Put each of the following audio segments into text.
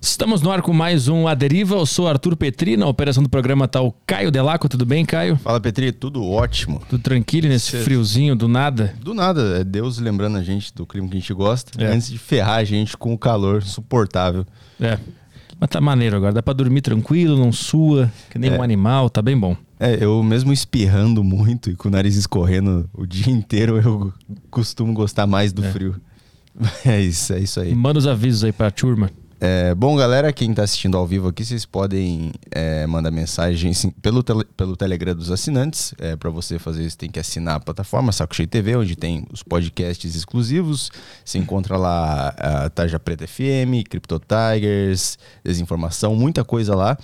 Estamos no ar com mais um A Deriva. Eu sou Arthur Petri. Na operação do programa está o Caio Delaco. Tudo bem, Caio? Fala, Petri. Tudo ótimo. Tudo tranquilo nesse Cê... friozinho do nada? Do nada. É Deus lembrando a gente do clima que a gente gosta, é. antes de ferrar a gente com o calor suportável. É. Mas tá maneiro agora. Dá pra dormir tranquilo, não sua, que nem é. um animal. Tá bem bom. É, eu mesmo espirrando muito e com o nariz escorrendo o dia inteiro, eu costumo gostar mais do é. frio. É isso, é isso aí. Manda os avisos aí pra turma. É, bom, galera, quem está assistindo ao vivo aqui, vocês podem é, mandar mensagem pelo, tele, pelo Telegram dos assinantes. É, Para você fazer isso, tem que assinar a plataforma Saco Cheio TV, onde tem os podcasts exclusivos. Você encontra lá a Tarja Preta FM, Crypto Tigers, Desinformação, muita coisa lá.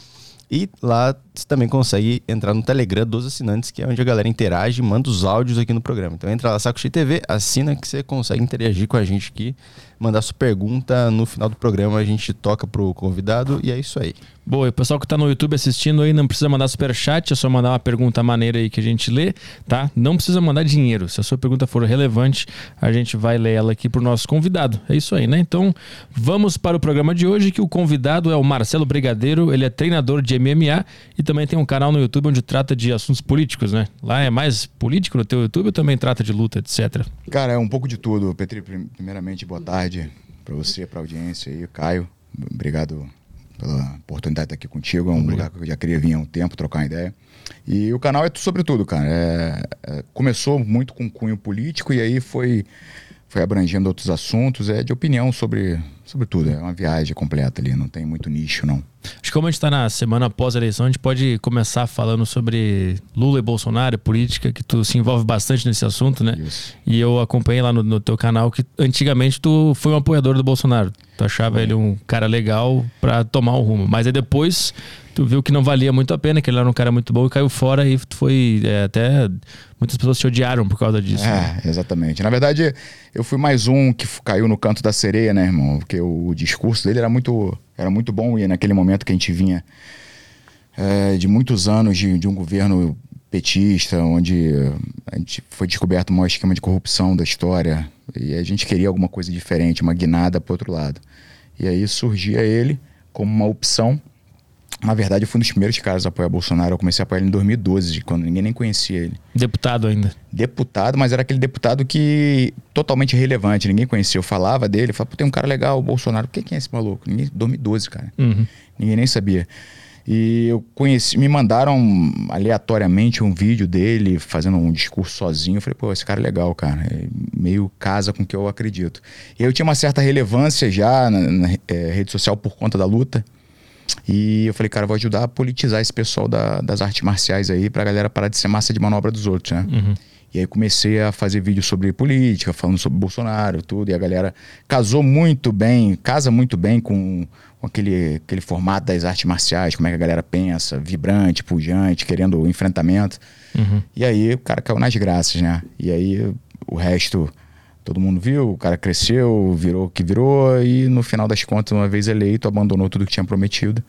E lá você também consegue entrar no Telegram dos assinantes, que é onde a galera interage e manda os áudios aqui no programa. Então entra lá, Saco Cheio TV, assina que você consegue interagir com a gente aqui mandar sua pergunta no final do programa, a gente toca pro convidado e é isso aí. Boa, e o pessoal que tá no YouTube assistindo aí não precisa mandar super chat, é só mandar uma pergunta maneira aí que a gente lê, tá? Não precisa mandar dinheiro. Se a sua pergunta for relevante, a gente vai ler ela aqui pro nosso convidado. É isso aí, né? Então, vamos para o programa de hoje, que o convidado é o Marcelo Brigadeiro, ele é treinador de MMA e também tem um canal no YouTube onde trata de assuntos políticos, né? Lá é mais político no teu YouTube ou também trata de luta, etc? Cara, é um pouco de tudo. Petri, primeiramente, boa tarde para você, para a audiência aí, Caio. Obrigado pela oportunidade de estar aqui contigo. É um lugar que eu já queria vir há um tempo, trocar uma ideia. E o canal é sobre tudo, cara. É, é, começou muito com cunho político e aí foi, foi abrangendo outros assuntos. É de opinião sobre, sobre tudo. É uma viagem completa ali, não tem muito nicho, não. Acho que como a gente está na semana após a eleição, a gente pode começar falando sobre Lula e Bolsonaro, política, que tu se envolve bastante nesse assunto, né? Isso. E eu acompanhei lá no, no, teu canal que antigamente tu foi um apoiador do Bolsonaro. Tu achava ele um cara legal para tomar um rumo. Mas aí depois tu viu que não valia muito a pena, que ele era um cara muito bom e caiu fora e foi é, até muitas pessoas te odiaram por causa disso. É, né? exatamente. Na verdade, eu fui mais um que caiu no canto da sereia, né, irmão? Porque o, o discurso dele era muito, era muito bom e naquele momento que a gente vinha é, de muitos anos de, de um governo petista, onde a gente foi descoberto o maior esquema de corrupção da história e a gente queria alguma coisa diferente, uma guinada para outro lado. E aí surgia ele como uma opção na verdade, eu fui um dos primeiros caras a apoiar Bolsonaro. Eu comecei a apoiar ele em 2012, quando ninguém nem conhecia ele. Deputado ainda? Deputado, mas era aquele deputado que totalmente irrelevante, ninguém conhecia. Eu falava dele, falava, pô, tem um cara legal, o Bolsonaro. Quem é esse maluco? Ninguém, 2012, cara. Uhum. Ninguém nem sabia. E eu conheci, me mandaram aleatoriamente um vídeo dele fazendo um discurso sozinho. Eu falei, pô, esse cara é legal, cara. É meio casa com o que eu acredito. E eu tinha uma certa relevância já na, na é, rede social por conta da luta. E eu falei, cara, vou ajudar a politizar esse pessoal da, das artes marciais aí pra galera parar de ser massa de manobra dos outros, né? Uhum. E aí comecei a fazer vídeos sobre política, falando sobre Bolsonaro, tudo, e a galera casou muito bem, casa muito bem com, com aquele, aquele formato das artes marciais, como é que a galera pensa, vibrante, pujante, querendo o enfrentamento. Uhum. E aí o cara caiu nas graças, né? E aí o resto Todo mundo viu, o cara cresceu, virou o que virou, e no final das contas, uma vez eleito, abandonou tudo que tinha prometido.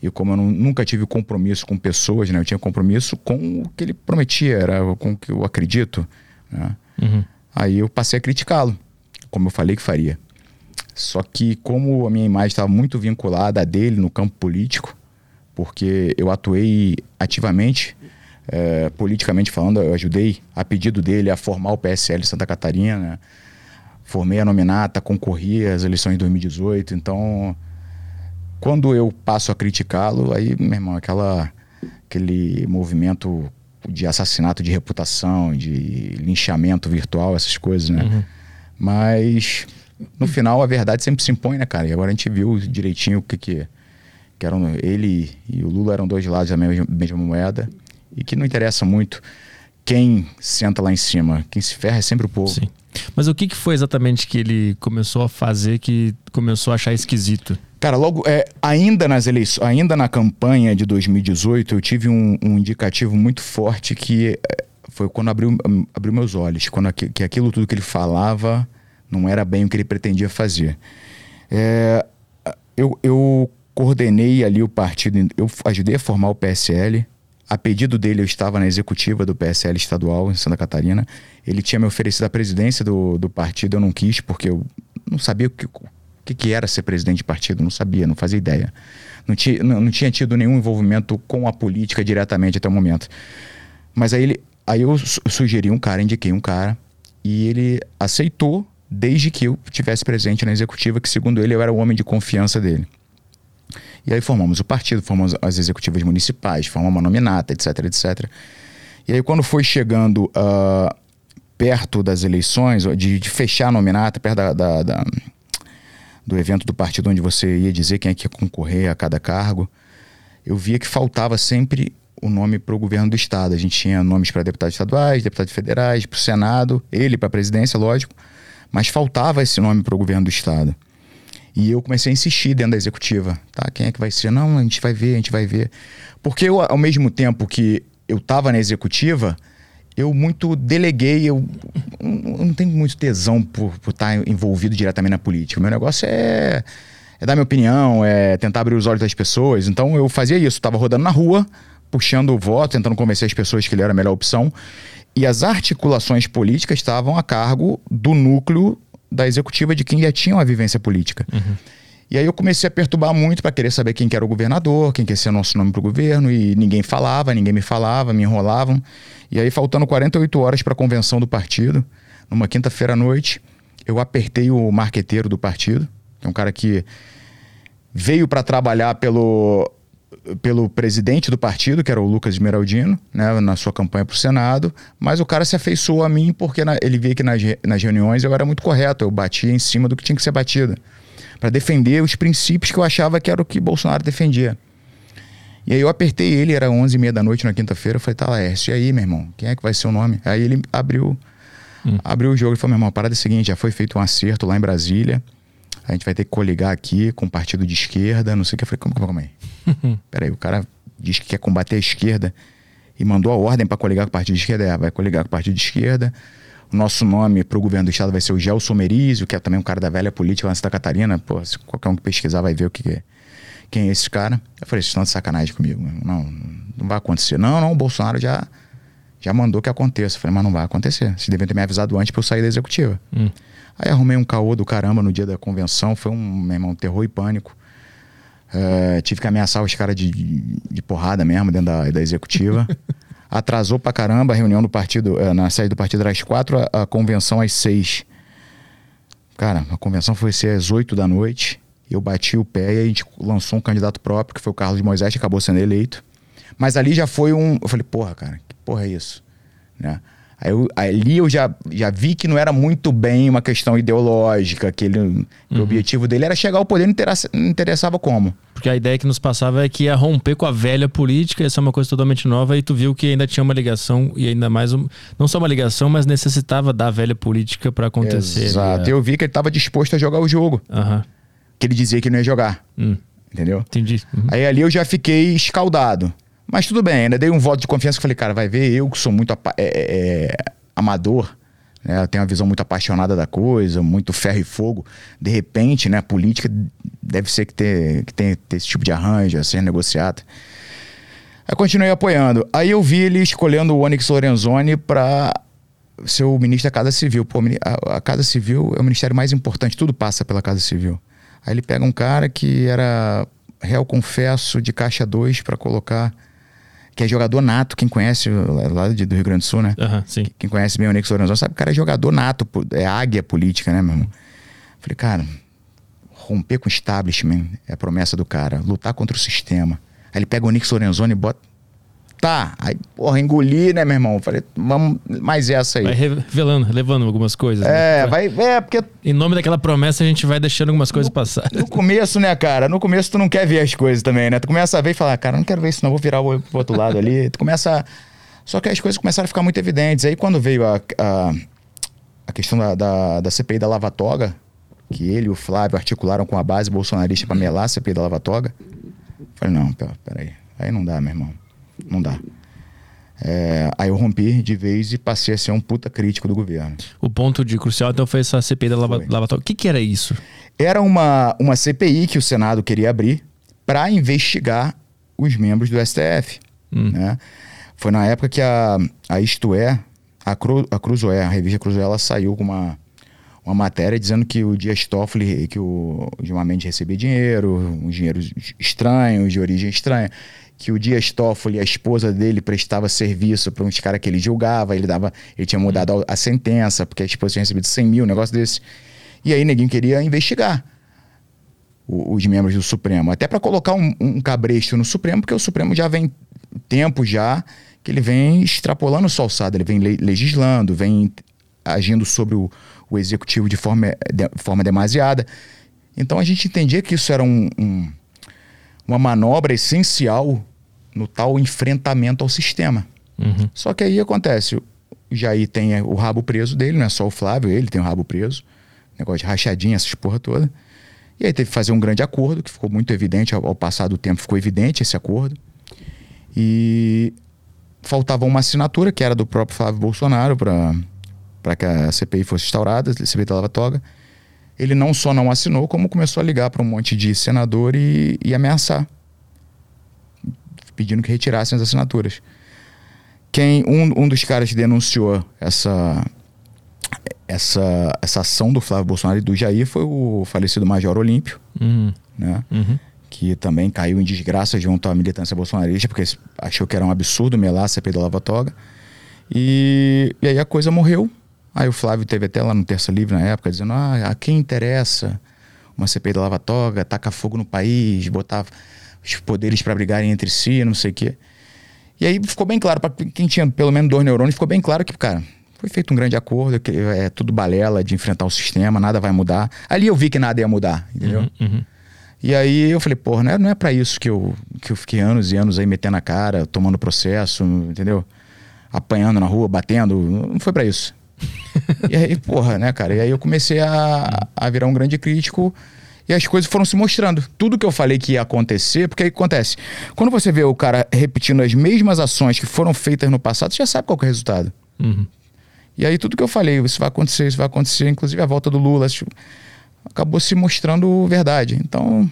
E como eu não, nunca tive compromisso com pessoas, né? Eu tinha compromisso com o que ele prometia, era com o que eu acredito. Né? Uhum. Aí eu passei a criticá-lo, como eu falei que faria. Só que como a minha imagem estava muito vinculada a dele no campo político, porque eu atuei ativamente é, politicamente falando, eu ajudei a pedido dele a formar o PSL de Santa Catarina. Formei a nominata, concorri às eleições de 2018. Então, quando eu passo a criticá-lo, aí, meu irmão, aquela, aquele movimento de assassinato de reputação, de linchamento virtual, essas coisas, né? Uhum. Mas no final a verdade sempre se impõe, né, cara? E agora a gente viu direitinho o que que, que eram ele e o Lula eram dois lados da mesma, mesma moeda e que não interessa muito quem senta lá em cima. Quem se ferra é sempre o povo. Sim. Mas o que, que foi exatamente que ele começou a fazer que começou a achar esquisito? Cara, logo, é, ainda nas eleições, ainda na campanha de 2018, eu tive um, um indicativo muito forte que é, foi quando abriu, abriu meus olhos, quando aqu que aquilo tudo que ele falava não era bem o que ele pretendia fazer. É, eu, eu coordenei ali o partido, eu ajudei a formar o PSL, a pedido dele, eu estava na executiva do PSL estadual em Santa Catarina. Ele tinha me oferecido a presidência do, do partido, eu não quis, porque eu não sabia o que, que, que era ser presidente de partido, não sabia, não fazia ideia. Não tinha, não, não tinha tido nenhum envolvimento com a política diretamente até o momento. Mas aí, ele, aí eu sugeri um cara, indiquei um cara, e ele aceitou desde que eu tivesse presente na executiva, que segundo ele eu era o homem de confiança dele. E aí formamos o partido, formamos as executivas municipais, formamos a nominata, etc, etc. E aí quando foi chegando uh, perto das eleições, de, de, fechar a nominata, perto da, da, da, do evento do partido onde você ia dizer quem é que ia concorrer a cada cargo, eu via que faltava sempre o nome para o governo do estado. A gente tinha nomes para deputados estaduais, deputados federais, para o Senado, ele para a presidência, lógico, mas faltava esse nome para o governo do estado. E eu comecei a insistir dentro da executiva. Tá, quem é que vai ser? Não, a gente vai ver, a gente vai ver. Porque eu, ao mesmo tempo que eu estava na executiva, eu muito deleguei, eu, não tenho muito tesão por, por estar tá envolvido diretamente na política. O meu negócio é, é dar minha opinião, é tentar abrir os olhos das pessoas. Então eu fazia isso, estava rodando na rua, puxando o voto, tentando convencer as pessoas que ele era a melhor opção. E as articulações políticas estavam a cargo do núcleo da executiva de quem já tinha uma vivência política. Uhum. E aí eu comecei a perturbar muito para querer saber quem que era o governador, quem que ia ser nosso nome para o governo, e ninguém falava, ninguém me falava, me enrolavam. E aí, faltando 48 horas para a convenção do partido, numa quinta-feira à noite, eu apertei o marqueteiro do partido, que é um cara que veio para trabalhar pelo, pelo presidente do partido, que era o Lucas Esmeraldino, né, na sua campanha para o Senado, mas o cara se afeiçoou a mim porque na, ele via que nas, nas reuniões eu era muito correto, eu batia em cima do que tinha que ser batido, para defender os princípios que eu achava que era o que Bolsonaro defendia. E aí eu apertei ele, era 11 e meia da noite na quinta-feira, eu falei, tá, Laércio, e aí, meu irmão, quem é que vai ser o nome? Aí ele abriu, hum. abriu o jogo e falou, meu irmão, a parada é a seguinte, já foi feito um acerto lá em Brasília, a gente vai ter que coligar aqui com o partido de esquerda, não sei o que. Eu falei, como, como, aí? Peraí, o cara diz que quer combater a esquerda e mandou a ordem para coligar com o partido de esquerda. É, vai coligar com o partido de esquerda. O nosso nome para o governo do estado vai ser o Gelson Merizio, que é também um cara da velha política lá em Santa Catarina. Pô, se qualquer um que pesquisar vai ver o que é. Quem é esse cara? Eu falei, vocês estão de sacanagem comigo. Não, não vai acontecer. Não, não, o Bolsonaro já, já mandou que aconteça. Eu falei, mas não vai acontecer. Vocês devem ter me avisado antes para eu sair da executiva. Hum. Aí arrumei um caô do caramba no dia da convenção, foi um, meu irmão, terror e pânico. Uh, tive que ameaçar os caras de, de, de, porrada mesmo dentro da, da executiva. Atrasou pra caramba a reunião do partido, uh, na saída do partido era às quatro, a, a, convenção às seis. Cara, a convenção foi ser às oito da noite. Eu bati o pé e a gente lançou um candidato próprio, que foi o Carlos Moisés, que acabou sendo eleito. Mas ali já foi um. Eu falei, porra, cara, que porra é isso? Né? Eu, ali eu já, já vi que não era muito bem uma questão ideológica, que, ele, uhum. o objetivo dele era chegar ao poder, não interessava como. Porque a ideia que nos passava é que ia romper com a velha política, essa é uma coisa totalmente nova, e tu viu que ainda tinha uma ligação, e ainda mais, um, não só uma ligação, mas necessitava da velha política para acontecer. Exato, eu vi que ele estava disposto a jogar o jogo. Uhum. Que ele dizia que não ia jogar. Uhum. Entendeu? Entendi. Uhum. Aí ali eu já fiquei escaldado. Mas tudo bem, ainda dei um voto de confiança que falei, cara, vai ver, eu que sou muito é, é, é, amador, né? Eu tenho uma visão muito apaixonada da coisa, muito ferro e fogo. De repente, né, política deve ser que, ter, que tem esse tipo de arranjo, a ser negociado. Aí continuei apoiando. Aí eu vi ele escolhendo o Onyx Lorenzoni para ser o ministro da Casa Civil. Pô, a, a Casa Civil é o ministério mais importante, tudo passa pela Casa Civil. Aí ele pega um cara que era réu confesso de Caixa 2 para colocar que é jogador nato, quem conhece lá do Rio Grande do Sul, né? Uhum, sim. Quem conhece bem o Nix Lorenzon sabe que o cara é jogador nato, é águia política, né, meu irmão? Falei, cara, romper com o establishment é a promessa do cara, lutar contra o sistema. Aí ele pega o Nix Lorenzoni e bota Tá, aí, porra, engoli, né, meu irmão? Falei, vamos mais essa aí. Vai revelando, levando algumas coisas. Né? É, né? vai, é, porque. Em nome daquela promessa, a gente vai deixando algumas coisas passar. No começo, né, cara? No começo, tu não quer ver as coisas também, né? Tu começa a ver e falar, cara, não quero ver isso, não, vou virar o pro outro lado ali. Tu começa. A... Só que as coisas começaram a ficar muito evidentes. Aí, quando veio a, a, a questão da, da, da CPI da Lava Toga, que ele e o Flávio articularam com a base bolsonarista para melar a CPI da Lava Toga, falei, não, peraí. Aí não dá, meu irmão. Não dá. É, aí eu rompi de vez e passei a ser um puta crítico do governo. O ponto de crucial então foi essa CPI da Lava, Lava O que, que era isso? Era uma, uma CPI que o Senado queria abrir para investigar os membros do STF. Hum. Né? Foi na época que a, a Isto É, a, Cru, a Cruzoé, a revista Cruzoé, ela saiu com uma, uma matéria dizendo que o Dias Toffoli, que o Gilmar Mendes recebia dinheiro, um dinheiro estranho, de origem estranha, que o Dias Toffoli, a esposa dele, prestava serviço para uns caras que ele julgava, ele dava, ele tinha mudado a, a sentença, porque a esposa tinha recebido 100 mil, um negócio desse. E aí ninguém queria investigar os membros do Supremo, até para colocar um, um cabresto no Supremo, porque o Supremo já vem tempo já que ele vem extrapolando sua alçada, ele vem legislando, vem agindo sobre o, o executivo de forma, de forma demasiada. Então a gente entendia que isso era um, um, uma manobra essencial no tal enfrentamento ao sistema. Uhum. Só que aí acontece, o Jair tem o rabo preso dele, não é só o Flávio, ele tem o rabo preso, negócio de rachadinha, essas porra toda. E aí teve que fazer um grande acordo, que ficou muito evidente, ao, ao passar do tempo ficou evidente esse acordo. E faltava uma assinatura, que era do próprio Flávio Bolsonaro, para que a CPI fosse instaurada, a CPI da Lava Toga. Ele não só não assinou, como começou a ligar para um monte de senador e, e ameaçar, pedindo que retirassem as assinaturas. Quem um, um dos caras que denunciou essa, essa, essa ação do Flávio Bolsonaro e do Jair foi o falecido Major Olímpio, uhum. né? Uhum. que também caiu em desgraça junto à militância bolsonarista, porque achou que era um absurdo melar a CPI da Lava Toga. E, e aí a coisa morreu. Aí o Flávio teve até lá no Terça Livre na época, dizendo: ah, a quem interessa uma CPI da Lava Toga, tacar fogo no país, botar os poderes para brigarem entre si, não sei o quê. E aí ficou bem claro, para quem tinha pelo menos dois neurônios, ficou bem claro que, cara, foi feito um grande acordo, que é tudo balela de enfrentar o sistema, nada vai mudar. Ali eu vi que nada ia mudar, entendeu? Uhum, uhum. E aí eu falei, porra, não é, não é para isso que eu, que eu fiquei anos e anos aí metendo a cara, tomando processo, entendeu? Apanhando na rua, batendo. Não foi para isso. e aí, porra, né, cara? E aí eu comecei a, a virar um grande crítico e as coisas foram se mostrando. Tudo que eu falei que ia acontecer, porque aí acontece. Quando você vê o cara repetindo as mesmas ações que foram feitas no passado, você já sabe qual é o resultado. Uhum. E aí tudo que eu falei, isso vai acontecer, isso vai acontecer, inclusive a volta do Lula, acabou se mostrando verdade. Então,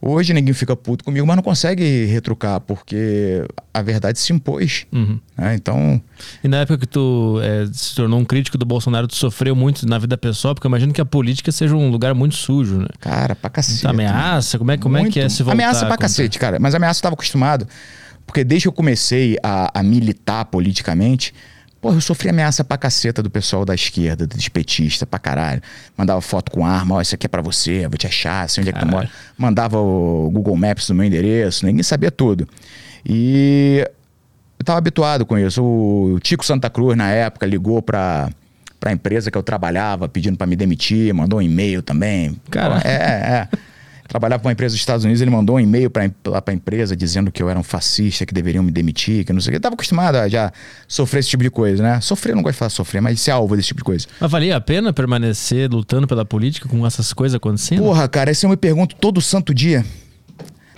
hoje ninguém fica puto comigo, mas não consegue retrucar, porque a verdade se impôs. Uhum. Né? Então. E na época que tu é, se tornou um crítico do Bolsonaro, tu sofreu muito na vida pessoal, porque eu imagino que a política seja um lugar muito sujo, né? Cara, pra cacete. ameaça, como é, como é que é se voltar? Ameaça pra cacete, cara. Mas ameaça eu tava acostumado, porque desde que eu comecei a, a militar politicamente Porra, eu sofri ameaça pra caceta do pessoal da esquerda, dos petistas pra caralho. Mandava foto com arma, ó, oh, isso aqui é pra você, vou te achar, sei onde é que tu mora. Mandava o Google Maps no meu endereço, ninguém sabia tudo. E eu tava habituado com isso. O Tico Santa Cruz, na época, ligou pra, pra empresa que eu trabalhava, pedindo para me demitir, mandou um e-mail também. Cara, é, é trabalhava para uma empresa dos Estados Unidos, ele mandou um e-mail para lá para a empresa dizendo que eu era um fascista, que deveriam me demitir, que não sei o que. Eu tava acostumado a já sofrer esse tipo de coisa, né? Sofrer, não gosto de falar sofrer, mas ser alvo desse tipo de coisa. Mas valia a pena permanecer lutando pela política com essas coisas acontecendo? Porra, cara, esse eu me pergunto todo santo dia.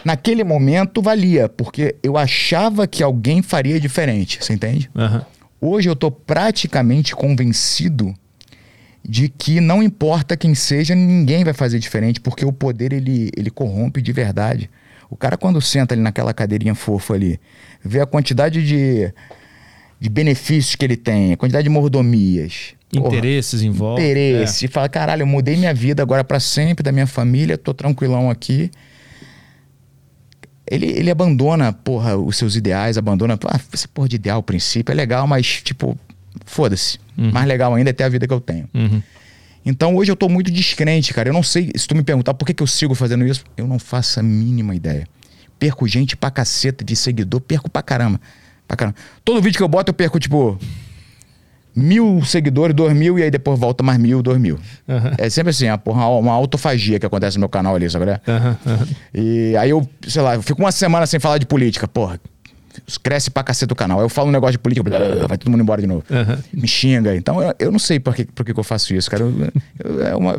Naquele momento valia, porque eu achava que alguém faria diferente, você entende? Uhum. Hoje eu tô praticamente convencido de que não importa quem seja, ninguém vai fazer diferente, porque o poder ele, ele corrompe de verdade. O cara, quando senta ali naquela cadeirinha fofa ali, vê a quantidade de, de benefícios que ele tem, a quantidade de mordomias. Interesses porra, em volta. Interesse. É. E fala, caralho, eu mudei minha vida agora para sempre, da minha família, tô tranquilão aqui. Ele, ele abandona, porra, os seus ideais, abandona. Ah, esse porra de ideal, princípio, é legal, mas, tipo, foda-se. Uhum. Mais legal ainda é ter a vida que eu tenho. Uhum. Então hoje eu tô muito descrente, cara. Eu não sei, se tu me perguntar por que, que eu sigo fazendo isso, eu não faço a mínima ideia. Perco gente pra caceta de seguidor, perco pra caramba. Pra caramba. Todo vídeo que eu boto eu perco, tipo, mil seguidores, dois mil, e aí depois volta mais mil, dois mil. Uhum. É sempre assim, uma, uma autofagia que acontece no meu canal ali, sabe? Uhum. E aí eu, sei lá, eu fico uma semana sem falar de política. Porra, cresce pra caceta o canal. Eu falo um negócio de política, vai todo mundo embora de novo. Uhum. Me xinga. Então eu, eu, não sei por que, por que eu faço isso, cara. Eu, eu, é uma,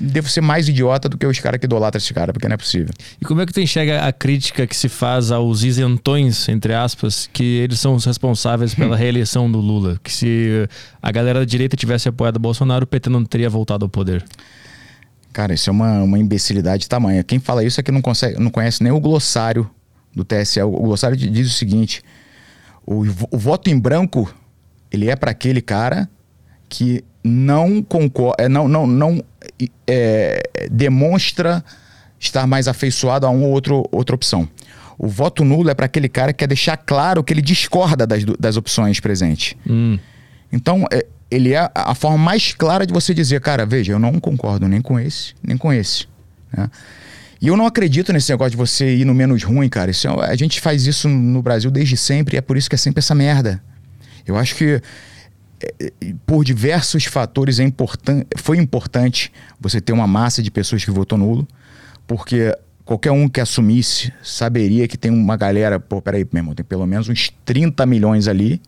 devo ser mais idiota do que os caras que idolatram esse cara, porque não é possível. E como é que tu enxerga a crítica que se faz aos isentões, entre aspas, que eles são os responsáveis pela reeleição do Lula? Que se a galera da direita tivesse apoiado o Bolsonaro, o PT não teria voltado ao poder. Cara, isso é uma, uma imbecilidade tamanha. Quem fala isso é que não, consegue, não conhece nem o glossário do TSE. O glossário diz o seguinte: o, o voto em branco ele é para aquele cara que não concorda, não, não, não é, demonstra estar mais afeiçoado a uma ou outro, outra opção. O voto nulo é para aquele cara que quer deixar claro que ele discorda das, das opções presentes. Hum. Então, é, ele é a forma mais clara de você dizer, cara, veja, eu não concordo nem com esse, nem com esse. Né? E eu não acredito nesse negócio de você ir no menos ruim, cara. Isso é, a gente faz isso no Brasil desde sempre e é por isso que é sempre essa merda. Eu acho que é, é, por diversos fatores é importan foi importante você ter uma massa de pessoas que votou nulo, porque qualquer um que assumisse saberia que tem uma galera, pô, peraí, meu irmão, tem pelo menos uns 30 milhões ali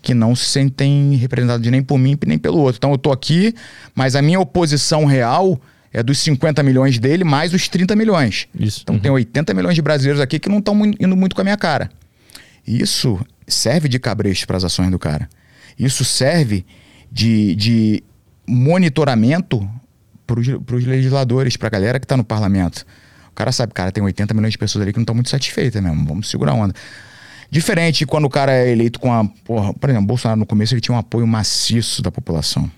que não se sentem representados nem por mim nem pelo outro. Então eu tô aqui, mas a minha oposição real é dos 50 milhões dele mais os 30 milhões. Isso. Então uhum. tem 80 milhões de brasileiros aqui que não estão indo muito com a minha cara. Isso serve de cabresto para as ações do cara. Isso serve de, de monitoramento para os legisladores, para a galera que está no parlamento cara sabe, cara, tem 80 milhões de pessoas ali que não estão muito satisfeitas mesmo. Vamos segurar a onda. Diferente quando o cara é eleito com a. Porra, por exemplo, Bolsonaro no começo ele tinha um apoio maciço da população.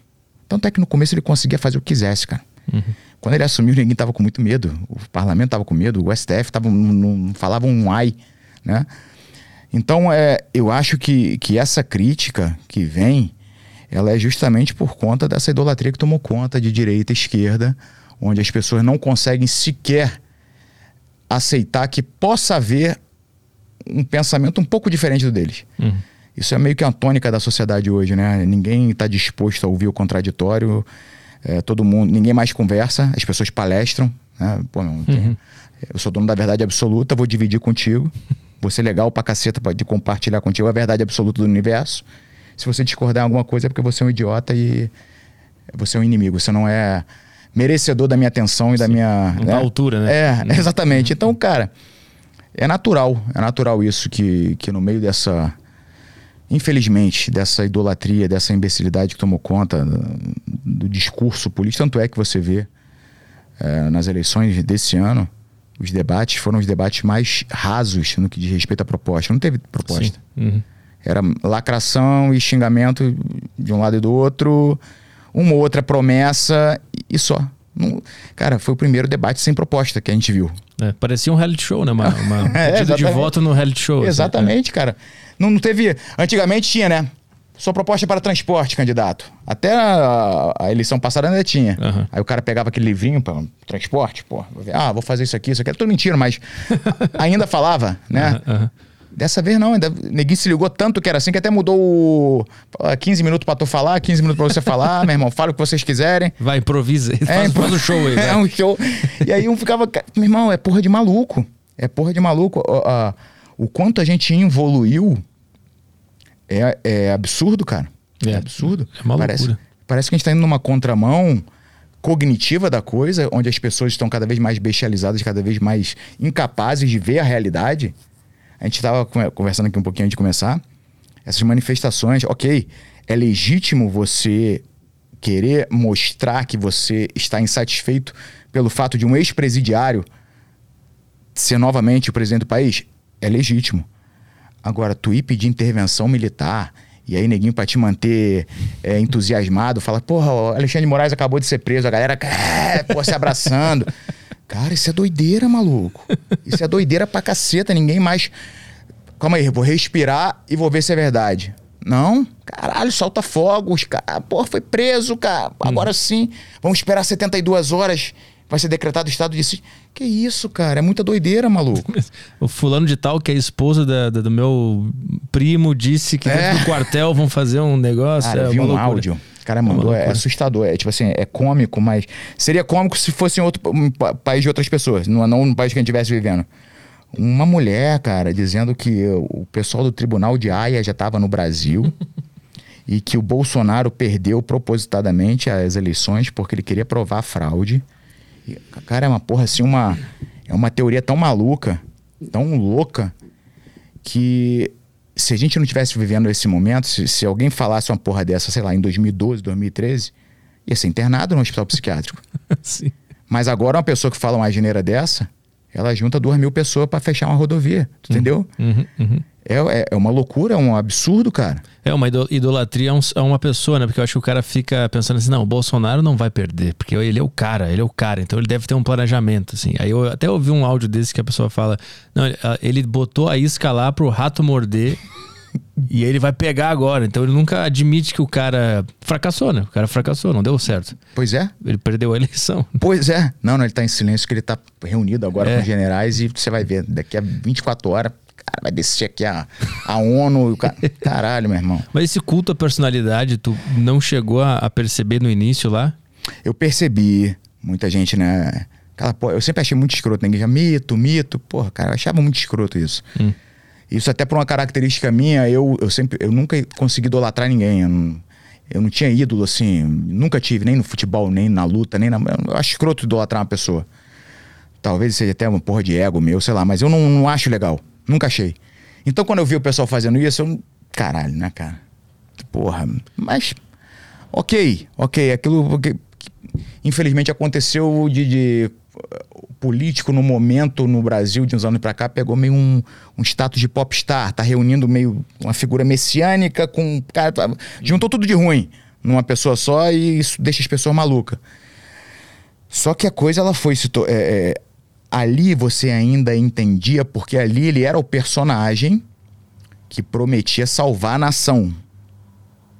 Tanto é que no começo ele conseguia fazer o que quisesse, cara. Uhum. Quando ele assumiu, ninguém tava com muito medo. O parlamento tava com medo, o STF tava, não, não falava um ai, né? Então, é, eu acho que, que essa crítica que vem, ela é justamente por conta dessa idolatria que tomou conta de direita e esquerda, onde as pessoas não conseguem sequer aceitar que possa haver um pensamento um pouco diferente do deles. Uhum. Isso é meio que a tônica da sociedade hoje, né? Ninguém está disposto a ouvir o contraditório, é, todo mundo, ninguém mais conversa, as pessoas palestram. Né? Pô, não, uhum. Eu sou dono da verdade absoluta, vou dividir contigo. Vou ser legal pra caceta de compartilhar contigo a verdade absoluta do universo. Se você discordar em alguma coisa é porque você é um idiota e você é um inimigo. Você não é merecedor da minha atenção e Sim, da minha. Né? Da altura, né? É, uhum. exatamente. Então, cara, é natural, é natural isso que, que no meio dessa. Infelizmente, dessa idolatria, dessa imbecilidade que tomou conta do, discurso político, tanto é que você vê é, nas eleições desse ano, os debates foram os debates mais rasos no que diz respeito à proposta. Não teve proposta. Uhum. Era lacração e xingamento de um lado e do outro uma outra promessa e só. Não, cara, foi o primeiro debate sem proposta que a gente viu. É, parecia um reality show, né? Uma, uma é, de voto no reality show. Assim. Exatamente, assim, é. cara. Não, não teve. Antigamente tinha, né? Sua proposta para transporte, candidato. Até a, a eleição passada ainda tinha. Uhum. Aí o cara pegava aquele livrinho para transporte, pô. Ah, vou fazer isso aqui, isso aqui. É tudo mentira, mas ainda falava, né? Uhum, uhum. Dessa vez não, ainda neguinho se ligou tanto que era assim que até mudou o 15 minutos pra tu falar, 15 minutos pra você falar, meu irmão, fala o que vocês quiserem. Vai, improvisa. É, faz, faz o show aí. É um show. E aí um ficava, meu irmão, é porra de maluco. É porra de maluco. O, a, o quanto a gente evoluiu é, é absurdo, cara. É, é absurdo. É uma parece, parece que a gente tá indo numa contramão cognitiva da coisa, onde as pessoas estão cada vez mais bestializadas, cada vez mais incapazes de ver a realidade. A gente estava conversando aqui um pouquinho antes de começar. Essas manifestações, ok, é legítimo você querer mostrar que você está insatisfeito pelo fato de um ex-presidiário ser novamente o presidente do país? É legítimo. Agora, tu ir pedir intervenção militar e aí neguinho pra te manter é, entusiasmado, fala, porra, o Alexandre Moraes acabou de ser preso, a galera, é, pô, se abraçando. Cara, isso é doideira, maluco. Isso é doideira pra caceta. Ninguém mais. Calma aí, vou respirar e vou ver se é verdade. Não, caralho, solta fogos, cara. Porra, foi preso, cara. Agora hum. sim, vamos esperar 72 horas. Vai ser decretado o estado de sítio. Que isso, cara? É muita doideira, maluco. o fulano de tal, que é a esposa da, da, do meu primo, disse que é. dentro do quartel vão fazer um negócio. Cara, é eu vi um loucura. áudio cara mandou, é, é assustador. É tipo assim, é cômico, mas seria cômico se fosse em outro um país de outras pessoas, não, não no país que a gente estivesse vivendo. Uma mulher, cara, dizendo que o pessoal do tribunal de Haia já estava no Brasil e que o Bolsonaro perdeu propositadamente as eleições porque ele queria provar fraude. Cara, é uma porra assim, uma. É uma teoria tão maluca, tão louca, que se a gente não tivesse vivendo esse momento, se, se, alguém falasse uma porra dessa, sei lá, em 2012, 2013, ia ser internado no hospital psiquiátrico. Sim. Mas agora uma pessoa que fala uma geneira dessa, ela junta duas mil pessoas para fechar uma rodovia. Tu entendeu? Uhum, uhum. É, é, é uma loucura, é um absurdo, cara. É uma ido- idolatria a, um- a uma pessoa, né? Porque eu acho que o cara fica pensando assim, não, o Bolsonaro não vai perder, porque ele é o cara, ele é o cara, então ele deve ter um planejamento, assim. Aí eu até ouvi um áudio desse que a pessoa fala, não, ele- a- ele botou a isca lá pro rato morder e ele vai pegar agora. Então ele nunca admite que o cara fracassou, né? O cara fracassou, não deu certo. Pois é. Ele perdeu a eleição. Pois é. Não, não, ele tá em silêncio, que ele tá reunido agora É. com os generais e você vai ver, daqui a 24 horas, cara, vai descer aqui a, a ONU. e o cara... Caralho, meu irmão. Mas esse culto à personalidade, tu não chegou a, a perceber no início lá? Eu percebi, muita gente, né? Aquela, pô, eu sempre achei muito escroto, ninguém já mito, mito. Porra, cara, eu achava muito escroto isso. Hum. Isso até por uma característica minha, eu, eu sempre, eu nunca consegui idolatrar ninguém. Eu não, eu não tinha ídolo, assim, nunca tive, nem no futebol, nem na luta, nem na. Eu acho escroto idolatrar uma pessoa. Talvez seja até uma porra de ego meu, sei lá, mas eu não, não acho legal. Nunca achei. Então quando eu vi o pessoal fazendo isso, eu. Caralho, né, cara? Porra, mas. Ok, ok. Aquilo que, que, infelizmente aconteceu de, de, político no momento no Brasil de uns anos pra cá pegou meio um, um status de popstar, tá reunindo meio uma figura messiânica com cara, tá- juntou tudo de ruim numa pessoa só e isso deixa as pessoas malucas. Só que a coisa ela foi se é, é, ali você ainda entendia porque ali ele era o personagem que prometia salvar a nação.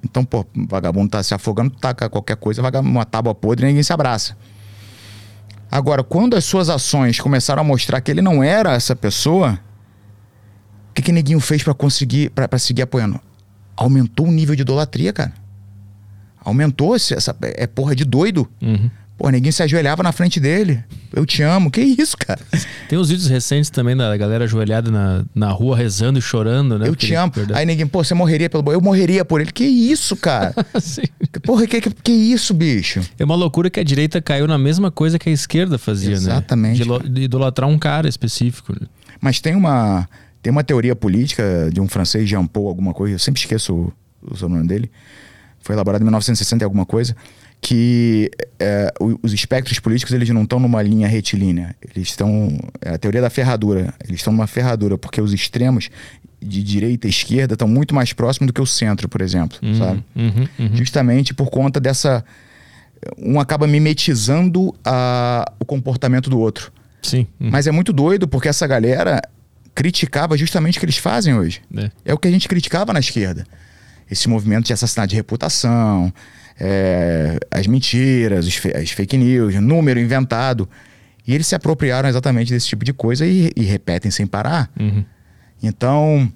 Então, pô, vagabundo tá se afogando, taca qualquer coisa, vagabundo, uma tábua podre ninguém se abraça. Agora, quando as suas ações começaram a mostrar que ele não era essa pessoa, o que que neguinho fez pra conseguir, pra seguir apoiando? Aumentou o nível de idolatria, cara. Aumentou essa é porra de doido. Uhum. Pô, ninguém se ajoelhava na frente dele. Eu te amo. Que isso, cara? Tem uns vídeos recentes também da galera ajoelhada na, na rua rezando e chorando, né? eu te amo. Aí ninguém, pô, você morreria pelo. Eu morreria por ele. Que isso, cara? Sim. Porra, que, que, que isso, bicho? É uma loucura que a direita caiu na mesma coisa que a esquerda fazia, Exatamente, né? Lo- de idolatrar um cara específico. né? Mas tem uma, tem uma teoria política de um francês, Jean Paul, alguma coisa, eu sempre esqueço o, o sobrenome dele. Foi elaborado em 1960 e alguma coisa. Que é, os espectros políticos eles não estão numa linha retilínea. Eles estão. É a teoria da ferradura. Eles estão numa ferradura, porque os extremos de direita e esquerda estão muito mais próximos do que o centro, por exemplo. Sabe? Uhum, uhum. justamente por conta dessa. Um acaba mimetizando a, o comportamento do outro. Sim. uhum. Mas é muito doido porque essa galera criticava justamente o que eles fazem hoje. É. É o que a gente criticava na esquerda. Esse movimento de assassinato de reputação, é, as mentiras, as fake news, número inventado. E eles se apropriaram exatamente desse tipo de coisa e, e repetem sem parar. Uhum. Então,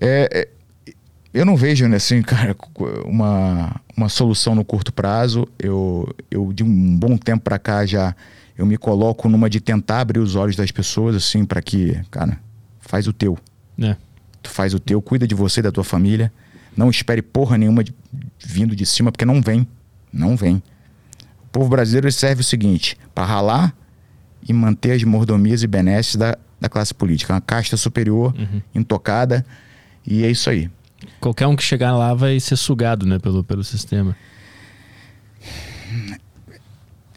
é, é, eu não vejo, né, assim, cara, uma, uma solução no curto prazo. Eu, eu, de um bom tempo pra cá, já eu me coloco numa de tentar abrir os olhos das pessoas, assim, pra que, cara, faz o teu. É. Tu faz o teu, cuida de você e da tua família. Não espere porra nenhuma de- vindo de cima, porque não vem. Não vem. O povo brasileiro serve o seguinte: para ralar e manter as mordomias e benesses da, da classe política. Uma casta superior, intocada. E é isso aí. Qualquer um que chegar lá vai ser sugado, né, pelo, pelo sistema.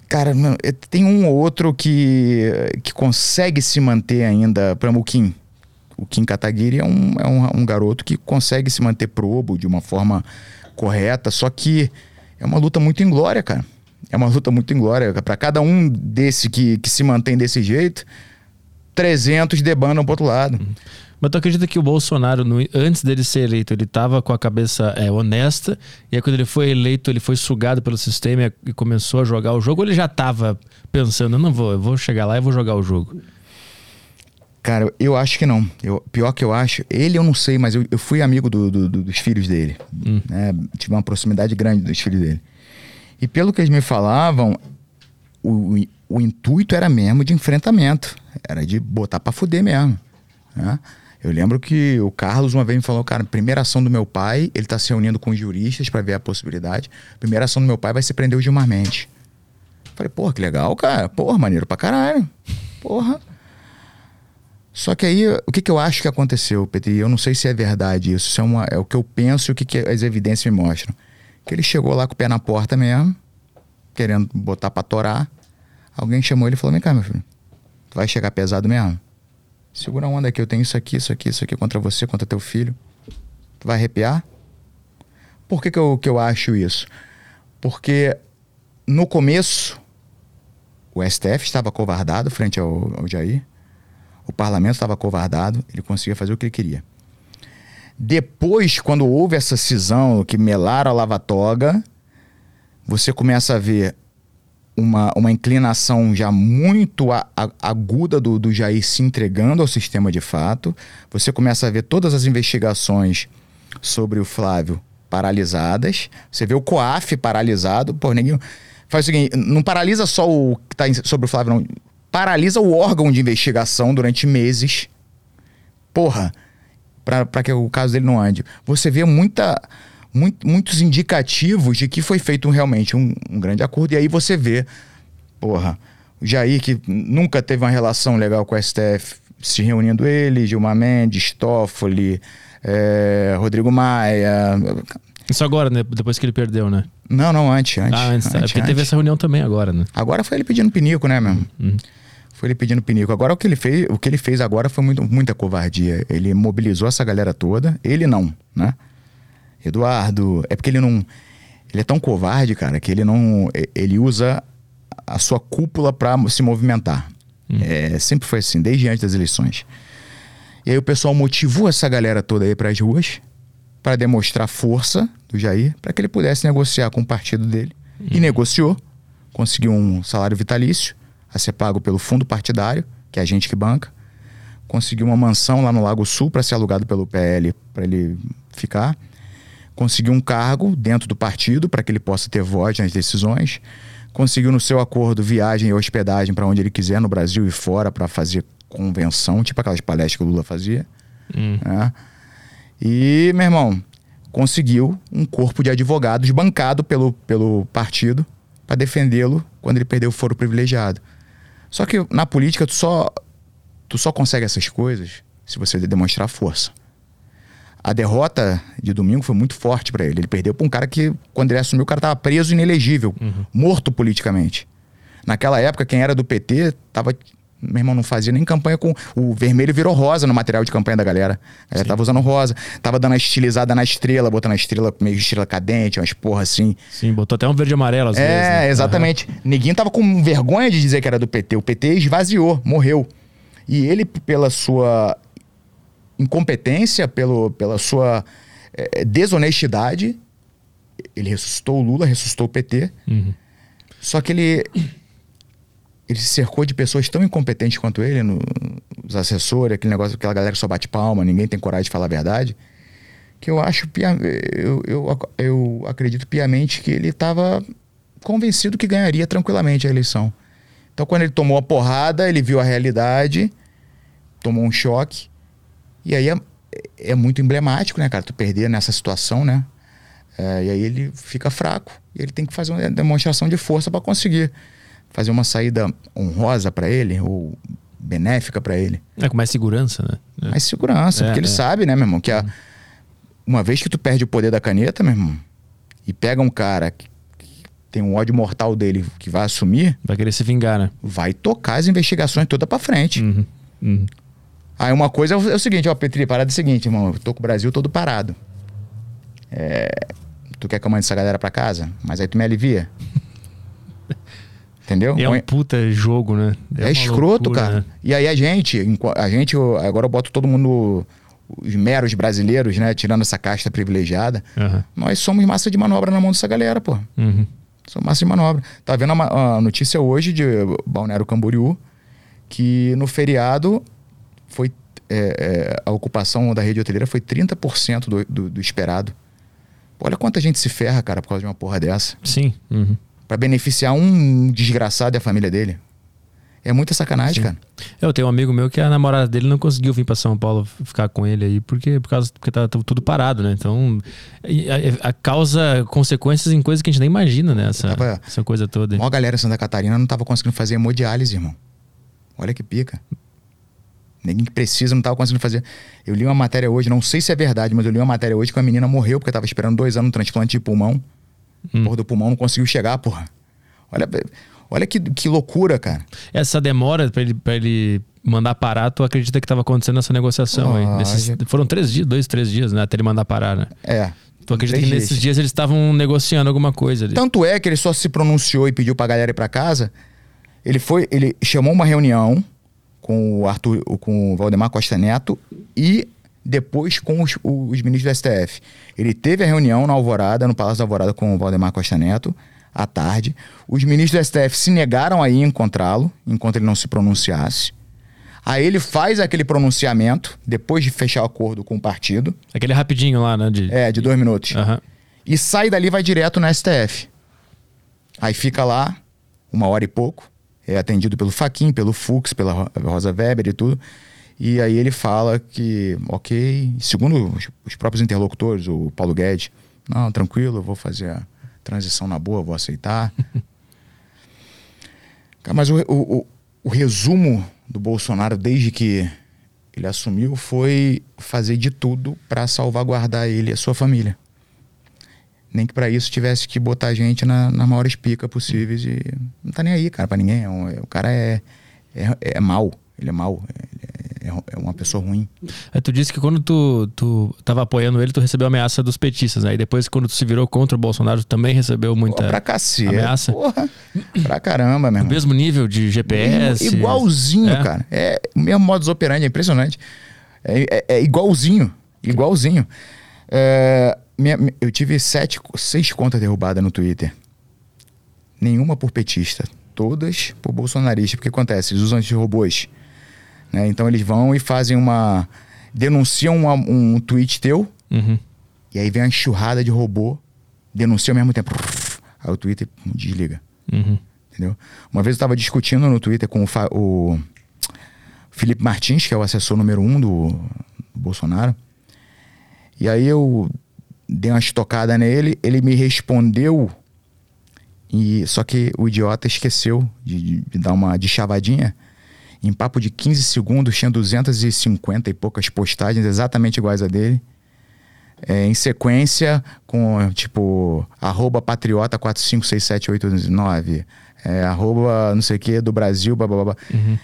Cara, não, é- tem um ou outro que, que consegue se manter ainda. Por exemplo, o Kim. O Kim Kataguiri é um, é um, um garoto que consegue se manter probo de uma forma correta, só que é uma luta muito inglória, cara. É uma luta muito inglória. Para cada um desse que, que se mantém desse jeito, 300 debandam pro outro lado. Mas tu acredita que o Bolsonaro, no- antes dele ser eleito, ele tava com a cabeça é, honesta, e aí quando ele foi eleito, ele foi sugado pelo sistema e começou a jogar o jogo, ou ele já tava pensando, eu não vou, eu vou chegar lá e vou jogar o jogo? Cara, eu acho que não. Eu, pior que eu acho, ele eu não sei, mas eu, eu fui amigo do- do- do- dos filhos dele. né? Tive uma proximidade grande dos filhos dele. E pelo que eles me falavam, o, o intuito era mesmo de enfrentamento. Era de botar pra fuder mesmo. né? Eu lembro que o Carlos uma vez me falou, cara, primeira ação do meu pai, ele tá se reunindo com os juristas pra ver a possibilidade. Primeira ação do meu pai vai ser prender o Gilmar Mendes. Falei, porra, que legal, cara. Porra, maneiro pra caralho. Porra. Só que aí, o que, que eu acho que aconteceu, Petri? Eu não sei se é verdade isso. é, uma, é o que eu penso e o que, que as evidências me mostram. Que ele chegou lá com o pé na porta mesmo, querendo botar pra torar. Alguém chamou ele e falou: Vem cá, meu filho. Tu vai chegar pesado mesmo? Segura a onda aqui, eu tenho isso aqui, isso aqui, isso aqui contra você, contra teu filho. Tu vai arrepiar? Por que, que, eu, que eu acho isso? Porque no começo, o STF estava covardado frente ao, ao Jair, o parlamento estava covardado, ele conseguia fazer o que ele queria. Depois, quando houve essa cisão que melaram a lava-toga, você começa a ver uma, uma inclinação já muito a, a, aguda do, do Jair se entregando ao sistema de fato. Você começa a ver todas as investigações sobre o Flávio paralisadas. Você vê o COAF paralisado. Pô, ninguém. Faz o seguinte: não paralisa só o que está sobre o Flávio, não. Paralisa o órgão de investigação durante meses. Porra, para que o caso dele não ande. Você vê muita muito, muitos indicativos de que foi feito realmente um, um, grande acordo. E aí você vê, porra, o Jair, que nunca teve uma relação legal com o STF, se reunindo ele, Gilmar Mendes, Toffoli, é, Rodrigo Maia. Isso agora, né? Depois que ele perdeu, né? Não, não, antes. antes ah, antes. É antes, porque antes. teve essa reunião também agora, né? Agora foi ele pedindo pinico, né, mesmo? Uhum. Foi ele pedindo pinico. Agora o que ele fez, o que ele fez agora foi muito, muita covardia. Ele mobilizou essa galera toda. Ele não, né? Eduardo, é porque ele não. Ele é tão covarde, cara, que ele não. Ele usa a sua cúpula para se movimentar. Hum. É, sempre foi assim, desde antes das eleições. E aí o pessoal motivou essa galera toda aí para as ruas para demonstrar força do Jair para que ele pudesse negociar com o partido dele. Hum. E negociou, conseguiu um salário vitalício a ser pago pelo fundo partidário, que é a gente que banca. Conseguiu uma mansão lá no Lago Sul para ser alugado pelo PL para ele ficar conseguiu um cargo dentro do partido para que ele possa ter voz nas decisões, conseguiu no seu acordo viagem e hospedagem para onde ele quiser no Brasil e fora para fazer convenção, tipo aquelas palestras que o Lula fazia. Hum. Né? E, meu irmão, conseguiu um corpo de advogados bancado pelo, pelo partido para defendê-lo quando ele perdeu o foro privilegiado. Só que na política tu só, tu só consegue essas coisas se você demonstrar força a derrota de domingo foi muito forte para ele. Ele perdeu para um cara que, quando ele assumiu, o cara estava preso inelegível, uhum. morto politicamente. Naquela época, quem era do PT tava. Meu irmão não fazia nem campanha com. O vermelho virou rosa no material de campanha da galera. A galera tava usando rosa. Tava dando a estilizada na estrela, botando a estrela meio estrela cadente, umas porra assim. Sim, botou até um verde e amarelo às é, vezes. É, né? exatamente. Uhum. Ninguém tava com vergonha de dizer que era do PT. O PT esvaziou, morreu. E ele, pela sua incompetência, pelo, pela sua é, desonestidade, ele ressuscitou o Lula, ressuscitou o PT. Uhum. Só que ele ele se cercou de pessoas tão incompetentes quanto ele, no, os assessores, aquele negócio, aquela galera que só bate palma, ninguém tem coragem de falar a verdade, que eu acho, eu, eu, eu acredito piamente que ele estava convencido que ganharia tranquilamente a eleição. Então, quando ele tomou a porrada, ele viu a realidade, tomou um choque, e aí é, é muito emblemático, né, cara? Tu perder nessa situação, né? É, e aí ele fica fraco. E ele tem que fazer uma demonstração de força para conseguir fazer uma saída honrosa para ele, ou benéfica para ele. É com mais segurança, né? É. Mais segurança, é, porque ele é. sabe, né, meu irmão, que a, uma vez que tu perde o poder da caneta, meu irmão, e pega um cara que, que tem um ódio mortal dele que vai assumir. Vai querer se vingar, né? Vai tocar as investigações toda para frente. Uhum, uhum. Aí uma coisa é o, é seguinte, ó, Petri, parada é o seguinte, irmão. Eu tô com o Brasil todo parado. É, tu quer que eu mande essa galera pra casa? Mas aí tu me alivia. Entendeu? É um puta jogo, né? É, é escroto, loucura, cara. Né? E aí a gente, a gente, agora eu boto todo mundo, os meros brasileiros, né? Tirando essa casta privilegiada. Uhum. Nós somos massa de manobra na mão dessa galera, pô. Uhum. Somos massa de manobra. Tá vendo a, a notícia hoje de Balneário Camboriú, que no feriado foi é, é, a ocupação da rede hoteleira foi 30% do, do, do esperado. Olha quanta gente se ferra, cara, por causa de uma porra dessa. Sim. Uhum. Para beneficiar um desgraçado e a família dele. É muita sacanagem, Sim. cara. Eu tenho um amigo meu que a namorada dele não conseguiu vir para São Paulo ficar com ele aí, porque, por causa, porque tá tudo parado, né? Então, a, a causa consequências em coisas que a gente nem imagina, né? Essa, tava, essa coisa toda. Uma galera em Santa Catarina não tava conseguindo fazer hemodiálise, irmão. Olha que pica. Ninguém que precisa não estava conseguindo fazer. Eu li uma matéria hoje, não sei se é verdade, mas eu li uma matéria hoje que uma menina morreu porque estava esperando dois anos no transplante de pulmão. Hum. Porra do pulmão não conseguiu chegar, porra. Olha, Olha que, que loucura, cara. Essa demora pra ele, pra ele mandar parar, tu acredita que estava acontecendo essa negociação aí? Ah, Nesses- já- foram três dias, dois, três dias, né? Até ele mandar parar, né? É. Tu acredita que nesses dias eles estavam negociando alguma coisa ali? Tanto é que ele só se pronunciou e pediu pra galera ir pra casa. Ele foi, ele chamou uma reunião com o Arthur, com o Valdemar Costa Neto e depois com os, os ministros do STF. Ele teve a reunião na Alvorada, no Palácio da Alvorada com o Valdemar Costa Neto, à tarde. Os ministros do STF se negaram a ir encontrá-lo, enquanto ele não se pronunciasse. Aí ele faz aquele pronunciamento, depois de fechar o acordo com o partido, Aquele rapidinho lá, né? De... é, de dois minutos Aham. e sai dali e vai direto no STF. Aí fica lá uma hora e pouco, é atendido pelo Faquin, pelo Fux, pela Ro- Rosa Weber e tudo. E aí ele fala que, ok, segundo os, os próprios interlocutores, o Paulo Guedes, não, tranquilo, eu vou fazer a transição na boa, vou aceitar. Mas o, o, o- o resumo do Bolsonaro desde que ele assumiu foi fazer de tudo para salvaguardar ele e a sua família. Nem que para isso tivesse que botar a gente na, na maiores pica possíveis e não tá nem aí, cara, para ninguém. É um- é- o cara é, é, é mal, ele é mal, é, é- é uma pessoa ruim. Aí tu disse que quando tu, tu tava apoiando ele, tu recebeu ameaça dos petistas, né? E depois, quando tu se virou contra o Bolsonaro, tu também recebeu muita. Pra cacete. ameaça? Porra, pra caramba, meu irmão. mesmo nível de GPS. Igualzinho, É? cara. É o mesmo modus operandi, é impressionante. É, é- é igualzinho. Igualzinho. É, minha- mi- eu tive sete, seis contas derrubadas no Twitter. Nenhuma por petista. Todas por bolsonarista. Porque acontece? Eles usam esses robôs. Né? Então eles vão e fazem uma. denunciam uma- um tweet teu. Uhum. E aí vem uma enxurrada de robô. Denuncia ao mesmo tempo. Aí o Twitter desliga. Uhum. Entendeu? Uma vez eu estava discutindo no Twitter com o, o Felipe Martins, que é o assessor número um do, do Bolsonaro. E aí eu dei uma estocada nele, ele me respondeu. E só que o idiota esqueceu de, de- de dar uma de chavadinha. Em papo de 15 segundos, tinha 250 e poucas postagens exatamente iguais a dele. É, em sequência, com tipo, arroba patriota 4567889, é, arroba não sei o que do Brasil, blá, blá, blá.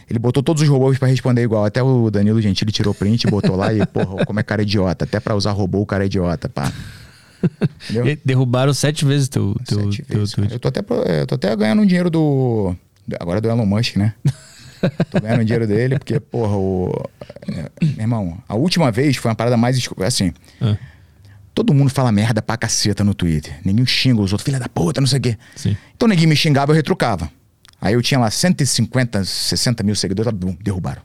Ele botou todos os robôs pra responder igual. Até o Danilo Gentili tirou print, botou lá e, porra, como é cara idiota. Até pra usar robô, o cara é idiota, pá. Entendeu? Derrubaram sete vezes teu, teu, Sete teu vezes, cara. tweet. Eu tô até, eu tô até ganhando um dinheiro do. Agora é do Elon Musk, né? tô ganhando dinheiro dele, porque, porra, o. é, meu irmão, a última vez foi uma parada mais. Assim. Ah, Todo mundo fala merda pra caceta no Twitter. Ninguém xinga os outros, filha da puta, não sei o quê. sim. Então ninguém me xingava, eu retrucava. Aí eu tinha lá 150, 60 mil seguidores, bum, derrubaram.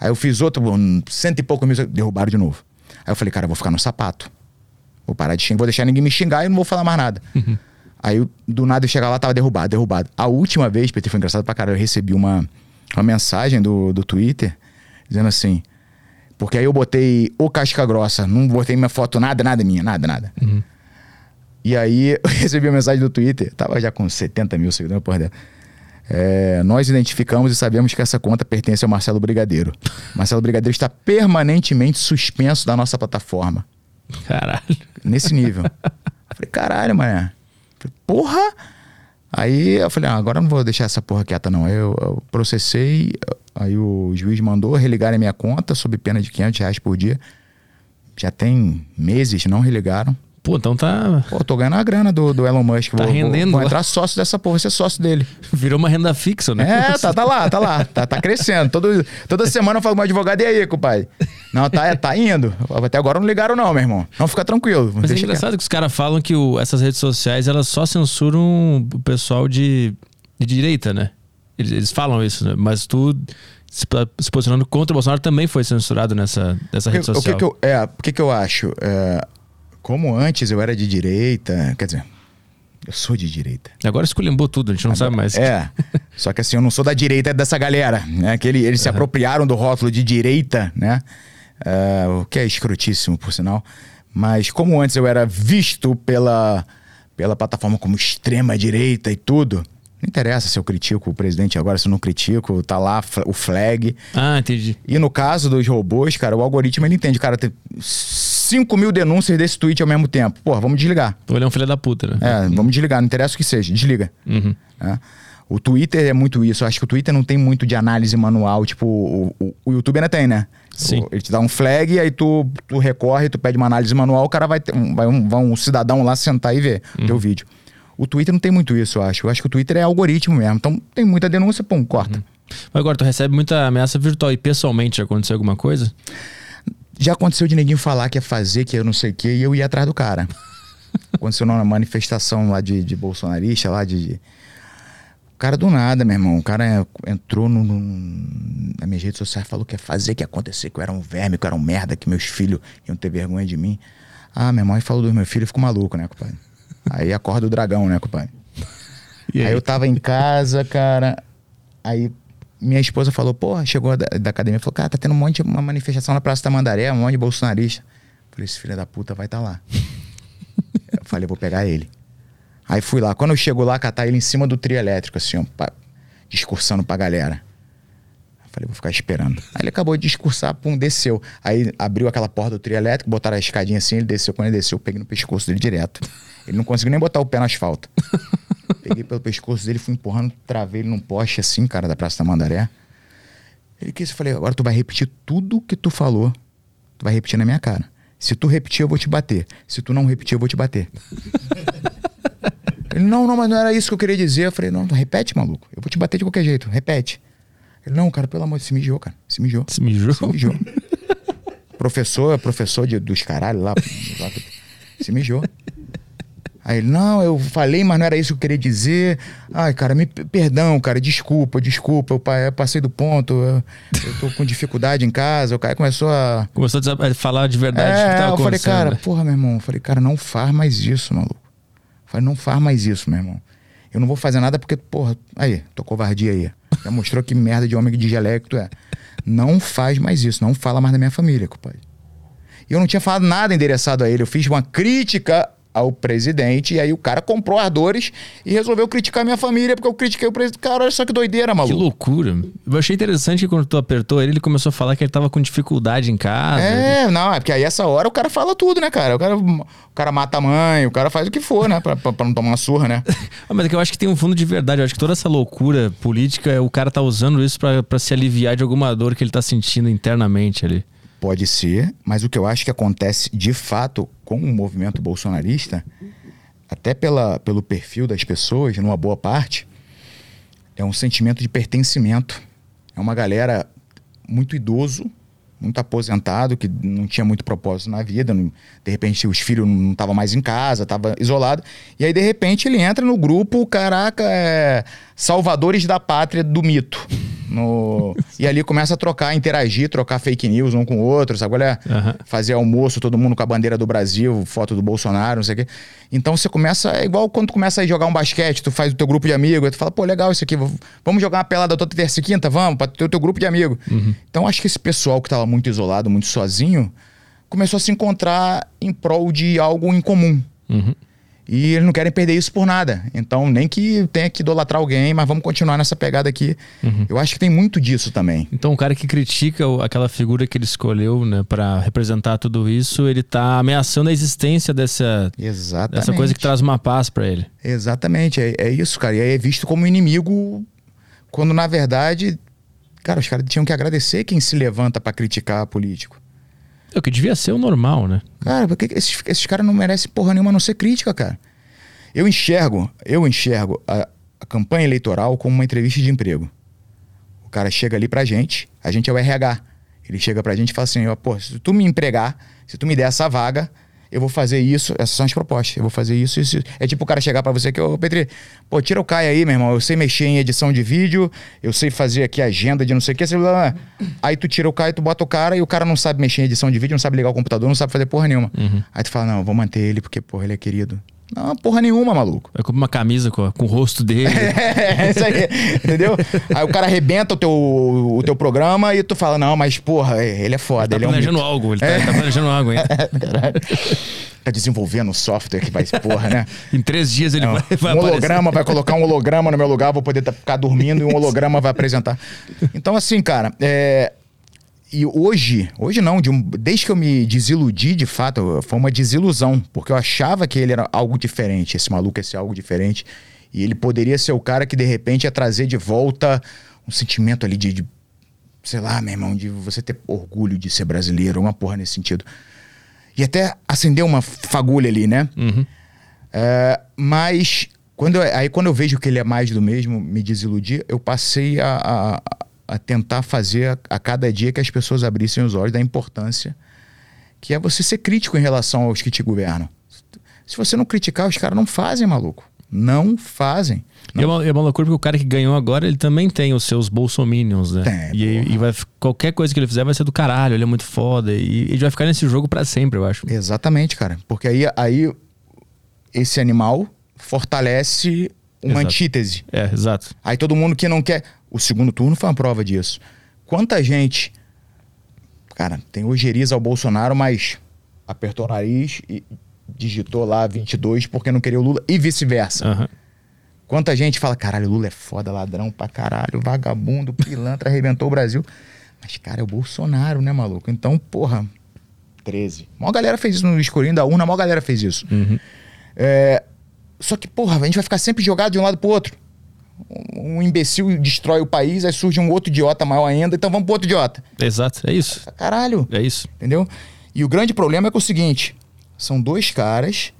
Aí eu fiz outro, bum, cento e poucos mil, derrubaram de novo. Aí eu falei, cara, eu vou ficar no sapato. Vou parar de xingar, vou deixar ninguém me xingar e não vou falar mais nada. Aí eu, do nada eu chegar lá, tava derrubado, derrubado. A última vez, PT, foi engraçado pra caralho, eu recebi uma, uma mensagem do, do Twitter dizendo assim. Porque aí eu botei o casca grossa, não botei minha foto, nada, nada minha, nada, nada. E aí eu recebi a mensagem do Twitter, tava já com 70 mil seguidores, porra dela. É, nós identificamos e sabemos que essa conta pertence ao Marcelo Brigadeiro. Marcelo Brigadeiro está permanentemente suspenso da nossa plataforma. Caralho. Nesse nível. Falei, caralho, mané. Falei, Porra! Aí eu falei, ah, agora não vou deixar essa porra quieta, não. Eu, eu processei, aí o juiz mandou religar a minha conta sob pena de 500 reais por dia. Já tem meses, não religaram. Pô, então tá. Pô, tô ganhando a grana do, do Elon Musk. Tá vou, rendendo Vou, vou entrar sócio dessa porra, ser sócio dele. Virou uma renda fixa, né? É, tá, tá lá, tá lá. Tá, tá crescendo. Todo, toda semana eu falo com o meu advogado, e aí, compadre? Não, tá, tá indo. Até agora não ligaram, não, meu irmão. Não fica tranquilo. Mas é engraçado que os caras falam que o- essas redes sociais elas só censuram o pessoal de, de direita, né? Eles, eles falam isso, né? Mas tu se, posicionando contra o Bolsonaro também foi censurado nessa, nessa rede que, o social. que que eu, é, o que, que eu acho? É, como antes eu era de direita, quer dizer, eu sou de direita. Agora esculhambou tudo, a gente não sabe mais. É. Só que assim, eu não sou da direita dessa galera, né? Que ele- eles se apropriaram do rótulo de direita, né? É, o que é escrotíssimo, por sinal. Mas como antes eu era visto pela, pela plataforma como extrema direita e tudo, não interessa se eu critico o presidente agora, se eu não critico, tá lá o flag. Ah, entendi. E no caso dos robôs, cara, o algoritmo ele entende, cara, 5 mil denúncias desse tweet ao mesmo tempo. Porra, vamos desligar. Ele é um filho da puta, né? É, vamos desligar, não interessa o que seja, desliga. Uhum. né? O Twitter é muito isso. Eu acho que o Twitter não tem muito de análise manual. Tipo, o, o, o YouTube ainda tem, né? Sim. O- ele te dá um flag, aí tu, tu recorre, tu pede uma análise manual, o cara vai ter um, vai um, vai um cidadão lá sentar e ver o teu vídeo. O Twitter não tem muito isso, eu acho. Eu acho que o Twitter é algoritmo mesmo. Então tem muita denúncia, pum, corta. Mas agora, tu recebe muita ameaça virtual e pessoalmente já aconteceu alguma coisa? Já aconteceu de neguinho falar que ia fazer, que eu não sei o quê, e eu ia atrás do cara. aconteceu numa manifestação lá de, de bolsonarista, lá de, de- O cara do nada, meu irmão. O cara entrou no, no, nas minhas redes sociais falou que ia fazer, que ia acontecer, que eu era um verme, que eu era um merda, que meus filhos iam ter vergonha de mim. Ah, meu irmão, aí falou dos meus filhos, eu fico maluco, né, compadre? Aí acorda o dragão, né, compadre? E Aí? eu tava em casa, cara. Aí minha esposa falou, porra, chegou da, da academia falou, cara, tá tendo um monte de uma manifestação na Praça Tamandaré, um monte de bolsonarista. Falei, esse filho da puta vai estar tá lá. eu falei, vou pegar ele. Aí fui lá. Quando eu chego lá, catar ele em cima do trio elétrico, assim, ó, pa- discursando pra galera. Eu falei, vou ficar esperando. Aí ele acabou de discursar, pum, desceu. Aí abriu aquela porta do trio elétrico, botaram a escadinha assim, ele desceu. Quando ele desceu, eu peguei no pescoço dele direto. Ele não conseguiu nem botar o pé no asfalto. Peguei pelo pescoço dele, fui empurrando, travei ele num poste assim, cara, da Praça da Mandaré. Ele quis, eu falei, agora tu vai repetir tudo que tu falou. Tu vai repetir na minha cara. Se tu repetir, eu vou te bater. Se tu não repetir, eu vou te bater. Ele, não, não, mas não era isso que eu queria dizer. Eu falei, não, repete, maluco. Eu vou te bater de qualquer jeito, repete. Ele, não, cara, pelo amor de Deus, se mijou, cara. Se mijou. Se mijou? Se mijou. professor, professor de, dos caralho lá, lá, se mijou. Aí ele, não, eu falei, mas não era isso que eu queria dizer. Ai, cara, me perdão, cara, desculpa, desculpa, eu, eu passei do ponto, eu, eu tô com dificuldade em casa. O cara começou a. Começou a falar de verdade É, eu falei, cara, né? porra, meu irmão. Eu falei, cara, não faz mais isso, maluco. Eu falei, não faz mais isso, meu irmão. Eu não vou fazer nada porque, porra, aí, tô covardia aí. Já mostrou que merda de homem de geleia que tu é. Não faz mais isso, não fala mais da minha família, compadre. E eu não tinha falado nada endereçado a ele. Eu fiz uma crítica ao presidente e aí o cara comprou ardores e resolveu criticar minha família porque eu critiquei o presidente. Cara, olha só que doideira, Que maluco. loucura. Eu achei interessante que quando tu apertou ele, ele começou a falar que ele tava com dificuldade em casa. É, não, é porque aí essa hora o cara fala tudo, né, cara? O cara, o cara mata a mãe, o cara faz o que for, né? Pra, pra, pra não tomar uma surra, né? Ah, mas é que eu acho que tem um fundo de verdade. Eu acho que toda essa loucura política, o cara tá usando isso pra se aliviar de alguma dor que ele tá sentindo internamente ali. Pode ser, mas o que eu acho que acontece de fato com o movimento bolsonarista, até pela, pelo perfil das pessoas, numa boa parte, é um sentimento de pertencimento. É uma galera muito idoso, muito aposentado, que não tinha muito propósito na vida. não- de repente, os filhos não estavam mais em casa, estava isolado. E aí, de repente, ele entra no grupo, caraca, é, Salvadores da Pátria do Mito. No- e ali começa a trocar, interagir, trocar fake news um com o outro, sabe? qual é? Aham. Fazer almoço, todo mundo com a bandeira do Brasil, foto do Bolsonaro, não sei o quê. Então você começa, é igual quando tu começa a jogar um basquete, tu faz o teu grupo de amigos, tu fala, pô, legal isso aqui, vamos jogar uma pelada toda terça e quinta? Vamos, pra ter o teu grupo de amigos. Então acho que esse pessoal que tava muito isolado, muito sozinho, começou a se encontrar em prol de algo em comum. Uhum. E eles não querem perder isso por nada. Então, nem que tenha que idolatrar alguém, mas vamos continuar nessa pegada aqui. Eu acho que tem muito disso também. Então o cara que critica aquela figura que ele escolheu, né, para representar tudo isso, ele tá ameaçando a existência dessa, Exatamente. dessa coisa que traz uma paz pra ele. Exatamente, é, é isso, cara. E aí é visto como inimigo, quando na verdade, cara, os caras tinham que agradecer quem se levanta pra criticar político. É o que devia ser o normal, né? Cara, por que que esses, esses caras não merecem porra nenhuma a não ser crítica, cara? Eu enxergo, eu enxergo a, a campanha eleitoral como uma entrevista de emprego. O cara chega ali pra gente, a gente é o RH. Ele chega pra gente e fala assim, pô, se tu me empregar, se tu me der essa vaga, eu vou fazer isso, essas são as propostas, eu vou fazer isso, isso. isso. É tipo o cara chegar pra você que, ô Petri, pô, tira o Caio aí, meu irmão, eu sei mexer em edição de vídeo, eu sei fazer aqui agenda de não sei o que, sei lá. aí tu tira o Caio, tu bota o cara e o cara não sabe mexer em edição de vídeo, não sabe ligar o computador, não sabe fazer porra nenhuma. Aí tu fala, não, vou manter ele porque, porra, ele é querido. Não, porra nenhuma, maluco. É como uma camisa com, com o rosto dele. É, isso aí, entendeu? Aí o cara arrebenta o teu, o teu programa e tu fala, não, mas porra, ele é foda, tá ele é um planejando algo, ele tá, ele tá planejando algo ainda. Tá desenvolvendo um software que vai, porra, né? Em três dias ele Não, vai, vai um aparecer. holograma, vai colocar um holograma no meu lugar, vou poder tá- ficar dormindo e um holograma vai apresentar. Então, assim, cara, é, E hoje, hoje não, de um- desde que eu me desiludi, de fato, foi uma desilusão, porque eu achava que ele era algo diferente, esse maluco ia ser algo diferente. E ele poderia ser o cara que de repente ia trazer de volta um sentimento ali de, de sei lá, meu irmão, de você ter orgulho de ser brasileiro, uma porra nesse sentido. E até acender uma fagulha ali, né? Uhum. É, mas quando eu, aí quando eu vejo que ele é mais do mesmo, me desiludir, eu passei a, a, a tentar fazer a, a, cada dia que as pessoas abrissem os olhos da importância que é você ser crítico em relação aos que te governam. Se você não criticar, os caras não fazem, maluco. Não fazem. Não. É, uma, é uma loucura porque o cara que ganhou agora, ele também tem os seus bolsominions, né? Tem, e, e vai, qualquer coisa que ele fizer vai ser do caralho, ele é muito foda. E ele vai ficar nesse jogo para sempre, eu acho. Exatamente, cara. Porque aí, aí esse animal fortalece uma Exato. antítese. É, exato. Aí todo mundo que não quer. O segundo turno foi uma prova disso. Quanta gente. Cara, tem ojeriza ao Bolsonaro, mas apertou o nariz e digitou lá 22 porque não queria o Lula e vice-versa. Uhum. Quanta gente fala, caralho, Lula é foda, ladrão pra caralho, vagabundo, pilantra, arrebentou o Brasil. Mas, cara, é o Bolsonaro, né, maluco? Então, porra, 13. A maior galera fez isso no escurinho da urna, a maior galera fez isso. Uhum. É, só que, porra, a gente vai ficar sempre jogado de um lado pro outro. Um imbecil destrói o país, aí surge um outro idiota maior ainda, então vamos pro outro idiota. Exato, é isso. Caralho. É isso. Entendeu? E o grande problema é que é o seguinte: são dois caras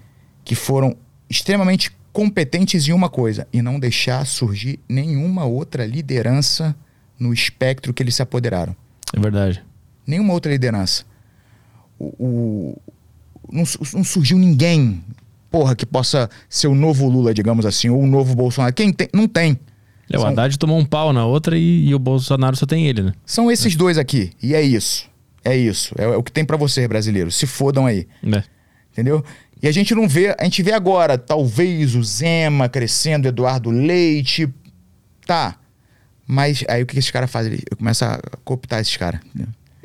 que foram extremamente competentes em uma coisa e não deixar surgir nenhuma outra liderança no espectro que eles se apoderaram. É verdade. Nenhuma outra liderança. O, o não, não, surgiu ninguém, porra, que possa ser o novo Lula, digamos assim, ou o novo Bolsonaro. Quem tem? Não tem. É, o São... Haddad tomou um pau na outra e, e, o Bolsonaro só tem ele, né? São esses é. dois aqui. E é isso. É isso. É, é o que tem para você, brasileiro. Se fodam aí. É. Entendeu? E a gente não vê, a gente vê agora, talvez o Zema crescendo, Eduardo Leite. Tá. Mas aí o que esse cara faz? Ele começa a cooptar esses caras.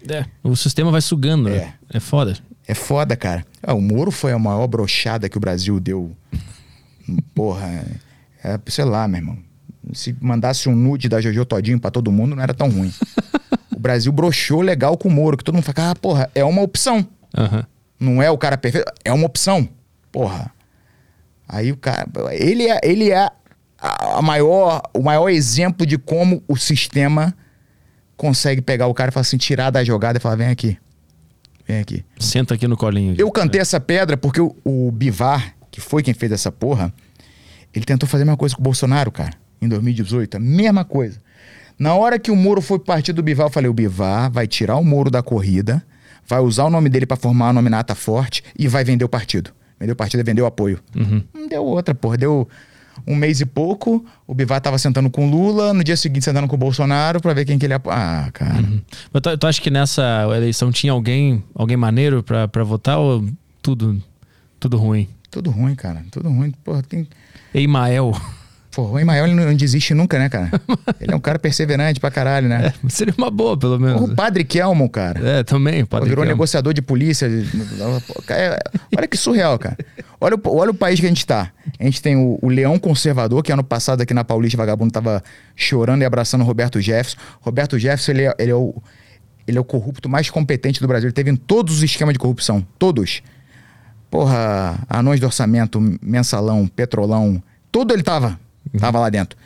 É. O sistema vai sugando, é. né? É foda. É foda, cara. Ah, o Moro foi a maior brochada que o Brasil deu. Porra. É, sei lá, meu irmão. Se mandasse um nude da Jojo Todinho pra todo mundo, não era tão ruim. o Brasil brochou legal com o Moro, que todo mundo fala, ah, porra, é uma opção. Uhum. Não é o cara perfeito, é uma opção. Porra. Aí o cara. Ele é, ele é a maior, o maior exemplo de como o sistema consegue pegar o cara e falar assim, tirar da jogada e falar: vem aqui. Vem aqui. Senta aqui no colinho. Eu cantei essa pedra porque o, o Bivar, que foi quem fez essa porra, ele tentou fazer a mesma coisa com o Bolsonaro, cara, em 2018. A mesma coisa. Na hora que o Moro foi partir do Bivar, eu falei: o Bivar vai tirar o Moro da corrida, vai usar o nome dele para formar uma nominata forte e vai vender o partido. Vendeu o partido e vendeu o apoio. Uhum. Não deu outra, porra. Deu um mês e pouco, o Bivar tava sentando com o Lula, no dia seguinte sentando com o Bolsonaro para ver quem que ele... Ah, cara. Uhum. Mas tu, tu acha que nessa eleição tinha alguém, alguém maneiro para votar ou tudo, tudo ruim? Tudo ruim, cara. Tudo ruim. Porra, tem... Eimael. Pô, o Emael não desiste nunca, né, cara? Ele é um cara perseverante pra caralho, né? É, seria uma boa, pelo menos. O Padre Kelmo, cara. É, também. Pô, virou Kelmo. negociador de polícia. É, olha que surreal, cara. Olha, olha o país que a gente tá. A gente tem o, o, Leão Conservador, que ano passado aqui na Paulista Vagabundo tava chorando e abraçando o Roberto Jefferson. Roberto Jefferson, ele é, ele é, o, ele é o corrupto mais competente do Brasil. Ele teve em todos os esquemas de corrupção. Todos. Porra, anões de orçamento, mensalão, petrolão. Tudo ele tava. Tava lá dentro.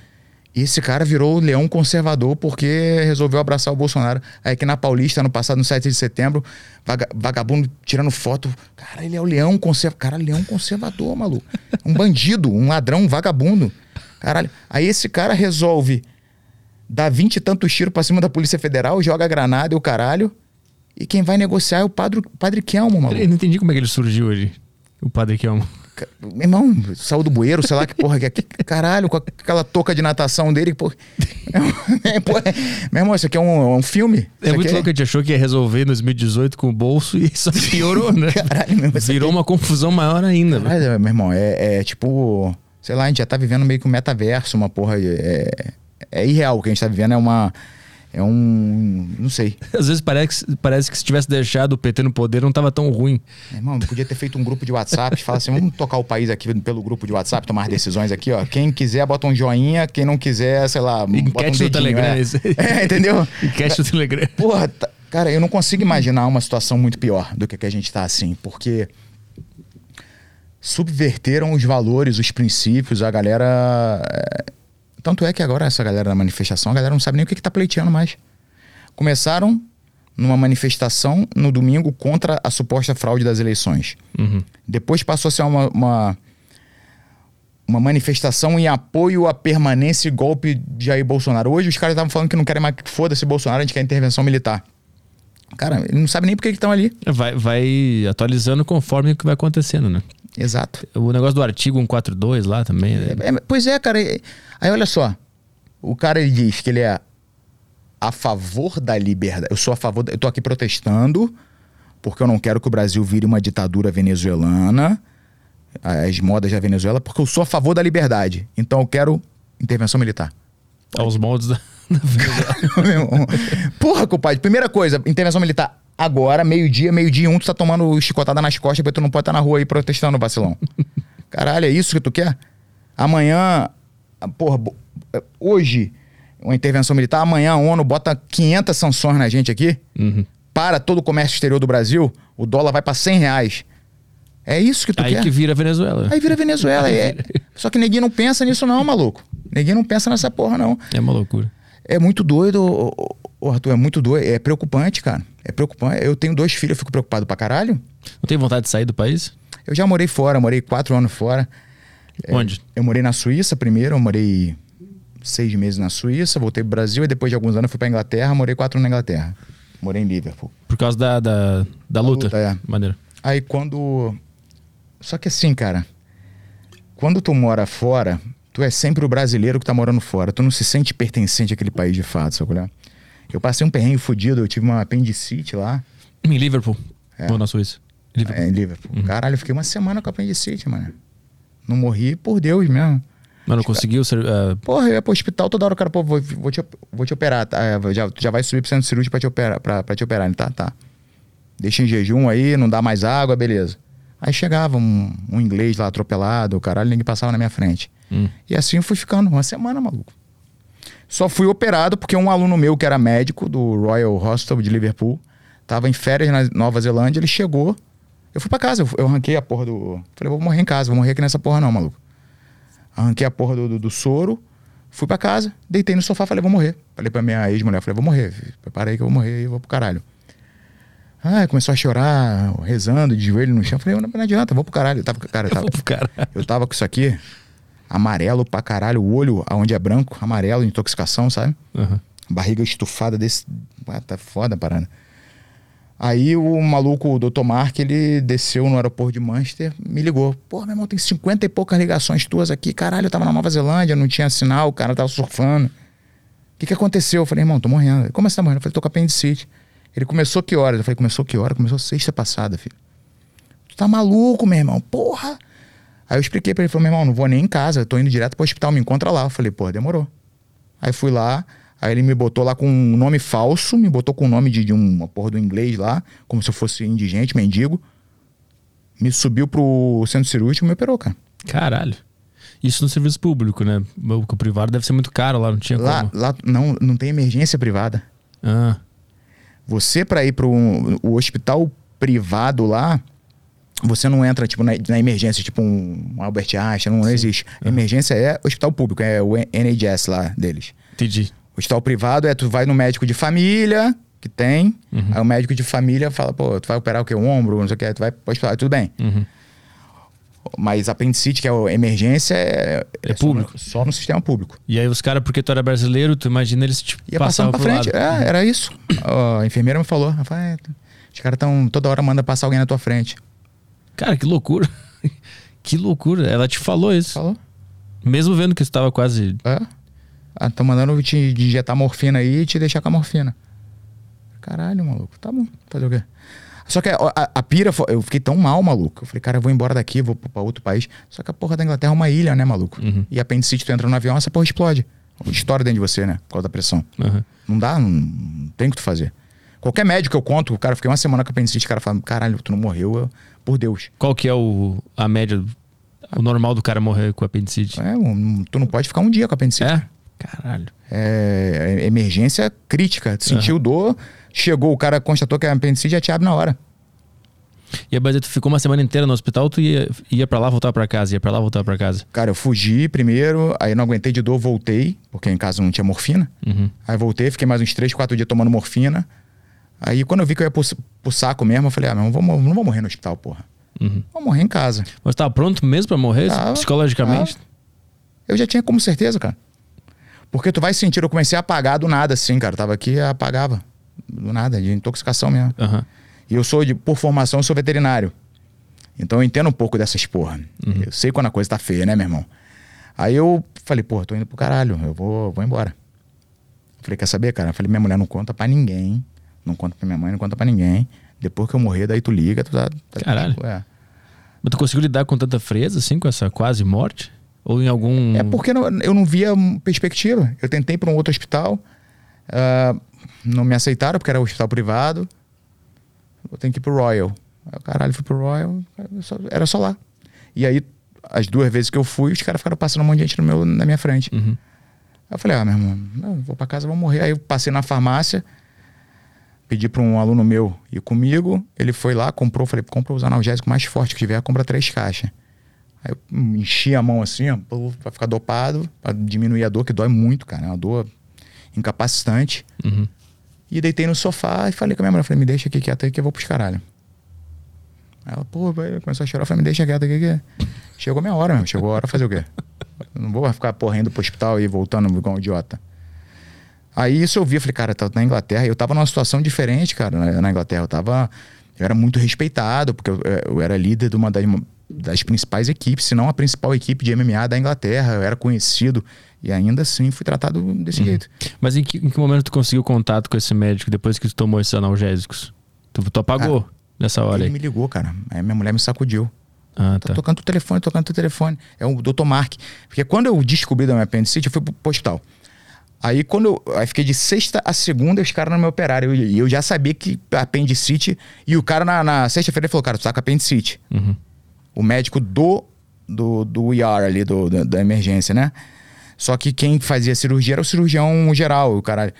E esse cara virou leão conservador porque resolveu abraçar o Bolsonaro. Aí que na Paulista, no passado, no 7 de setembro, vaga, vagabundo tirando foto. Cara, ele é o leão conservador. Cara, leão conservador, maluco. Um bandido, um ladrão, um vagabundo. Caralho. Aí esse cara resolve dar vinte e tantos tiros pra cima da Polícia Federal, joga a granada e o caralho. E quem vai negociar é o padre, padre Kelmo, maluco. Eu não entendi como é que ele surgiu hoje, o padre Kelmo. Meu irmão, saiu do bueiro, sei lá que porra que é. Caralho, com aquela touca de natação dele. Porra. É, porra, meu irmão, isso aqui é um, um filme? É muito louco, é... a gente achou que ia resolver em 2018 com o bolso e só piorou, né? Caralho, meu irmão, Virou aqui... uma confusão maior ainda. Caralho, meu irmão, é, é, tipo. Sei lá, a gente já tá vivendo meio que um metaverso, uma porra. É, é irreal o que a gente tá vivendo, é uma é um. Não sei. Às vezes parece, parece que se tivesse deixado o PT no poder não tava tão ruim. Irmão, podia ter feito um grupo de WhatsApp, falar assim: vamos tocar o país aqui pelo grupo de WhatsApp, tomar decisões aqui, ó. Quem quiser, bota um joinha, quem não quiser, sei lá, Enquete bota um no Telegram. É. é, entendeu? Enquete no Telegram. Porra, cara, eu não consigo imaginar uma situação muito pior do que, que a gente tá assim, porque. subverteram os valores, os princípios, a galera. É, Tanto é que agora essa galera da manifestação, a galera não sabe nem o que, que tá pleiteando mais. Começaram numa manifestação no domingo contra a suposta fraude das eleições. Uhum. Depois passou a ser uma, uma, uma manifestação em apoio à permanência e golpe de Jair Bolsonaro. Hoje os caras estavam falando que não querem mais que foda-se Bolsonaro, a gente quer intervenção militar. Cara, ele não sabe nem por que que estão ali. Vai, vai atualizando conforme o que vai acontecendo, né? Exato. O negócio do artigo 142 lá também. né? É, é, pois é, cara. Aí olha só. O cara ele diz que ele é a favor da liberdade. Eu sou a favor. Da, eu tô aqui protestando porque eu não quero que o Brasil vire uma ditadura venezuelana, as modas da Venezuela, porque eu sou a favor da liberdade. Então eu quero intervenção militar. Aos moldes da. Porra, compadre. Primeira coisa, intervenção militar agora, meio-dia, meio-dia um, tu tá tomando chicotada nas costas porque tu não pode estar na rua aí protestando, vacilão. Caralho, é isso que tu quer? Amanhã, porra, bo- hoje, uma intervenção militar, amanhã a ONU bota 500 sanções na gente aqui, Uhum. para todo o comércio exterior do Brasil, o dólar vai pra 100 reais. É isso que tu Aí quer? que vira Venezuela. Aí vira Venezuela. é. Só que ninguém não pensa nisso não, maluco. Ninguém não pensa nessa porra não. É uma loucura. É muito doido, Arthur, é muito doido. É preocupante, cara. É preocupante. Eu tenho dois filhos, eu fico preocupado pra caralho. Não tem vontade de sair do país? Eu já morei fora, morei quatro anos fora. Onde? Eu morei na Suíça primeiro, eu morei seis meses na Suíça, voltei pro Brasil e depois de alguns anos fui pra Inglaterra, morei quatro anos na Inglaterra. Morei em Liverpool. Por causa da, da, da luta? luta, é. Maneiro. Aí quando. Só que assim, cara, quando tu mora fora, tu é sempre o brasileiro que tá morando fora. Tu não se sente pertencente àquele país de fato, sabe? Eu passei um perrengue fudido, eu tive uma apendicite lá. Em Liverpool. É. Ou na Suíça? Liverpool. É, em Liverpool. Caralho, eu fiquei uma semana com apendicite, mano. Não morri por Deus mesmo. Mas não conseguiu ser. ah, Porra, eu ia pro hospital toda hora, o cara, pô, vou, vou, te, vou te operar. Tá? É, Já, já vai subir pro centro cirúrgico pra te operar, pra, pra te operar. Ele, Tá, tá. Deixa em jejum aí, não dá mais água, beleza. Aí chegava um, um inglês lá atropelado, o caralho, ninguém passava na minha frente. hum. E assim eu fui ficando, uma semana, maluco. Só fui operado porque um aluno meu, que era médico do Royal Hospital de Liverpool, tava em férias na Nova Zelândia, ele chegou. Eu fui pra casa, eu, eu arranquei a porra do. Falei, vou morrer em casa, vou morrer aqui nessa porra não, maluco. Arranquei a porra do, do, do soro, fui pra casa, deitei no sofá, falei, vou morrer. Falei pra minha ex-mulher, falei, vou morrer, prepara aí que eu vou morrer e vou pro caralho. Ah, começou a chorar, rezando, de joelho no chão. Falei, não, não adianta, vou pro caralho. Eu tava, cara, eu tava, Cara. eu tava com isso aqui, amarelo pra caralho, o olho aonde é branco, amarelo, intoxicação, sabe? Aham. Barriga estufada desse. Ah, tá foda a parada. Aí o maluco, o Dr. Mark, ele desceu no aeroporto de Manchester, me ligou. Pô, meu irmão, tem 50 e poucas ligações tuas aqui. Caralho, eu tava na Nova Zelândia, não tinha sinal, o cara tava surfando. O que que aconteceu? Eu falei, irmão, tô morrendo. Como você tá morrendo? Eu falei, tô com apendicite. Ele começou que horas? Eu falei, começou que hora? Começou sexta passada, filho. Tu tá maluco, meu irmão? Porra! Aí eu expliquei pra ele, falou, meu irmão, não vou nem em casa, eu tô indo direto pro hospital, me encontra lá. Eu falei, pô, demorou. Aí fui lá, aí ele me botou lá com um nome falso, me botou com o nome de, de uma porra do inglês lá, como se eu fosse indigente, mendigo. Me subiu pro centro cirúrgico e me operou, cara. Caralho. Isso no serviço público, né? O o privado deve ser muito caro lá, não tinha Lá, como. lá não, não tem emergência privada. Ah, Você, pra ir pro um- o hospital privado lá, você não entra, tipo, na, na emergência, tipo um Albert Einstein, não, não existe. Emergência é hospital público, é o NHS lá deles. entendi. Hospital privado é tu vai no médico de família, que tem, Uhum. aí o médico de família fala, pô, tu vai operar o quê? O ombro, não sei o que, tu vai pro hospital, tudo bem. Uhum. Mas apendicite, que é a emergência, é, É só no- público. Só no, sistema público. E aí os caras, porque tu era brasileiro, tu imagina eles tipo, Ia passavam passando pra frente. É, era isso. a enfermeira me falou. Falou, é, os caras estão toda hora manda passar alguém na tua frente. Cara, que loucura. que loucura. Ela te falou isso. Falou. Mesmo vendo que você tava quase. É. Ah, tô mandando te injetar morfina aí e te deixar com a morfina. Caralho, maluco. Tá bom. Fazer o quê? Só que a, a- a pira, eu fiquei tão mal, maluco. Eu falei, cara, eu vou embora daqui, vou pra outro país. Só que a porra da Inglaterra é uma ilha, né, maluco? Uhum. E apendicite, tu entra no avião, essa porra explode. Estoura dentro de você, né? Por causa da pressão. Aham. Não dá, não, não tem o que tu fazer. Qualquer médico que eu conto, o cara, fiquei uma semana com apendicite, o cara fala, caralho, tu não morreu, eu- por Deus. Qual que é o, a média, o normal do cara morrer com apendicite? É, um- tu não pode ficar um dia com apendicite. É? Caralho. É, é emergência crítica. Sentiu dor, chegou, o cara constatou que é apendicite, já te abre na hora. E a base, tu ficou uma semana inteira no hospital, tu ia, ia pra lá, voltar pra casa, ia pra lá, voltar pra casa? Cara, eu fugi primeiro, aí não aguentei de dor, voltei, porque em casa não tinha morfina. Uhum. Aí voltei, fiquei mais uns 3, 4 dias tomando morfina. Aí quando eu vi que eu ia pro, pro saco mesmo, eu falei, ah, não vou, não vou morrer no hospital, porra. Uhum. Vou morrer em casa. Mas tava pronto mesmo pra morrer, Tava, psicologicamente? Eu já tinha como certeza, cara. Porque tu vai sentir, eu comecei a apagar do nada, assim, cara. Tava aqui, apagava. Do nada, de intoxicação mesmo. Aham. E eu sou, de, por formação, eu sou veterinário. Então eu entendo um pouco dessas porra. Eu sei quando a coisa tá feia, né, meu irmão? Aí eu falei, porra, tô indo pro caralho, eu vou, vou embora. Falei, quer saber, cara? Eu falei, minha mulher não conta pra ninguém. Não conta pra minha mãe, não conta pra ninguém. Depois que eu morrer, daí tu liga, tu tá. tá Caralho. tipo, é. Mas tu conseguiu lidar com tanta frieza, assim, com essa quase morte? Ou em algum... É porque eu não via perspectiva. Eu tentei ir para um outro hospital, ah, não me aceitaram porque era um hospital privado. Eu tenho que ir pro Royal. Eu, caralho, fui pro Royal, era só, lá. E aí, as duas vezes que eu fui, os caras ficaram passando um monte de gente no meu, na minha frente. Uhum. Eu falei, ah, meu irmão, vou pra casa, vou morrer. Aí eu passei na farmácia, pedi pra um aluno meu ir comigo. Ele foi lá, comprou, falei, compra os analgésicos mais fortes que tiver, compra três caixas. Aí eu enchi a mão assim, ó, pra ficar dopado, pra diminuir a dor, que dói muito, cara. É uma dor incapacitante. Uhum. E deitei no sofá e falei com a minha mulher, falei, me deixa aqui quieto aí que eu vou pros caralho. Ela, pô, vai, começou a chorar, eu falei, me deixa quieto aqui que... Chegou a minha hora, mesmo. Chegou a hora fazer o quê? Eu não vou ficar porra indo pro hospital e voltando igual um idiota. Aí isso eu vi, eu falei, cara, tá na Inglaterra. Eu tava numa situação diferente, cara, na, na Inglaterra. Eu tava. Eu era muito respeitado, porque eu, eu era líder de uma das, das principais equipes, se não a principal equipe de MMA da Inglaterra. Eu era conhecido. E ainda assim fui tratado desse jeito. Mas em que, em que momento tu conseguiu contato com esse médico depois que tu tomou esses analgésicos? Tu, tu apagou nessa hora Ele aí? me ligou, cara. Aí minha mulher me sacudiu. Ah, Tá tá. tocando o telefone, tocando o telefone. É o Dr. Mark. Porque quando eu descobri da minha apendicite, eu fui pro pro hospital. Aí quando eu aí fiquei de sexta a segunda, os caras não me operaram. E eu, eu já sabia que apendicite. E o cara na, na sexta-feira falou, cara, tu tá com apendicite. Uhum. O médico do, do, do ER ali, do, da, da emergência, né? Só que quem fazia cirurgia era o cirurgião geral, o caralho.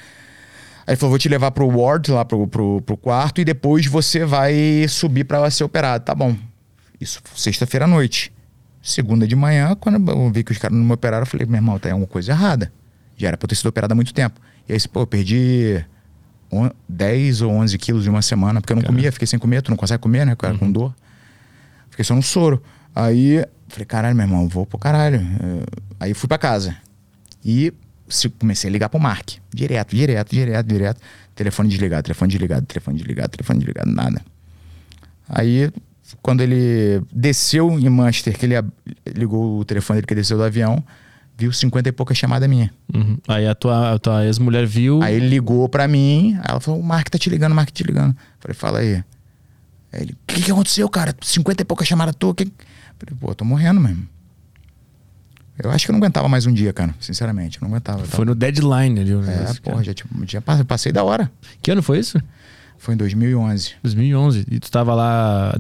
Aí ele falou, vou te levar pro ward, lá pro, pro, pro quarto, e depois você vai subir pra ser operado. Tá bom. Isso sexta-feira à noite. Segunda de manhã, quando eu vi que os caras não me operaram, eu falei, meu irmão, tem alguma coisa errada. Já era pra eu ter sido operado há muito tempo. E aí, pô, eu perdi on- 10 ou 11 quilos em uma semana, porque eu não Caramba. comia, fiquei sem comer, tu não consegue comer, né, cara, com dor. Fiquei só no soro. Aí, falei, caralho, meu irmão, vou pro caralho. Eh, Aí fui pra casa. E comecei a ligar pro Mark. Direto, direto, direto, direto. Telefone desligado, telefone desligado, telefone desligado, telefone desligado, nada. Aí, quando ele desceu em Manchester, que ele ligou o telefone dele que desceu do avião, viu 50 e pouca chamada minha. Uhum. Aí a tua, a tua ex-mulher viu. Aí ele ligou pra mim, aí ela falou: o Mark tá te ligando, o Mark tá te ligando. Falei, fala aí. Aí ele, o que, que aconteceu, cara? 50 e pouca chamada tua. Que... Falei, pô, tô morrendo mesmo. Eu acho que eu não aguentava mais um dia, cara. Sinceramente, eu não aguentava. Foi no deadline ali. tava- É, porra, já, tinha- já pa- passei da hora. Que ano foi isso? Foi em 2011, 2011. E tu tava lá.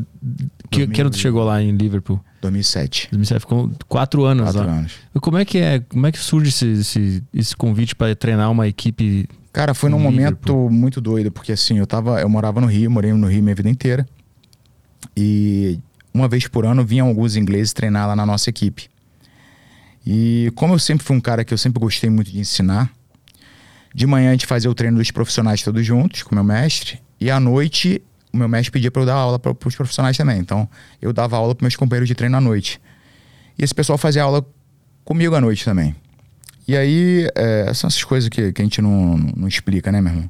Que, que ano tu chegou lá em Liverpool? 2007. 2007, ficou quatro anos Quatro lá. anos. E Como é que é? Como é que surge esse, esse, esse convite para treinar uma equipe? Cara, foi num Liverpool. momento muito doido, porque assim, eu tava, eu morava no Rio, morei no Rio minha vida inteira. E uma vez por ano vinham alguns ingleses treinar lá na nossa equipe. E como eu sempre fui um cara que eu sempre gostei muito de ensinar, de manhã a gente fazia o treino dos profissionais todos juntos com o meu mestre, e à noite o meu mestre pedia para eu dar aula para os profissionais também. Então eu dava aula para meus companheiros de treino à noite. E esse pessoal fazia aula comigo à noite também. E aí, é, são essas coisas que, que a gente não, não explica, né, meu irmão?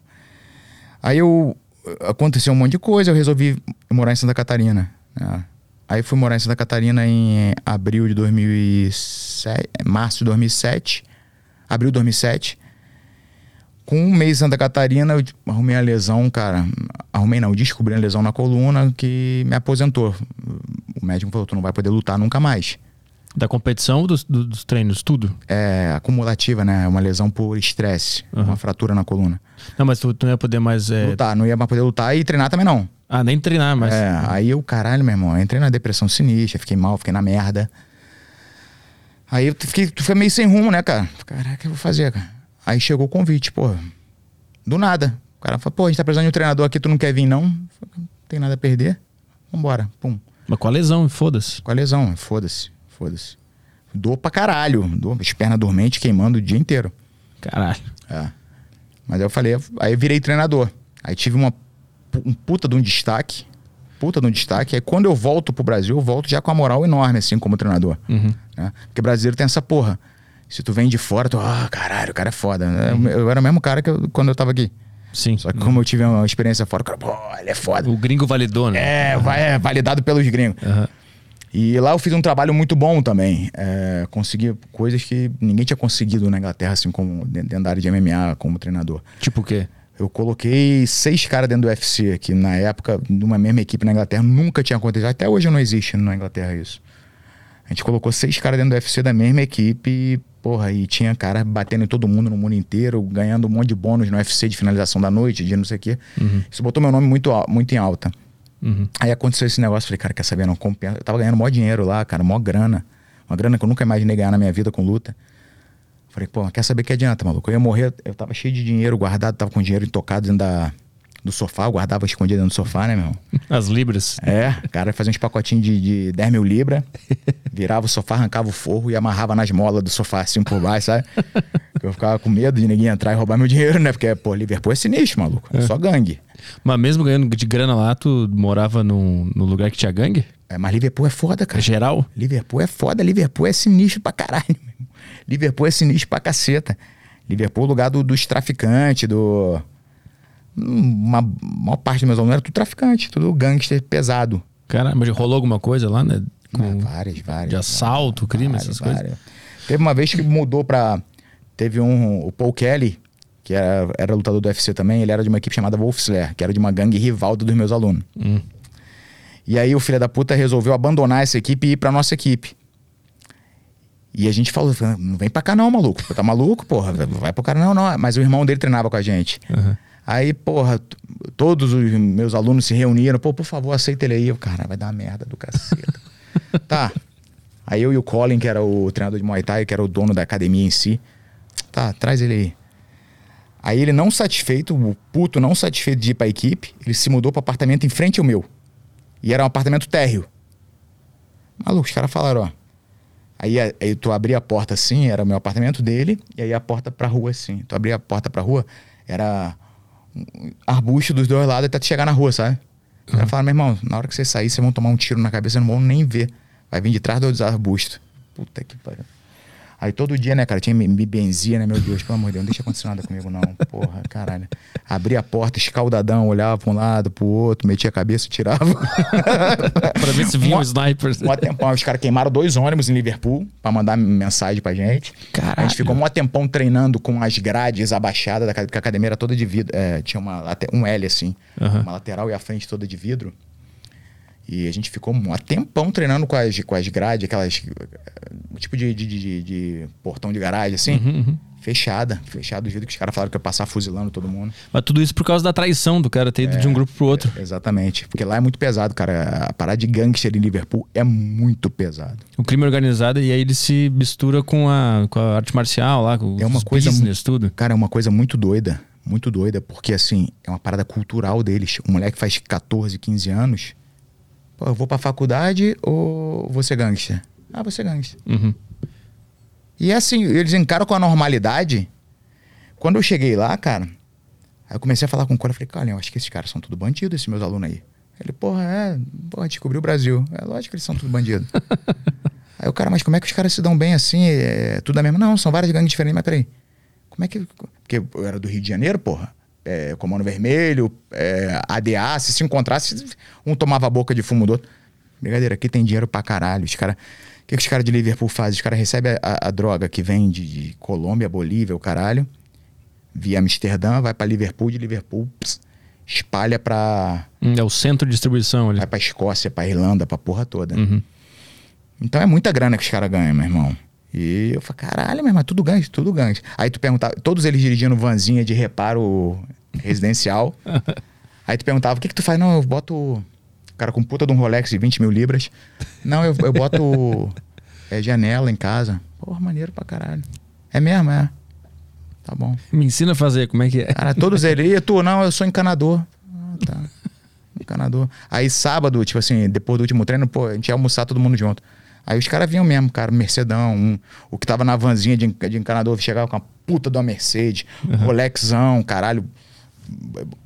Aí eu. Aconteceu um monte de coisa, eu resolvi morar em Santa Catarina. né? Aí fui morar em Santa Catarina em abril de 2007, março de 2007. Abril de 2007. Com um mês em Santa Catarina, eu arrumei a lesão, cara. Arrumei não, descobri a lesão na coluna que me aposentou. O médico falou: tu não vai poder lutar nunca mais. Da competição ou dos, do- dos treinos? Tudo? é acumulativa, né? É Uma lesão por estresse, Uhum. uma fratura na coluna. Não, mas tu, tu não ia poder mais. é, Lutar, não ia mais poder lutar e treinar também não. Ah, nem treinar, mas. É, aí eu, caralho, meu irmão, entrei na depressão sinistra, fiquei mal, fiquei na merda. Aí eu fiquei, tu fica meio sem rumo, né, cara? Caraca, o que eu vou fazer, cara? Aí chegou o convite, pô. Do nada. O cara falou, pô, a gente tá precisando de um treinador aqui, tu não quer vir, não? Falei, Não tem nada a perder. vambora, pum. Mas com a lesão, foda-se. Com a lesão, foda-se, foda-se. Dor pra caralho, dor, as pernas dormentes queimando o dia inteiro. Caralho. É. Mas aí eu falei, aí eu virei treinador. Aí tive uma, um puta de um destaque, puta de um destaque. Aí quando eu volto pro Brasil, eu volto já com a moral enorme, assim, como treinador. Uhum. Né? Porque brasileiro tem essa porra. Se tu vem de fora, tu, ah, caralho, o cara é foda. Uhum. Eu, eu era o mesmo cara que eu, quando eu tava aqui. Sim. Só que como eu tive uma experiência fora, o cara, pô, ele é foda. O gringo validou, né? É, vai, é validado pelos gringos. Uhum. E lá eu fiz um trabalho muito bom também. É, consegui coisas que ninguém tinha conseguido na Inglaterra, assim, como dentro da área de MMA, como treinador. Tipo o quê? Eu coloquei seis caras dentro do UFC, que na época, numa mesma equipe na Inglaterra, nunca tinha acontecido. Até hoje não existe na Inglaterra isso. A gente colocou seis caras dentro do UFC da mesma equipe porra, e tinha cara batendo em todo mundo no mundo inteiro, ganhando um monte de bônus no UFC de finalização da noite, de não sei o quê. Uhum. Isso botou meu nome muito, muito em alta. Uhum. Aí aconteceu esse negócio, falei, cara, quer saber? Não compensa. Eu tava ganhando maior dinheiro lá, cara, maior grana. Uma grana que eu nunca imaginei ganhar na minha vida com luta. Falei, pô, quer saber que adianta, maluco? Eu ia morrer, eu tava cheio de dinheiro guardado, tava com dinheiro intocado dentro da, do sofá, eu guardava escondido dentro do sofá, né, meu? As libras. É, o cara fazia uns pacotinhos de, de 10 mil libras, virava o sofá, arrancava o forro e amarrava nas molas do sofá assim por baixo, sabe? eu ficava com medo de ninguém entrar e roubar meu dinheiro, né? Porque, pô, Liverpool é sinistro, maluco. É só gangue. Mas mesmo ganhando de grana lá, tu morava no, no lugar que tinha gangue? É, mas Liverpool é foda, cara. É geral? Liverpool é foda, Liverpool é sinistro pra caralho. Liverpool é sinistro pra caceta. Liverpool é o lugar do, dos traficantes, do. Uma maior parte dos meus alunos era tudo traficante, tudo gangster pesado. Caramba, mas rolou alguma coisa lá, né? Com... Ah, várias, várias. De assalto, várias, crime, várias, essas várias. coisas? Teve uma vez que mudou pra. Teve um. O Paul Kelly, que era, era lutador do UFC também, ele era de uma equipe chamada Wolf Slayer, que era de uma gangue rival dos meus alunos. Hum. E aí o filho da puta resolveu abandonar essa equipe e ir pra nossa equipe. E a gente falou, não vem pra cá não, maluco. Tá maluco, porra? Vai pro cara, não, não. Mas o irmão dele treinava com a gente. Uhum. Aí, porra, todos os meus alunos se reuniram. Pô, por favor, aceita ele aí. Eu, cara, vai dar merda do caceta. tá. Aí eu e o Colin, que era o treinador de Muay Thai, que era o dono da academia em si. Tá, traz ele aí. Aí ele não satisfeito, o puto não satisfeito de ir pra equipe, ele se mudou pro apartamento em frente ao meu. E era um apartamento térreo. Maluco, os caras falaram, ó. Aí, aí tu abria a porta assim, era o meu apartamento dele, e aí a porta pra rua assim. Tu abria a porta pra rua, era arbusto dos dois lados até tu chegar na rua, sabe? Os caras falaram, meu irmão, na hora que você sair, vocês vão tomar um tiro na cabeça, não vão nem ver. Vai vir de trás dos arbustos. Puta que pariu. Aí todo dia, né, cara, tinha me benzia, né, meu Deus, pelo amor de Deus, não deixa acontecer nada comigo, não. Porra, caralho. Abria a porta, escaldadão, olhava pra um lado, pro outro, metia a cabeça e tirava. pra ver se vinha um sniper. Um tempão, os caras queimaram dois ônibus em Liverpool pra mandar mensagem pra gente. Caralho. A gente ficou um tempão treinando com as grades abaixadas, porque a academia era toda de vidro. É, tinha uma, um L assim, uhum. uma lateral e a frente toda de vidro. E a gente ficou um tempão treinando com as, com as grades, aquelas. Tipo de, de, de, de portão de garagem, assim. Uhum, uhum. Fechada. Fechada do jeito que os caras falaram que ia passar fuzilando todo mundo. Mas tudo isso por causa da traição do cara ter ido é, de um grupo pro outro. É, exatamente. Porque lá é muito pesado, cara. A parada de gangster em Liverpool é muito pesado. O crime organizado, e aí ele se mistura com a, com a arte marcial lá, com é uma os coisa, business, tudo. Cara, é uma coisa muito doida. Muito doida, porque assim, é uma parada cultural deles. O moleque faz 14, 15 anos Pô, eu vou pra faculdade ou vou ser gangster? Ah, vou ser gangster. Uhum. E é assim, eles encaram com a normalidade. Quando eu cheguei lá, cara, aí eu comecei a falar com o cara, falei, cara, eu acho que esses caras são tudo bandido, esses meus alunos aí. Ele, porra, é, porra, descobriu o Brasil. É lógico que eles são tudo bandido. aí o cara, mas como é que os caras se dão bem assim? É, tudo a mesma? Não, são várias gangues diferentes, mas peraí. Como é que. Porque eu era do Rio de Janeiro, porra é, Comando Vermelho, é, ADA, se se encontrasse, um tomava a boca de fumo do outro. Brincadeira, aqui tem dinheiro pra caralho. Os cara, o que, que os caras de Liverpool fazem? Os caras recebem a, a, droga que vem de, de, Colômbia, Bolívia, o caralho, via Amsterdã, vai para Liverpool, de Liverpool, pss, espalha pra. Hum, é o centro de distribuição ali. Vai pra Escócia, pra Irlanda, pra porra toda. Uhum. Então é muita grana que os caras ganham, meu irmão. E eu falei, caralho, meu irmão, tudo ganha, tudo ganha. Aí tu perguntava, todos eles dirigindo vanzinha de reparo residencial. Aí tu perguntava, o que que tu faz? Não, eu boto cara com puta de um Rolex de 20 mil libras. Não, eu, eu boto é, janela em casa. Porra, maneiro pra caralho. É mesmo, é. Tá bom. Me ensina a fazer, como é que é? Cara, todos eles, e tu, não, eu sou encanador. Ah, tá. encanador. Aí sábado, tipo assim, depois do último treino, pô, a gente ia almoçar todo mundo junto. Aí os caras vinham mesmo, cara, Mercedão, um, o que tava na vanzinha de, de encanador chegava com uma puta uma Mercedes, uhum. Rolexão, caralho,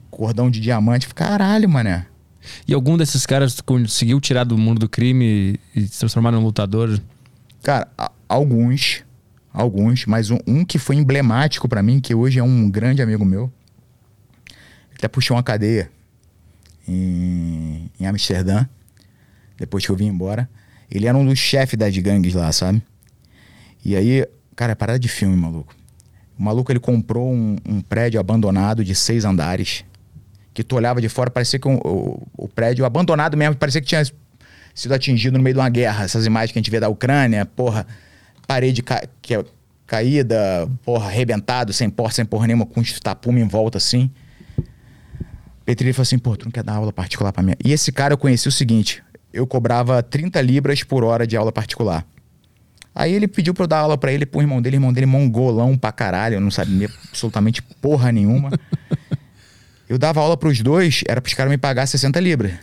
cordão de diamante. Caralho, mané. E algum desses caras conseguiu tirar do mundo do crime e se transformar num lutador? Cara, alguns. Alguns, mas um, um que foi emblemático para mim, que hoje é um grande amigo meu. Ele até puxou uma cadeia em, em Amsterdã, depois que eu vim embora. Ele era um dos chefes das gangues lá, sabe? E aí, cara, é parada de filme, maluco. O maluco ele comprou um, um prédio abandonado de seis andares que tu olhava de fora, parecia que um, o, o prédio abandonado mesmo, parecia que tinha sido atingido no meio de uma guerra. Essas imagens que a gente vê da Ucrânia, porra, parede ca que é caída, porra, arrebentado, sem porta, sem porra nenhuma, com tapume em volta assim. Petri falou assim: pô, tu não quer dar aula particular pra mim? E esse cara eu conheci o seguinte: eu cobrava 30 libras por hora de aula particular. Aí ele pediu pra eu dar aula pra ele, pro irmão dele, irmão dele mongolão pra caralho, eu não sabia absolutamente porra nenhuma. Eu dava aula pros dois, era pros caras me pagar 60 libras.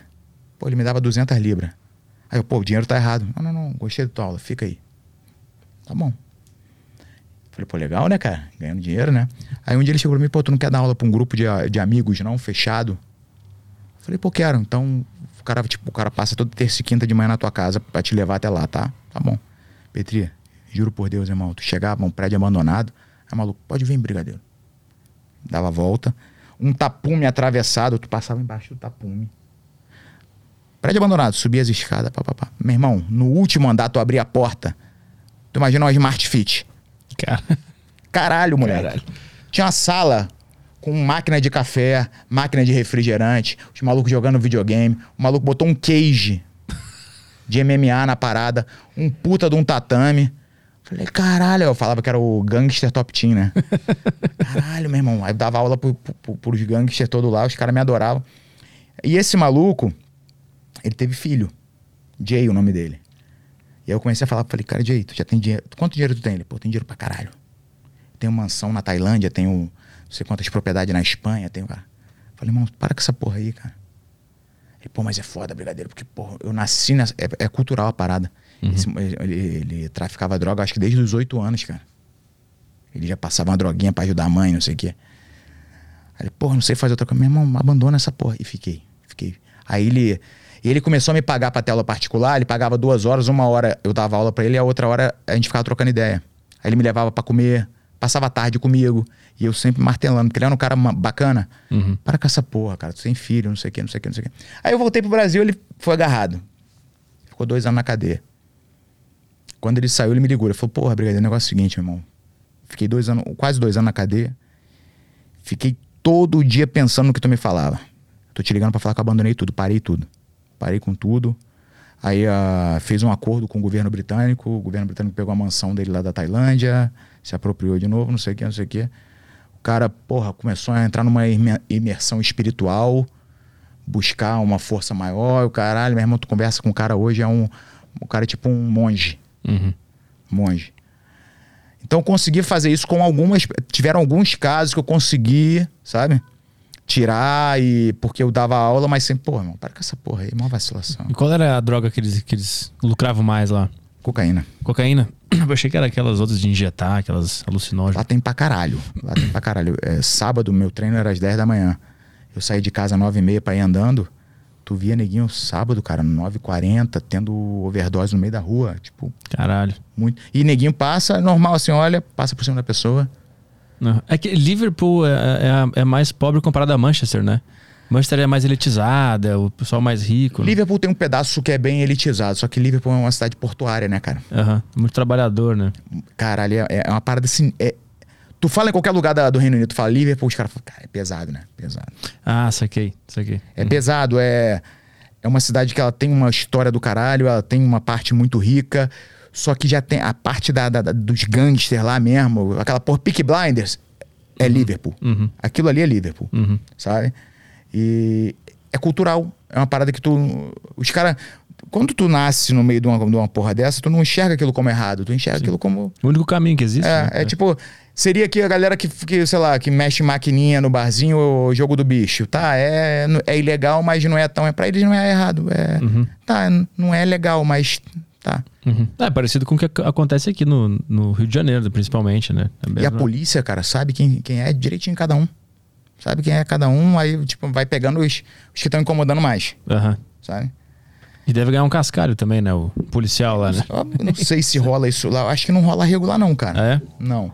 Pô, ele me dava 200 libras. Aí eu, pô, o dinheiro tá errado. Não, não, não, gostei da tua aula, fica aí. Tá bom. Falei, pô, legal, né, cara? Ganhando dinheiro, né? Aí um dia ele chegou pra mim, pô, tu não quer dar aula pra um grupo de, de amigos, não? Fechado. Falei, pô, quero. Então, o cara, tipo, o cara passa toda terça e quinta de manhã na tua casa pra te levar até lá, tá? Tá bom. Petri, juro por Deus, irmão, tu chegava um prédio abandonado, aí maluco, pode vir, brigadeiro. Dava a volta um tapume atravessado, tu passava embaixo do tapume. Prédio abandonado, subia as escadas, papapá. Meu irmão, no último andar tu abria a porta. Tu imagina uma Smart Fit. Cara. Caralho, mulher. Caralho. Tinha uma sala com máquina de café, máquina de refrigerante, os malucos jogando videogame. O maluco botou um cage de MMA na parada, um puta de um tatame. Falei, caralho, eu falava que era o gangster top team, né? caralho, meu irmão. Aí eu dava aula pro, pro, pros gangsters todo lá, os caras me adoravam. E esse maluco, ele teve filho. Jay, o nome dele. E aí eu comecei a falar, falei, cara, Jay, tu já tem dinheiro. Quanto dinheiro tu tem? Ele, pô, tem dinheiro pra caralho. Tenho mansão na Tailândia, tenho não sei quantas propriedades na Espanha, tenho. Cara. Falei, irmão, para com essa porra aí, cara. Ele, pô, mas é foda, brigadeiro, porque, porra, eu nasci nessa. É, é cultural a parada. Uhum. Esse, ele, ele, traficava droga, acho que desde os oito anos, cara. Ele já passava uma droguinha para ajudar a mãe, não sei o quê. Aí ele, porra, não sei fazer outra coisa. Meu irmão, abandona essa porra. E fiquei, fiquei. Aí ele, ele começou a me pagar pra tela particular, ele pagava duas horas, uma hora eu dava aula para ele, a outra hora a gente ficava trocando ideia. Aí ele me levava para comer, passava a tarde comigo. E eu sempre martelando, porque ele era um cara bacana. Uhum. Para com essa porra, cara, tu tem filho, não sei o quê, não sei o quê, não sei o quê. Aí eu voltei pro Brasil, ele foi agarrado. Ficou dois anos na cadeia. Quando ele saiu, ele me ligou. Ele falou: Porra, Brigadeiro, o negócio é o seguinte, meu irmão. Fiquei dois anos, quase dois anos na cadeia. Fiquei todo dia pensando no que tu me falava. Tô te ligando para falar que eu abandonei tudo, parei tudo. Parei com tudo. Aí uh, fez um acordo com o governo britânico. O governo britânico pegou a mansão dele lá da Tailândia, se apropriou de novo, não sei o que, não sei o que. O cara, porra, começou a entrar numa imersão espiritual, buscar uma força maior. O caralho, meu irmão, tu conversa com o cara hoje, é um. O cara é tipo um monge. Uhum. Monge. Então consegui fazer isso com algumas. Tiveram alguns casos que eu consegui, sabe? Tirar e. Porque eu dava aula, mas sempre, pô, irmão, para com essa porra aí, uma vacilação. E qual era a droga que eles, que eles lucravam mais lá? Cocaína. Cocaína? Eu achei que era aquelas outras de injetar, aquelas alucinógenas. Lá tem pra caralho. Lá tem pra caralho. É, sábado, meu treino era às 10 da manhã. Eu saí de casa às 9 e meia pra ir andando. Tu via neguinho sábado, cara, 9h40, tendo overdose no meio da rua. Tipo. Caralho. Muito. E neguinho passa, normal assim, olha, passa por cima da pessoa. Não. É que Liverpool é, é, é, mais pobre comparado a Manchester, né? Manchester é mais elitizada, o pessoal mais rico. Né? Liverpool tem um pedaço que é bem elitizado, só que Liverpool é uma cidade portuária, né, cara? Uhum. Muito trabalhador, né? Caralho, é, é uma parada assim. É, Tu fala em qualquer lugar da, do Reino Unido, tu fala Liverpool, os caras falam, cara, é pesado, né? Pesado. Ah, saquei, saquei. É uhum. pesado, é, é uma cidade que ela tem uma história do caralho, ela tem uma parte muito rica, só que já tem a parte da, da, da dos gangsters lá mesmo, aquela por Peak Blinders, é uhum. Liverpool. Uhum. Aquilo ali é Liverpool, uhum. sabe? E é cultural, é uma parada que tu. Os caras. Quando tu nasce no meio de uma, de uma porra dessa, tu não enxerga aquilo como errado, tu enxerga Sim. aquilo como. O único caminho que existe. É, né? é, é tipo Seria que a galera que, que, sei lá, que mexe maquininha no barzinho ou jogo do bicho. Tá, é, é ilegal, mas não é tão. É, pra eles não é errado. É, uhum. Tá, não é legal, mas tá. Uhum. É parecido com o que acontece aqui no, no Rio de Janeiro, principalmente, né? É e a polícia, cara, sabe quem, quem é direitinho cada um. Sabe quem é cada um, aí, tipo, vai pegando os, os que estão incomodando mais. Uhum. Sabe? E deve ganhar um cascalho também, né? O policial lá, né? não sei se rola isso lá. Acho que não rola regular, não, cara. É? Não.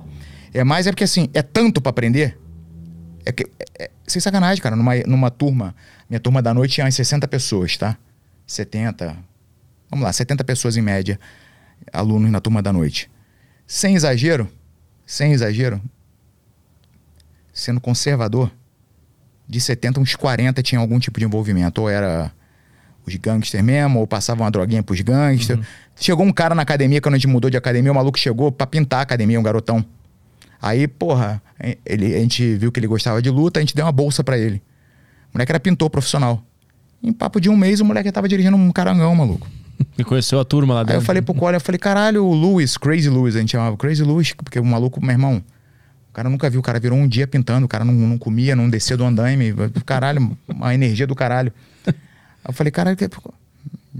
É mais é porque assim, é tanto para aprender. É que, é, é, sem sacanagem, cara. Numa, numa turma, minha turma da noite tinha umas 60 pessoas, tá? 70. Vamos lá, 70 pessoas em média, alunos na turma da noite. Sem exagero, sem exagero, sendo conservador, de 70, uns 40 tinham algum tipo de envolvimento. Ou era os gangsters mesmo, ou passavam uma droguinha pros gangsters. Uhum. Chegou um cara na academia, quando a gente mudou de academia, o maluco chegou pra pintar a academia, um garotão. Aí, porra, ele, a gente viu que ele gostava de luta, a gente deu uma bolsa para ele. O moleque era pintor profissional. Em papo de um mês, o moleque tava dirigindo um carangão, maluco. E conheceu a turma lá dentro. Aí eu falei pro Cole, eu falei, caralho, o Lewis, Crazy Lewis, a gente chamava Crazy Lewis, porque o maluco, meu irmão, cara nunca viu, o cara virou um dia pintando, o cara não, não comia, não descia do andaime, caralho, uma energia do caralho. Eu falei, caralho,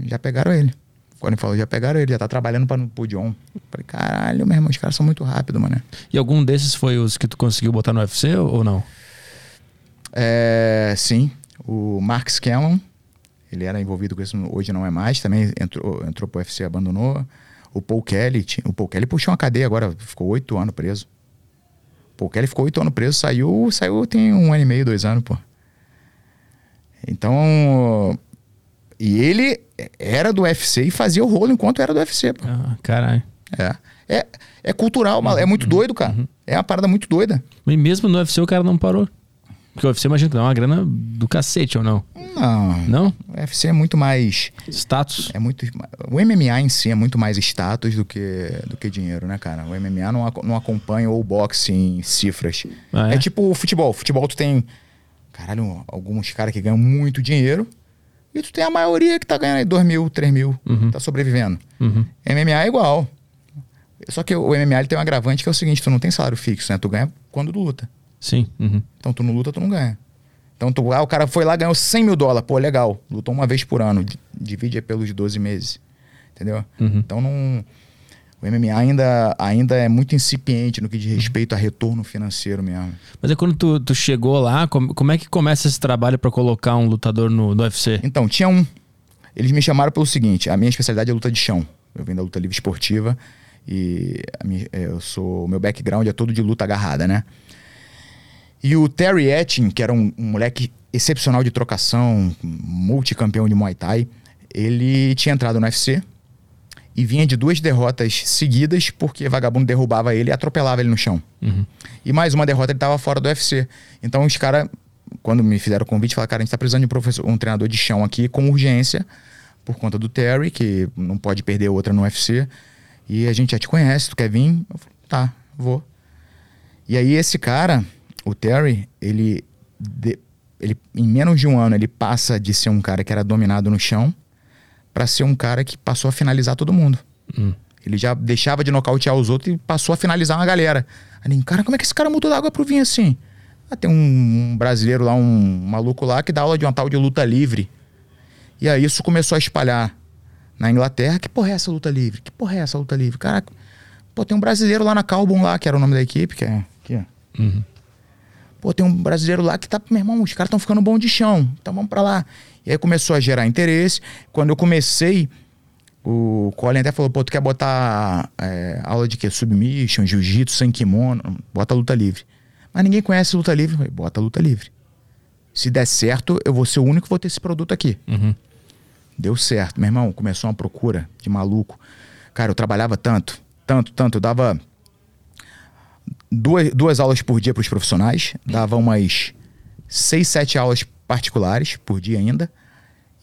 já pegaram ele. Quando ele falou, já pegaram ele, já tá trabalhando para o John. Falei, caralho, meu irmão, os caras são muito rápidos, mano. E algum desses foi os que tu conseguiu botar no UFC ou não? É, sim. O Mark Scanlon, ele era envolvido com isso, hoje não é mais, também entrou, entrou pro UFC abandonou. O Paul Kelly, o Paul Kelly puxou uma cadeia agora, ficou oito anos preso. O Paul Kelly ficou oito anos preso, saiu, saiu tem um ano e meio, dois anos, pô. Então, e ele era do UFC e fazia o rolo enquanto era do UFC, pô. Ah, caralho. É. É, é cultural, uhum, é muito uhum, doido, cara. Uhum. É uma parada muito doida. E mesmo no UFC o cara não parou. Porque o UFC imagina que dá uma grana do cacete ou não? Não. Não? O UFC é muito mais. Status? É muito. O MMA em si é muito mais status do que, do que dinheiro, né, cara? O MMA não, não acompanha o boxe em cifras. Ah, é? é tipo o futebol. Futebol tu tem. Caralho, alguns caras que ganham muito dinheiro. E tu tem a maioria que tá ganhando aí 2 mil, 3 mil, uhum. tá sobrevivendo. Uhum. MMA é igual. Só que o MMA tem um agravante que é o seguinte: tu não tem salário fixo, né? Tu ganha quando tu luta. Sim. Uhum. Então tu não luta, tu não ganha. Então tu, ah, o cara foi lá ganhou 100 mil dólares. Pô, legal. Lutou uma vez por ano. Divide pelos 12 meses. Entendeu? Uhum. Então não. O MMA ainda, ainda é muito incipiente no que diz respeito a retorno financeiro mesmo. Mas é quando tu, tu chegou lá, como, como é que começa esse trabalho para colocar um lutador no, no UFC? Então, tinha um. Eles me chamaram pelo seguinte: a minha especialidade é luta de chão. Eu venho da luta livre esportiva e minha, é, eu sou. O meu background é todo de luta agarrada, né? E o Terry Etting, que era um, um moleque excepcional de trocação, multicampeão de Muay Thai, ele tinha entrado no UFC e vinha de duas derrotas seguidas porque vagabundo derrubava ele e atropelava ele no chão. Uhum. E mais uma derrota ele estava fora do UFC. Então os caras, quando me fizeram o convite, falaram: cara, a gente está precisando de um, professor, um treinador de chão aqui com urgência por conta do Terry, que não pode perder outra no UFC. E a gente já te conhece, tu quer vir? Eu falei, tá, vou. E aí esse cara, o Terry, ele, ele em menos de um ano ele passa de ser um cara que era dominado no chão para ser um cara que passou a finalizar todo mundo. Hum. Ele já deixava de nocautear os outros e passou a finalizar uma galera. Aí, cara, como é que esse cara mudou da água pro vinho assim? Ah, tem um, um, brasileiro lá, um maluco lá, que dá aula de uma tal de luta livre. E aí isso começou a espalhar na Inglaterra. Que porra é essa luta livre? Que porra é essa luta livre? Caraca, pô, tem um brasileiro lá na Calbon lá, que era o nome da equipe, que é. Aqui, ó. Uhum. Pô, tem um brasileiro lá que tá, meu irmão, os caras estão ficando bom de chão. Então vamos para lá. E aí começou a gerar interesse. Quando eu comecei, o Colin até falou: pô, tu quer botar é, aula de quê? Submission, jiu-jitsu, sem kimono? Bota luta livre. Mas ninguém conhece luta livre. Falei, bota luta livre. Se der certo, eu vou ser o único que vou ter esse produto aqui. Uhum. Deu certo. Meu irmão, começou uma procura de maluco. Cara, eu trabalhava tanto, tanto, tanto. Eu dava duas, duas aulas por dia para os profissionais. Dava umas seis, sete aulas particulares por dia ainda.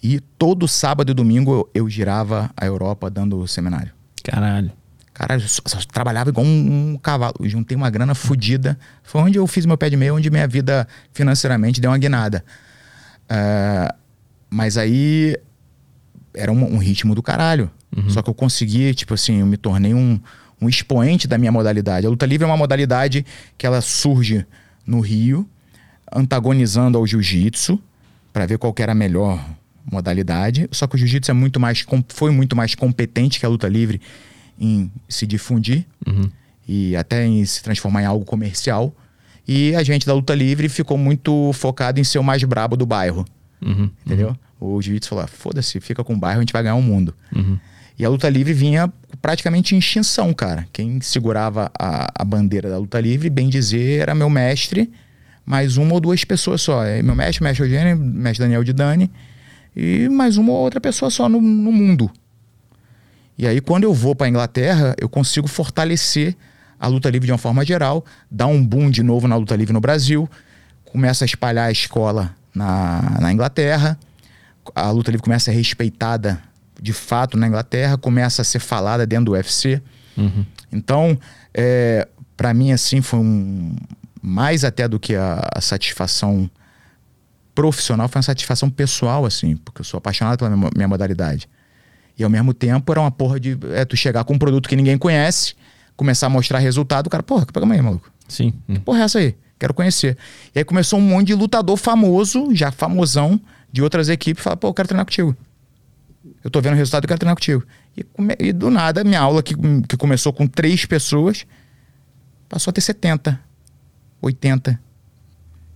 E todo sábado e domingo eu, eu girava a Europa dando seminário. Caralho. Caralho, eu só, só trabalhava igual um, um cavalo. Juntei uma grana fodida. Foi onde eu fiz meu pé de meia, onde minha vida financeiramente deu uma guinada. Uh, mas aí era um, um, ritmo do caralho. Uhum. Só que eu consegui, tipo assim, eu me tornei um, um expoente da minha modalidade. A luta livre é uma modalidade que ela surge no Rio, antagonizando ao jiu-jitsu, para ver qual era a melhor modalidade. Só que o jiu-jitsu é muito mais, foi muito mais competente que a luta livre em se difundir uhum. e até em se transformar em algo comercial. E a gente da luta livre ficou muito focado em ser o mais brabo do bairro. Uhum. Entendeu? Uhum. O jiu-jitsu falou: ah, foda-se, fica com o bairro, a gente vai ganhar o um mundo. E a luta livre vinha praticamente em extinção, cara. Quem segurava a, a bandeira da luta livre, bem dizer, era meu mestre, mais uma ou duas pessoas só. É meu mestre, mestre Eugênio, mestre Daniel de Dani, e mais uma ou outra pessoa só no, no mundo. E aí, quando eu vou para a Inglaterra, eu consigo fortalecer a luta livre de uma forma geral, dar um boom de novo na luta livre no Brasil, começa a espalhar a escola na, na Inglaterra, a luta livre começa a ser respeitada de fato na Inglaterra, começa a ser falada dentro do UFC. Uhum. Então, é, para mim, assim, foi um. Mais até do que a, a, satisfação profissional, foi uma satisfação pessoal, assim, porque eu sou apaixonado pela minha, minha modalidade. E ao mesmo tempo era uma porra de. É, tu chegar com um produto que ninguém conhece, começar a mostrar resultado, o cara, porra, que aí, maluco. Sim. Que porra é essa aí? Quero conhecer. E aí começou um monte de lutador famoso, já famosão, de outras equipes, falar, pô, eu quero treinar contigo. Eu tô vendo o resultado, eu quero treinar contigo. E, e do nada, minha aula, que, que começou com três pessoas, passou a ter 70, 80.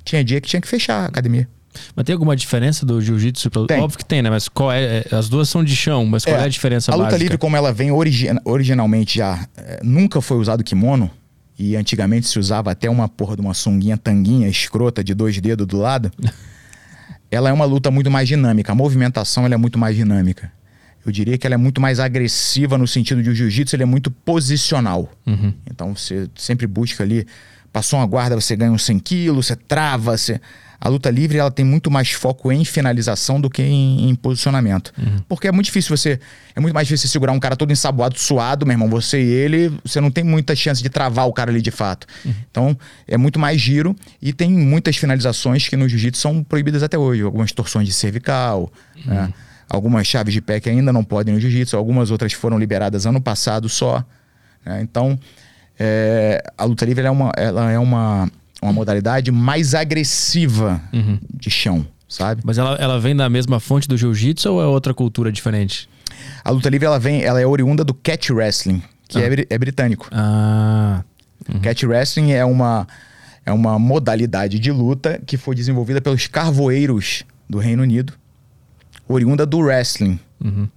Tinha dia que tinha que fechar a academia. Mas tem alguma diferença do jiu-jitsu? Óbvio que tem, né? Mas qual é, é? As duas são de chão, mas qual é, é a diferença a básica? A luta livre, como ela vem origi originalmente já, é, nunca foi usado kimono. E antigamente se usava até uma porra de uma sunguinha tanguinha escrota de dois dedos do lado. ela é uma luta muito mais dinâmica. A movimentação ela é muito mais dinâmica. Eu diria que ela é muito mais agressiva no sentido de o jiu-jitsu ele é muito posicional. Uhum. Então você sempre busca ali, passou uma guarda, você ganha uns 100 quilos, você trava, você a luta livre ela tem muito mais foco em finalização do que em, em posicionamento. Uhum. Porque é muito difícil você. É muito mais difícil você segurar um cara todo ensaboado, suado, meu irmão. Você e ele, você não tem muita chance de travar o cara ali de fato. Uhum. Então, é muito mais giro e tem muitas finalizações que no jiu-jitsu são proibidas até hoje. Algumas torções de cervical, uhum. né? algumas chaves de pé que ainda não podem no jiu-jitsu, algumas outras foram liberadas ano passado só. Né? Então, é, a luta livre é uma. Ela é uma uma modalidade mais agressiva uhum. de chão, sabe? Mas ela, ela vem da mesma fonte do jiu-jitsu ou é outra cultura diferente? A luta livre ela vem, ela é oriunda do catch wrestling, que é ah. é, é, britânico. Ah. Uhum. Catch wrestling é uma é uma modalidade de luta que foi desenvolvida pelos carvoeiros do Reino Unido, oriunda do wrestling. Uhum.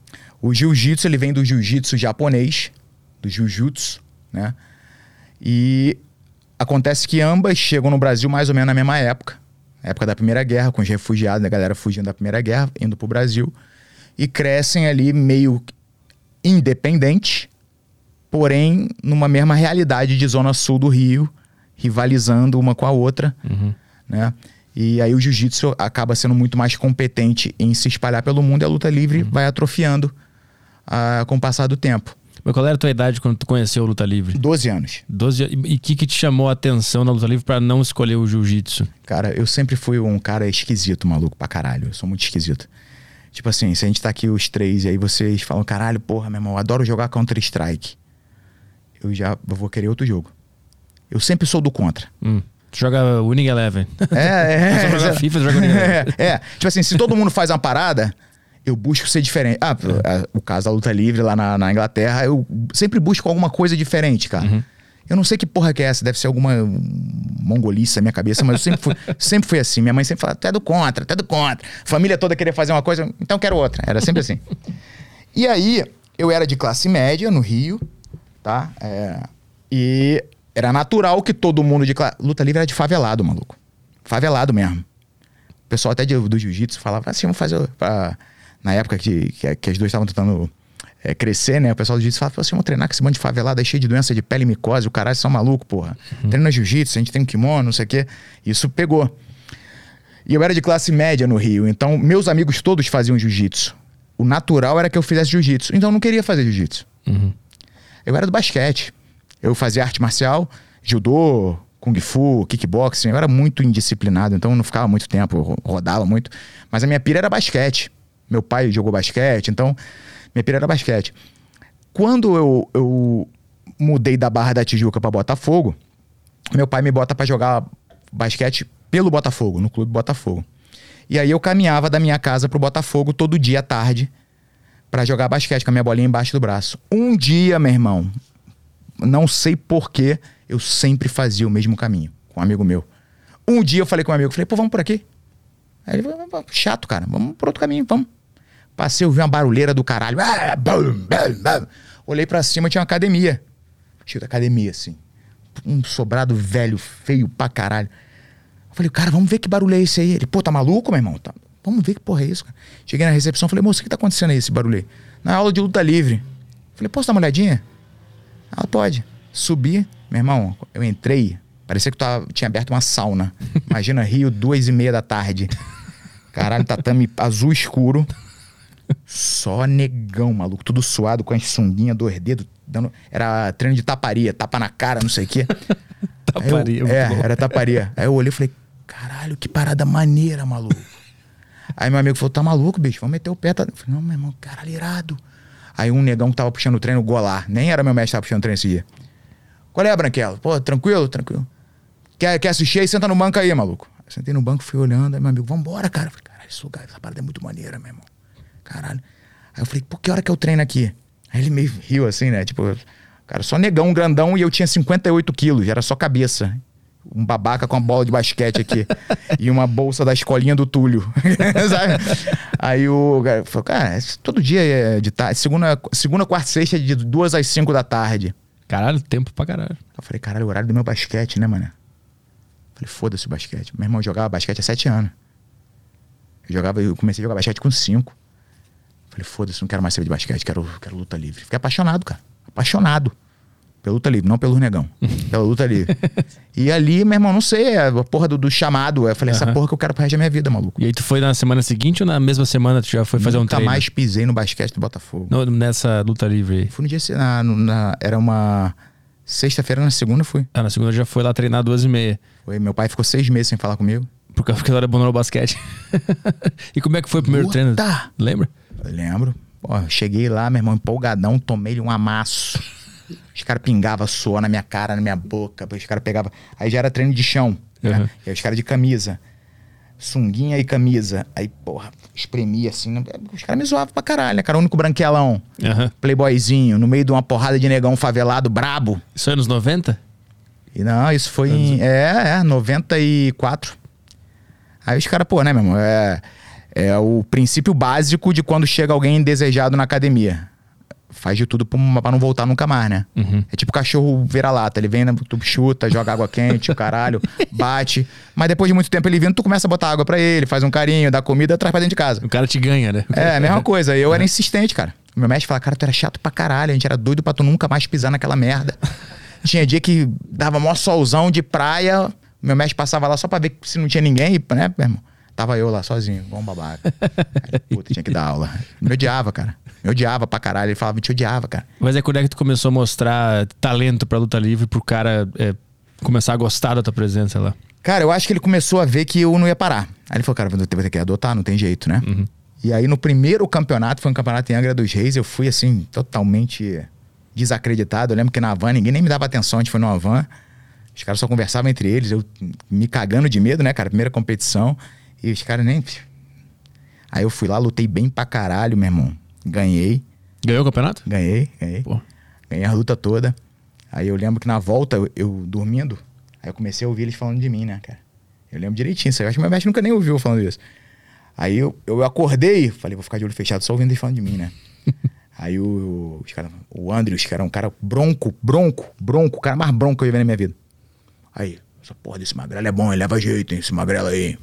O jiu-jitsu ele vem do jiu-jitsu japonês, do jiu-jitsu, né? E Acontece que ambas chegam no Brasil mais ou menos na mesma época. Época da Primeira Guerra, com os refugiados, a galera fugindo da Primeira Guerra, indo pro Brasil. E crescem ali meio independente, porém numa mesma realidade de zona sul do Rio, rivalizando uma com a outra, uhum. né? E aí o jiu-jitsu acaba sendo muito mais competente em se espalhar pelo mundo e a luta livre uhum. vai atrofiando uh, com o passar do tempo. Mas qual era a tua idade quando tu conheceu a luta livre? 12 anos. 12 E o que, que te chamou a atenção na luta livre para não escolher o jiu-jitsu? Cara, eu sempre fui um cara esquisito, maluco, pra caralho. Eu sou muito esquisito. Tipo assim, se a gente tá aqui os três e aí vocês falam, caralho, porra, meu irmão, eu adoro jogar Counter-Strike. Eu já eu vou querer outro jogo. Eu sempre sou do contra. Hum. Tu joga Winning Eleven. É, é. Só joga FIFA, joga Winning Eleven. É, é. Tipo assim, se todo mundo faz uma parada, eu busco ser diferente. Ah, é. o caso da luta livre lá na, na, Inglaterra, eu sempre busco alguma coisa diferente, cara. Uhum. Eu não sei que porra que é essa, deve ser alguma mongolice na minha cabeça, mas eu sempre fui, sempre fui assim. Minha mãe sempre falava, tu é do contra, tu é do contra. Família toda queria fazer uma coisa, então quero outra. Era sempre assim. e aí, eu era de classe média no Rio, tá? É, e era natural que todo mundo de classe... Luta livre era de favelado, maluco. Favelado mesmo. O pessoal até de, do jiu-jitsu falava assim, vamos fazer... Pra na época que, que, que as duas estavam tentando é, crescer, né? O pessoal do jiu-jitsu falava, assim, vamos treinar com esse monte de favelado aí cheio de doença de pele e micose, o caralho, são maluco, porra. Uhum. Treina jiu-jitsu, a gente tem um kimono, não sei o quê. Isso pegou. E eu era de classe média no Rio, então meus amigos todos faziam jiu-jitsu. O natural era que eu fizesse jiu-jitsu, então eu não queria fazer jiu-jitsu. Uhum. Eu era do basquete. Eu fazia arte marcial, judô, kung fu, kickboxing. Eu era muito indisciplinado, então eu não ficava muito tempo, rodava muito. Mas a minha pira era basquete. Meu pai jogou basquete, então minha pira era basquete. Quando eu, eu mudei da Barra da Tijuca pra Botafogo, meu pai me bota pra jogar basquete pelo Botafogo, no clube Botafogo. E aí eu caminhava da minha casa pro Botafogo todo dia à tarde pra jogar basquete com a minha bolinha embaixo do braço. Um dia, meu irmão, não sei porquê, eu sempre fazia o mesmo caminho com um amigo meu. Um dia eu falei com um amigo, falei, pô, vamos por aqui. Aí ele falou, chato, cara, vamos por outro caminho, vamos. Passei, eu vi uma barulheira do caralho. Ah. Olhei pra cima, tinha uma academia. Da academia, assim. Um sobrado velho, feio pra caralho. Eu falei, cara, vamos ver que barulho é esse aí. Ele, pô, tá maluco, meu irmão? Tá. Vamos ver que porra é isso, cara. Cheguei na recepção, falei, moço, o que tá acontecendo aí, esse barulho? Na aula de luta livre. Falei, posso dar uma olhadinha? Ela pode. Subi, meu irmão, eu entrei. Parecia que tinha aberto uma sauna. Imagina, Rio, duas e meia da tarde. Caralho, tatame azul escuro. Só negão, maluco. Tudo suado, com as sunguinhas, dois dedos. Dando... Era treino de taparia, tapa na cara, não sei o quê. taparia, eu, É, bom. era taparia. Aí eu olhei e falei, caralho, que parada maneira, maluco. Aí meu amigo falou, tá maluco, bicho? Vamos meter o pé. Tá... Eu falei, não, meu irmão, caralho, irado. Aí um negão que tava puxando o treino, Golar. Nem era meu mestre que tava puxando o treino esse dia. Qual é, Branquelo? Pô, tranquilo, tranquilo. Quer, quer assistir aí? Senta no banco aí, maluco. Eu sentei no banco, fui olhando. Aí meu amigo, vambora, cara. Eu falei, caralho, esse lugar, essa parada é muito maneira, meu irmão. Caralho. Aí eu falei, pô, que hora que eu treino aqui? Aí ele meio riu assim, né? Tipo, cara, só negão, grandão, e eu tinha 58 quilos, era só cabeça. Um babaca com uma bola de basquete aqui. e uma bolsa da escolinha do Túlio. Aí o cara falou, cara, todo dia é de tarde. Segunda, segunda quarta sexta é de duas às cinco da tarde. Caralho, tempo pra caralho. Eu falei, caralho, o horário do meu basquete, né, mano? Falei, foda-se o basquete. Meu irmão jogava basquete há sete anos. Eu, jogava, eu comecei a jogar basquete com cinco. Falei, foda-se, não quero mais saber de basquete, quero, quero luta livre. Fiquei apaixonado, cara. Apaixonado. Pela luta livre, não pelo negão. pela luta livre. e ali, meu irmão, não sei, a porra do, do chamado. Eu falei, uhum. essa porra que eu quero pro resto da minha vida, maluco. E aí tu foi na semana seguinte ou na mesma semana tu já foi fazer Nunca um treino? Nunca mais pisei no basquete do Botafogo. No, nessa luta livre aí? Fui no dia... Na, na, era uma... Sexta-feira, na segunda fui. Ah, na segunda já foi lá treinar duas e meia. Foi, meu pai ficou seis meses sem falar comigo. Por causa que ela abandonou o basquete. e como é que foi o primeiro Puta. treino? Lembra? Eu lembro. Pô, cheguei lá, meu irmão, empolgadão, tomei-lhe um amasso. Os caras pingavam suor na minha cara, na minha boca. Os caras pegavam. Aí já era treino de chão. Né? Uhum. E aí os caras de camisa. Sunguinha e camisa. Aí, porra, espremia assim. né? Os caras me zoavam pra caralho, né, cara? O único branquelão. Uhum. Playboyzinho, no meio de uma porrada de negão favelado, brabo. Isso é anos 90? E não, isso foi em. É, é, 94. Aí os caras, pô, né, meu irmão? É, é o princípio básico de quando chega alguém indesejado na academia. Faz de tudo pra não voltar nunca mais, né? Uhum. É tipo cachorro vira-lata. Ele vem, tu chuta, joga água quente, o caralho, bate. Mas depois de muito tempo ele vindo, tu começa a botar água pra ele, faz um carinho, dá comida, traz pra dentro de casa. O cara te ganha, né? É, a mesma coisa. Eu era insistente, cara. Meu mestre falava, cara, tu era chato pra caralho. A gente era doido pra tu nunca mais pisar naquela merda. tinha dia que dava mó solzão de praia. Meu mestre passava lá só pra ver se não tinha ninguém, né, meu irmão? Tava eu lá sozinho, bom babaca. Aí, puta, tinha que dar aula. Me odiava, cara. Me odiava pra caralho. Ele falava, te odiava, cara. Mas é quando é que tu começou a mostrar talento pra luta livre pro cara é, começar a gostar da tua presença lá? Cara, eu acho que ele começou a ver que eu não ia parar. Aí ele falou, cara, vou ter que adotar, não tem jeito, né? Uhum. E aí no primeiro campeonato, foi um campeonato em Angra dos Reis, eu fui assim, totalmente desacreditado. Eu lembro que na van ninguém nem me dava atenção, a gente foi numa van. Os caras só conversavam entre eles, eu me cagando de medo, né, cara? Primeira competição. E os caras nem. Aí eu fui lá, lutei bem pra caralho, meu irmão. Ganhei. Ganhou o campeonato? Ganhei, ganhei. Pô. Ganhei a luta toda. Aí eu lembro que na volta, eu, eu, dormindo, aí eu comecei a ouvir eles falando de mim, né, cara? Eu lembro direitinho, eu acho que meu mestre nunca nem ouviu falando isso. Aí eu, eu acordei, falei, vou ficar de olho fechado só ouvindo eles falando de mim, né? aí o, os cara, o Andrews, que era um cara bronco, bronco, bronco, o cara mais bronco que eu ia ver na minha vida. Aí, essa porra desse magrelo é bom, ele leva jeito, hein, esse magrelo aí.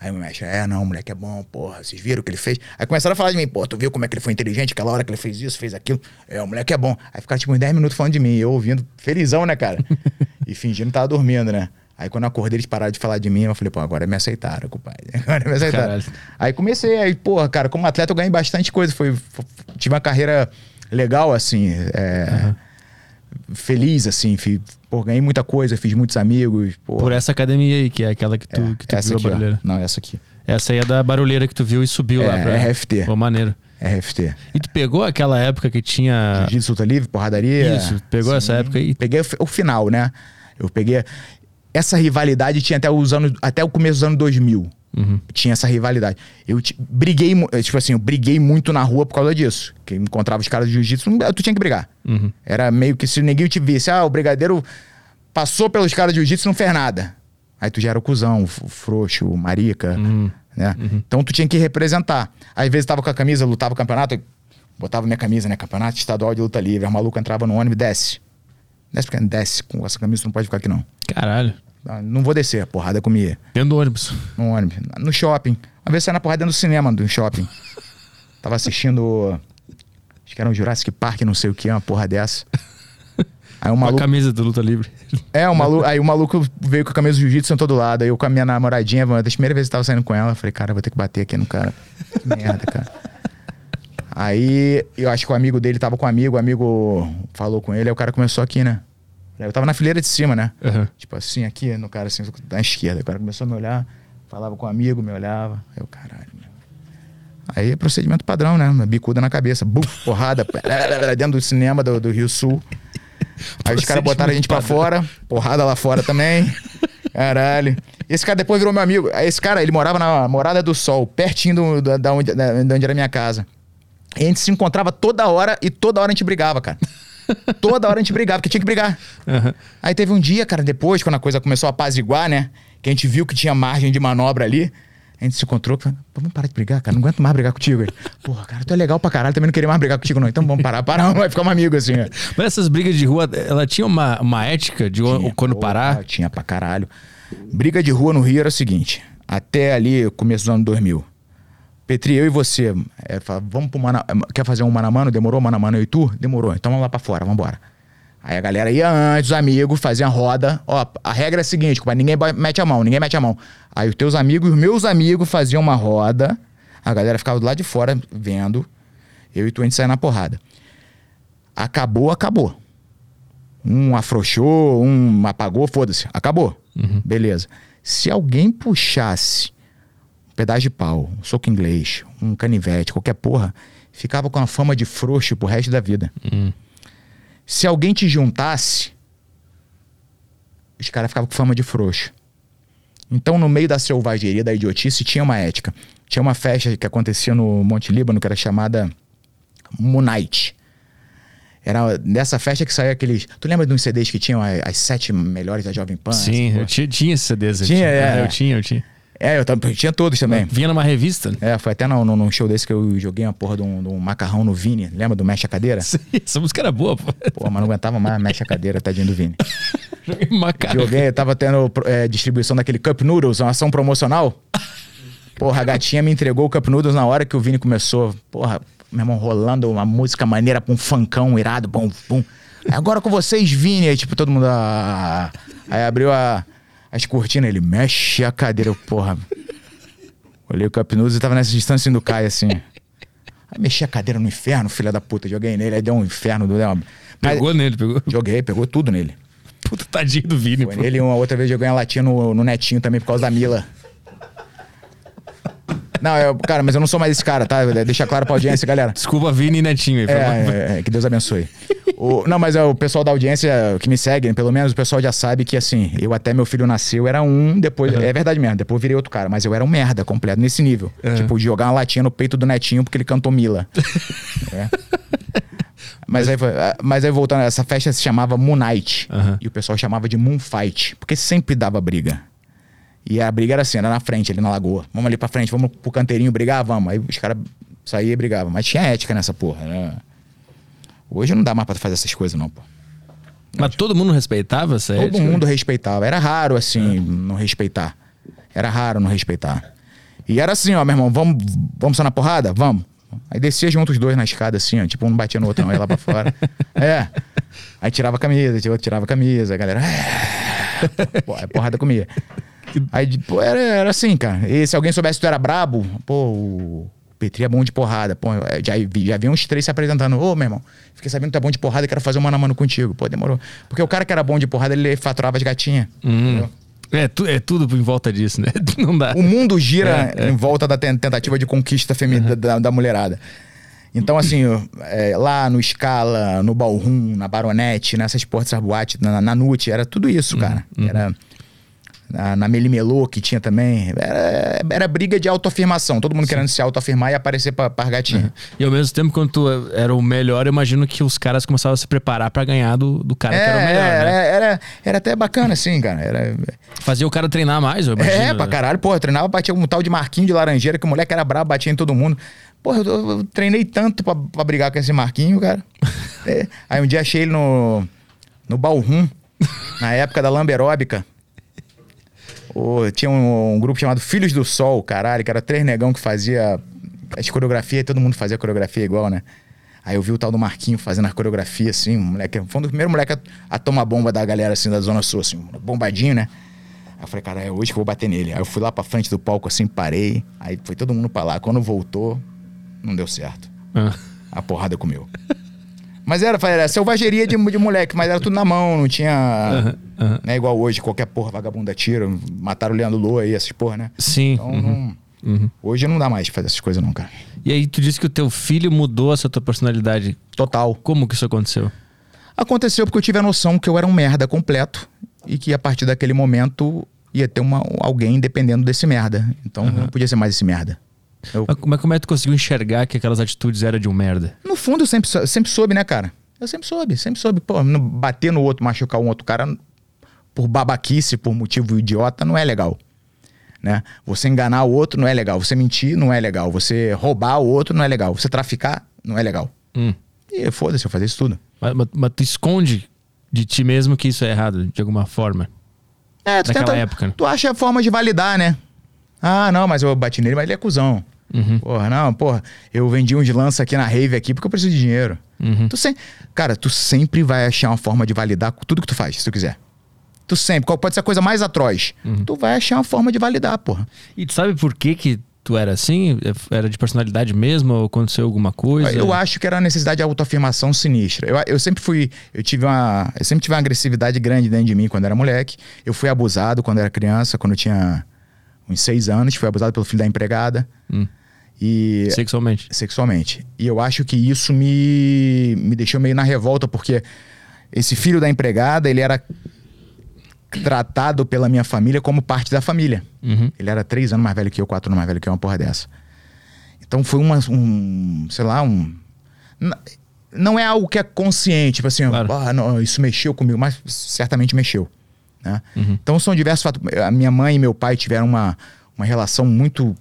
Aí meu mestre, é, não, moleque é bom, porra, vocês viram o que ele fez? Aí começaram a falar de mim, pô, tu viu como é que ele foi inteligente, aquela hora que ele fez isso, fez aquilo. É, o moleque é bom. Aí ficaram tipo uns 10 minutos falando de mim, eu ouvindo, felizão, né, cara? e fingindo que tava dormindo, né? Aí quando eu acordei, eles pararam de falar de mim, eu falei, pô, agora me aceitaram, compadre. Agora me aceitaram. Caralho. Aí comecei, aí, porra, cara, como atleta eu ganhei bastante coisa. Foi, foi- tive uma carreira legal, assim, é, feliz, assim. Fui, pô, ganhei muita coisa, fiz muitos amigos. Pô, Por essa academia aí, que é aquela que tu, é, que tu essa viu a aqui. Não, essa aqui. Essa aí é da barulheira que tu viu e subiu É, lá pra. RFT. Pô, maneiro. RFT. E tu pegou aquela época que tinha. Jiu-jitsu luta livre, porradaria. Isso, pegou essa época aí? Peguei o final, né? Eu peguei. Essa rivalidade tinha até os anos. Até o começo dos anos 2000. Uhum. Tinha essa rivalidade. Eu briguei, eh, tipo assim, eu briguei muito na rua por causa disso. Que eu encontrava os caras de jiu-jitsu, tu tinha que brigar. Uhum. Era meio que se ninguém te visse, ah, o brigadeiro passou pelos caras de jiu-jitsu e não fez nada. Aí tu já era o cuzão, o frouxo, o marica, Uhum. né? Então tu tinha que representar. Às vezes tava com a camisa, lutava o campeonato, botava minha camisa, né? Campeonato estadual de luta livre. O maluco entrava no ônibus, desce. Desce, porque desce. Com essa camisa tu não pode ficar aqui não. Caralho. Ah, Não vou descer, a porrada comia. Dentro do ônibus. No ônibus. No shopping. Uma vez saí na porrada dentro do cinema do shopping. Tava assistindo. Acho que era um Jurassic Park, não sei o que, uma porra dessa. Aí um Com a maluco. camisa do Luta Livre. É, o maluco, aí o maluco veio com a camisa do jiu-jitsu sentou do lado. Aí eu com a minha namoradinha, das primeiras vezes que tava saindo com ela, falei, cara, vou ter que bater aqui no cara. Que merda, cara. Aí eu acho que o amigo dele tava com um amigo, o amigo falou com ele, aí o cara começou aqui, né? Eu tava na fileira de cima, né? Aham. Tipo assim, aqui no cara, assim, da esquerda. O cara começou a me olhar, falava com o amigo, me olhava. Aí eu, caralho, meu. Aí é procedimento padrão, né? Bicuda na cabeça, buf, porrada, dentro do cinema do, do Rio Sul. Aí os caras botaram a gente pra fora, porrada lá fora também. Caralho. Esse cara depois virou meu amigo. Esse cara, ele morava na Morada do Sol, pertinho do, da, da onde, da, de onde era a minha casa. E a gente se encontrava toda hora e toda hora a gente brigava, cara. Toda hora a gente brigava, porque tinha que brigar. Aham. Aí teve um dia, cara, depois, quando a coisa começou a apaziguar, né? Que a gente viu que tinha margem de manobra ali. A gente se encontrou, falou, "Pô, vamos parar de brigar, cara. Não aguento mais brigar contigo. Ele, Porra, cara, tu é legal pra caralho, também não queria mais brigar contigo, não. Então vamos parar, parar, vai ficar um amigo assim. ó. Mas essas brigas de rua, ela tinha uma, uma ética de Tinha, quando parar? Tinha pra caralho. Briga de rua no Rio era o seguinte: até ali, começo dos anos 2000. Petri, eu e você, é, fala, vamos pro Mana, quer fazer um mano a mano? Demorou, mano a mano, eu e tu? Demorou, então vamos lá pra fora, vamos embora. Aí a galera ia antes, os amigos, faziam roda. Ó, a regra é a seguinte, compadre, ninguém mete a mão, ninguém mete a mão. Aí os teus amigos e os meus amigos faziam uma roda, a galera ficava do lado de fora vendo, eu e tu a gente saia na porrada. Acabou, acabou. Um afrouxou, um apagou, foda-se. Acabou. Beleza. Se alguém puxasse pedaço de pau, um soco inglês, um canivete, qualquer porra, ficava com a fama de frouxo pro resto da vida. Se alguém te juntasse, os caras ficavam com fama de frouxo. Então, no meio da selvageria, da idiotice, tinha uma ética. Tinha uma festa que acontecia no Monte Líbano, que era chamada Moonite. Era dessa festa que saía aqueles. Tu lembra de uns CDs que tinham as, as sete melhores da Jovem Pan? Sim, eu tinha, tinha esses CDs. eu Tinha, é. Eu tinha, eu tinha. É, eu, tinha todos também. Vinha numa revista. né? É, foi até num show desse que eu joguei uma porra de um, de um macarrão no Vini. Lembra do Mexe a Cadeira? Sim, Essa música era boa, pô. Pô, mas não aguentava mais Mexe a Cadeira, tadinho do Vini. Joguei macaco. Joguei, tava tendo é, distribuição daquele Cup Noodles, uma ação promocional. Porra, a gatinha me entregou o Cup Noodles na hora que o Vini começou. Porra, meu irmão, rolando uma música maneira com um funkão irado, bom, bum. Aí, Agora com vocês, Vini. Aí, tipo, todo mundo. ah. Aí abriu a, as cortinas, ele mexe a cadeira, eu, porra. Olhei o Noodles e tava nessa distância do Caio, assim. Aí mexi a cadeira no inferno, filha da puta. Joguei nele, aí deu um inferno. Deu uma... Mas- Pegou nele, pegou. Joguei, pegou tudo nele. Puta tadinho do Vini, Foi pô. nele uma outra vez joguei uma latinha no, no netinho também por causa da Mila. Não, eu, cara, mas eu não sou mais esse cara, tá? Deixa claro pra audiência, galera. Desculpa, Vini e Netinho aí. mal. É, é, que Deus abençoe. O- não, mas é, o pessoal da audiência que me segue, pelo menos o pessoal já sabe que assim, eu até meu filho nasceu, era um, depois. É verdade mesmo, depois virei outro cara, mas eu era um merda completo, nesse nível. Tipo, de jogar uma latinha no peito do netinho porque ele cantou Mila. É. Mas aí, foi- ah, mas aí voltando, essa festa se chamava Moon Night. Aham. E o pessoal chamava de Moon Fight, porque sempre dava briga. E a briga era assim, era na frente, ali na lagoa. Vamos ali pra frente, vamos pro canteirinho brigar, vamos. Aí os caras saíam e brigavam. Mas tinha ética nessa porra, né? Hoje não dá mais pra fazer essas coisas, não, pô. Mas todo mundo respeitava essa Todo ética? mundo respeitava. Era raro, assim, não respeitar. Era raro não respeitar. E era assim, ó, meu irmão, vamos, vamos só na porrada? Vamos. Aí descia junto os dois na escada, assim, ó, tipo, um batia no outro, não, ia lá pra fora. É. Aí tirava a camisa, outro tirava a camisa, a galera. "É." Aí porrada comia. Aí, pô, era, era assim, cara. E se alguém soubesse que tu era brabo, pô, o Petri é bom de porrada. Pô, é, já, vi- já vi uns três se apresentando. Ô, meu irmão, fiquei sabendo que tu é bom de porrada e quero fazer um mano a mano contigo. Pô, demorou. Porque o cara que era bom de porrada, ele faturava as gatinhas. Hum. É, tu- é tudo em volta disso, né? Não dá. O mundo gira É, é. em volta da ten- tentativa de conquista feminina da, da mulherada. Então, assim, é, lá no Scala, no Ballroom, na Baronete, nessas portas boates, na, na Nute, era tudo isso, cara. Uhum. Era na, na Melimelô, que tinha também. Era, era briga de autoafirmação. Todo mundo Sim. querendo se autoafirmar e aparecer pra, pra gatinha. Uhum. E ao mesmo tempo, quando tu era o melhor, eu imagino que os caras começavam a se preparar para ganhar do, do cara é, que era o melhor. Era, né? era, era até bacana, assim, cara. Era... Fazia o cara treinar mais, eu imagino. É, pra caralho. Porra, treinava, batia um tal de Marquinho de Laranjeira, que o moleque era brabo, batia em todo mundo. Porra, eu, eu treinei tanto pra, pra, brigar com esse Marquinho, cara. é. Aí um dia achei ele no, no Balrum, na época da Lamberóbica. Tinha um, um, grupo chamado Filhos do Sol, caralho, que era três negão que fazia as coreografias, todo mundo fazia coreografia igual, né? Aí eu vi o tal do Marquinho fazendo a coreografia, assim, um moleque, foi um dos primeiros moleques a, a tomar bomba da galera, assim, da Zona Sul, assim, bombadinho, né? Aí eu falei, cara, é hoje que eu vou bater nele. Aí eu fui lá pra frente do palco, assim, parei, aí foi todo mundo pra lá. Quando voltou, não deu certo. Ah. A porrada comeu. Mas era, era selvageria de, de moleque, mas era tudo na mão, não tinha. Uhum, uhum. Né, igual hoje, qualquer porra vagabunda tira. Mataram o Leandro Lua aí, essas porra, né? Sim. Então, uhum. não, uhum. hoje não dá mais fazer essas coisas, não, cara. E aí, tu disse que o teu filho mudou essa tua personalidade. Total. Como que isso aconteceu? Aconteceu porque eu tive a noção que eu era um merda completo e que a partir daquele momento ia ter uma, alguém dependendo desse merda. Então não podia ser mais esse merda. Eu... Mas como é que tu conseguiu enxergar que aquelas atitudes eram de um merda? No fundo, eu sempre, sempre soube, né, cara? Eu sempre soube, sempre soube. Pô, bater no outro, machucar um outro cara por babaquice, por motivo idiota, não é legal. Né? Você enganar o outro não é legal. Você mentir não é legal. Você roubar o outro não é legal. Você traficar não é legal. Hum. E foda-se, eu fazer isso tudo. Mas, mas, mas, tu esconde de ti mesmo que isso é errado, de alguma forma. É, tu Naquela tenta, época. Né? Tu acha a forma de validar, né? Ah, não, mas eu bati nele, mas ele é cuzão. Uhum. Porra, não, porra, eu vendi um de lança aqui na Rave aqui porque eu preciso de dinheiro. Uhum. Tu sempre, cara, tu sempre vai achar uma forma de validar tudo que tu faz, se tu quiser. Tu sempre, qual pode ser a coisa mais atroz? Uhum. Tu vai achar uma forma de validar, porra. E tu sabe por que que tu era assim? Era de personalidade mesmo? Ou aconteceu alguma coisa? Eu acho que era a necessidade de autoafirmação sinistra. Eu, eu sempre fui, eu tive uma, eu sempre tive uma agressividade grande dentro de mim quando era moleque. Eu fui abusado quando era criança, quando eu tinha uns seis anos, fui abusado pelo filho da empregada. Hum. E, sexualmente. Sexualmente. E eu acho que isso me, me deixou meio na revolta, porque esse filho da empregada, ele era tratado pela minha família como parte da família. Uhum. Ele era três anos mais velho que eu, quatro anos mais velho que eu, uma porra dessa. Então foi uma, um, sei lá, um... Não é algo que é consciente, tipo assim, claro. ah, não, isso mexeu comigo, mas certamente mexeu. Né? Uhum. Então são diversos fatos. A minha mãe e meu pai tiveram uma, uma relação muito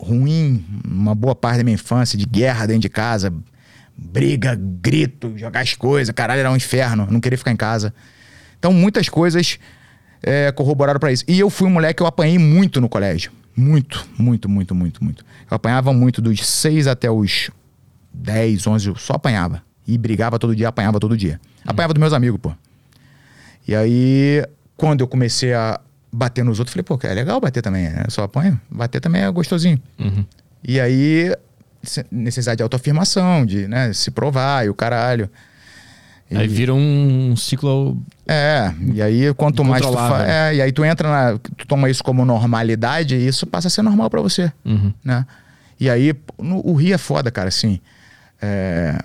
ruim, uma boa parte da minha infância, de guerra dentro de casa, briga, grito, jogar as coisas, caralho, era um inferno, não queria ficar em casa. Então muitas coisas é, corroboraram para isso. E eu fui um moleque que eu apanhei muito no colégio. Muito, muito, muito, muito, muito. Eu apanhava muito dos 6 até os 10, 11, eu só apanhava. E brigava todo dia, apanhava todo dia. Apanhava dos meus amigos, pô. E aí quando eu comecei a bater nos outros, falei, pô, é legal bater também, né? Só apanho. Bater também é gostosinho. Uhum. E aí, necessidade de autoafirmação, de né, se provar e o caralho. E... Aí vira um ciclo. É, e aí quanto mais tu faz. É, e aí tu entra na. Tu toma isso como normalidade e isso passa a ser normal para você. Uhum. Né? E aí, no, o Rio é foda, cara, assim. É,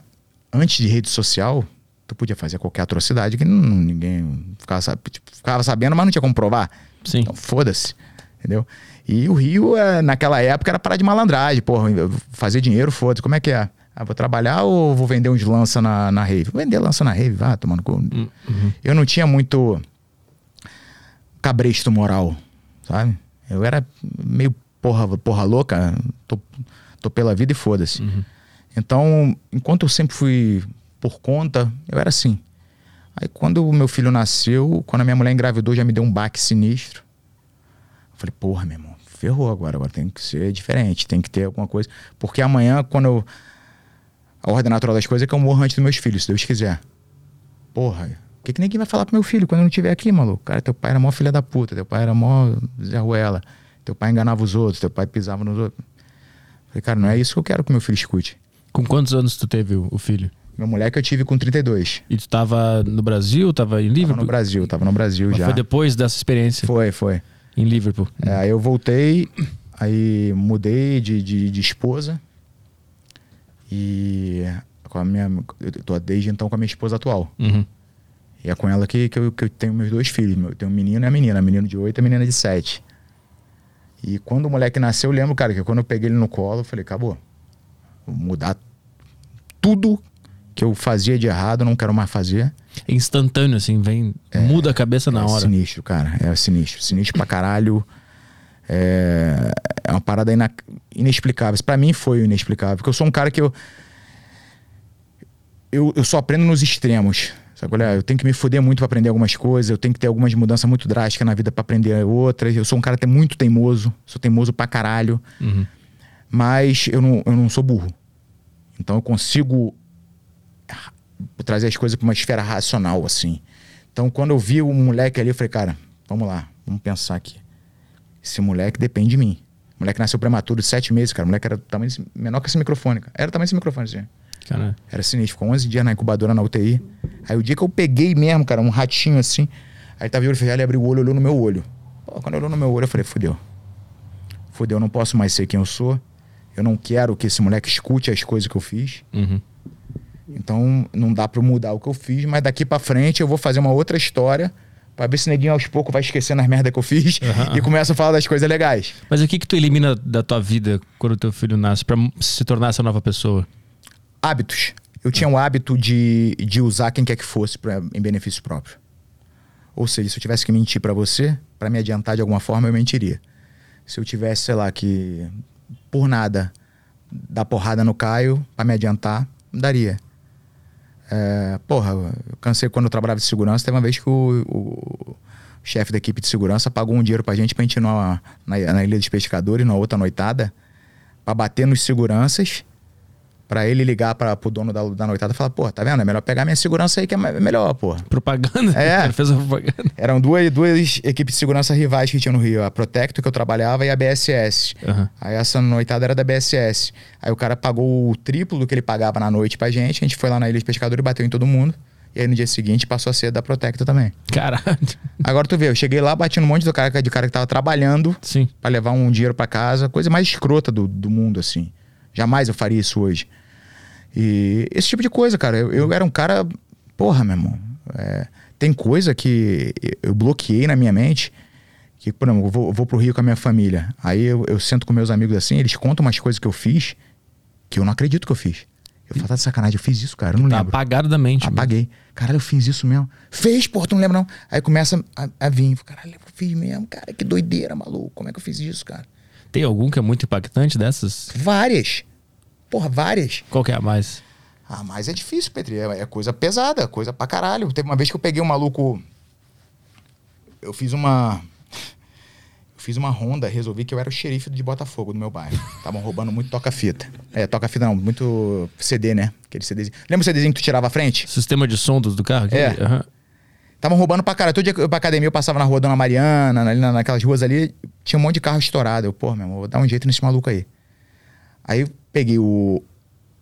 antes de rede social, tu podia fazer qualquer atrocidade que não, ninguém ficava, tipo, ficava, sabendo, mas não tinha como provar. Sim. Então, foda-se. Entendeu? E o Rio, é, naquela época, era parar de malandragem. Porra, fazer dinheiro, foda-se. Como é que é? Ah, vou trabalhar ou vou vender uns lança na, na rave? Vou vender lança na rave, vá, tomando cu. Hum, uhum. Eu não tinha muito cabresto moral, sabe? Eu era meio porra, porra louca, tô, tô pela vida e foda-se. Uhum. Então, enquanto eu sempre fui por conta, eu era assim. Aí quando o meu filho nasceu, quando a minha mulher engravidou, já me deu um baque sinistro. Eu falei, porra, meu irmão, ferrou agora, agora tem que ser diferente, tem que ter alguma coisa. Porque amanhã, quando eu. A ordem natural das coisas é que eu morro antes dos meus filhos, se Deus quiser. Porra, o que, que ninguém vai falar pro meu filho quando eu não estiver aqui, maluco? Cara, teu pai era mó filha da puta, teu pai era mó Zé Ruela, teu pai enganava os outros, teu pai pisava nos outros. Falei, cara, não é isso que eu quero que meu filho escute. Com quantos anos tu teve o filho? Meu moleque eu tive com 32. E tu tava no Brasil, tava em Liverpool? Tava no Brasil, tava no Brasil Mas já. Foi depois dessa experiência? Foi, foi. Em Liverpool. É, aí eu voltei, aí mudei de, de, de esposa. E com a minha. Eu tô desde então com a minha esposa atual. Uhum. E é com ela que, que, eu, que eu tenho meus dois filhos. Eu tenho um menino e a menina. Menino de 8 e a menina de 7. E quando o moleque nasceu, eu lembro, cara, que quando eu peguei ele no colo, eu falei, acabou. Vou mudar tudo que eu fazia de errado, não quero mais fazer. É instantâneo, assim, vem. muda a cabeça na é hora. sinistro, cara. É sinistro. Sinistro pra caralho. É, é uma parada ina... inexplicável. Pra mim foi inexplicável. Porque eu sou um cara que eu. Eu, eu só aprendo nos extremos. Sabe? Olha, eu tenho que me foder muito pra aprender algumas coisas. Eu tenho que ter algumas mudanças muito drásticas na vida pra aprender outras. Eu sou um cara até muito teimoso. Sou teimoso pra caralho. Uhum. Mas eu não, eu não sou burro. Então eu consigo trazer as coisas para uma esfera racional, assim. Então, quando eu vi o moleque ali, eu falei, cara, vamos lá, vamos pensar aqui. Esse moleque depende de mim. O moleque nasceu prematuro de sete meses, cara. O moleque era tamanho desse, menor que esse microfone, cara. Era tamanho desse microfone, assim. Era sinistro. Ficou 11 dias na incubadora na UTI. Aí o dia que eu peguei mesmo, cara, um ratinho assim. Aí tava eu ele abriu o olho, olhou no meu olho. Pô, quando olhou no meu olho, eu falei, fudeu. Fudeu, eu não posso mais ser quem eu sou. Eu não quero que esse moleque escute as coisas que eu fiz. Uhum. Então não dá pra eu mudar o que eu fiz, mas daqui pra frente eu vou fazer uma outra história pra ver se o neguinho aos poucos vai esquecendo as merdas que eu fiz Aham. e começa a falar das coisas legais. Mas o que que tu elimina da tua vida quando teu filho nasce pra se tornar essa nova pessoa? Hábitos. Eu tinha o hábito de, de usar quem quer que fosse pra, em benefício próprio. Ou seja, se eu tivesse que mentir pra você, pra me adiantar de alguma forma, eu mentiria. Se eu tivesse, sei lá, que por nada dar porrada no Caio pra me adiantar, daria. É, porra, eu cansei quando eu trabalhava de segurança. Teve uma vez que o, o chefe da equipe de segurança pagou um dinheiro pra gente pra gente ir numa- na, na Ilha dos Pescadores, numa outra noitada, pra bater nos seguranças, pra ele ligar pra, pro dono da, da noitada e falar: Pô, tá vendo? É melhor pegar minha segurança aí que é me- melhor, porra. Propaganda? É. Ele fez a propaganda. Eram duas, duas equipes de segurança rivais que tinha no Rio: a Protecto, que eu trabalhava, e a BSS. Aham. Aí essa noitada era da BSS. Aí o cara pagou o triplo do que ele pagava na noite pra gente. A gente foi lá na Ilha de Pescador e bateu em todo mundo. E aí no dia seguinte passou a ser da Protecto também. Caralho. Agora tu vê, eu cheguei lá, bati no monte do cara, de cara que tava trabalhando Sim. pra levar um dinheiro pra casa. Coisa mais escrota do, do mundo, assim. Jamais eu faria isso hoje. E esse tipo de coisa, cara. Eu, eu era um cara. Porra, meu irmão. é, tem coisa que eu bloqueei na minha mente. Que, por exemplo, eu vou, eu vou pro Rio com a minha família. Aí eu, eu sento com meus amigos assim, eles contam umas coisas que eu fiz que eu não acredito que eu fiz. Eu falo, tá de sacanagem, eu fiz isso, cara. Eu não Tá lembro. apagado da mente. Apaguei. Caralho, eu fiz isso mesmo. Fez, porra, tu não lembra não? Aí começa a, a vir. Caralho, eu fiz mesmo, cara. Que doideira, maluco. Como é que eu fiz isso, cara? Tem algum que é muito impactante dessas? Várias. Porra, várias. Qual que é a mais? Ah, mas é difícil, Petri. É, é coisa pesada, coisa pra caralho. Teve uma vez que eu peguei um maluco. Eu fiz uma. Eu fiz uma ronda, resolvi que eu era o xerife de Botafogo do meu bairro. Estavam roubando muito toca-fita. É, toca-fita não, muito CD, né? Aquele CDzinho. Lembra o CDzinho que tu tirava a frente? Sistema de som do, do carro? É. Estavam roubando pra caralho. Todo dia que eu ia pra academia, eu passava na rua Dona Mariana, ali na- naquelas ruas ali, tinha um monte de carro estourado. Eu, pô, meu irmão, vou dar um jeito nesse maluco aí. Aí peguei o.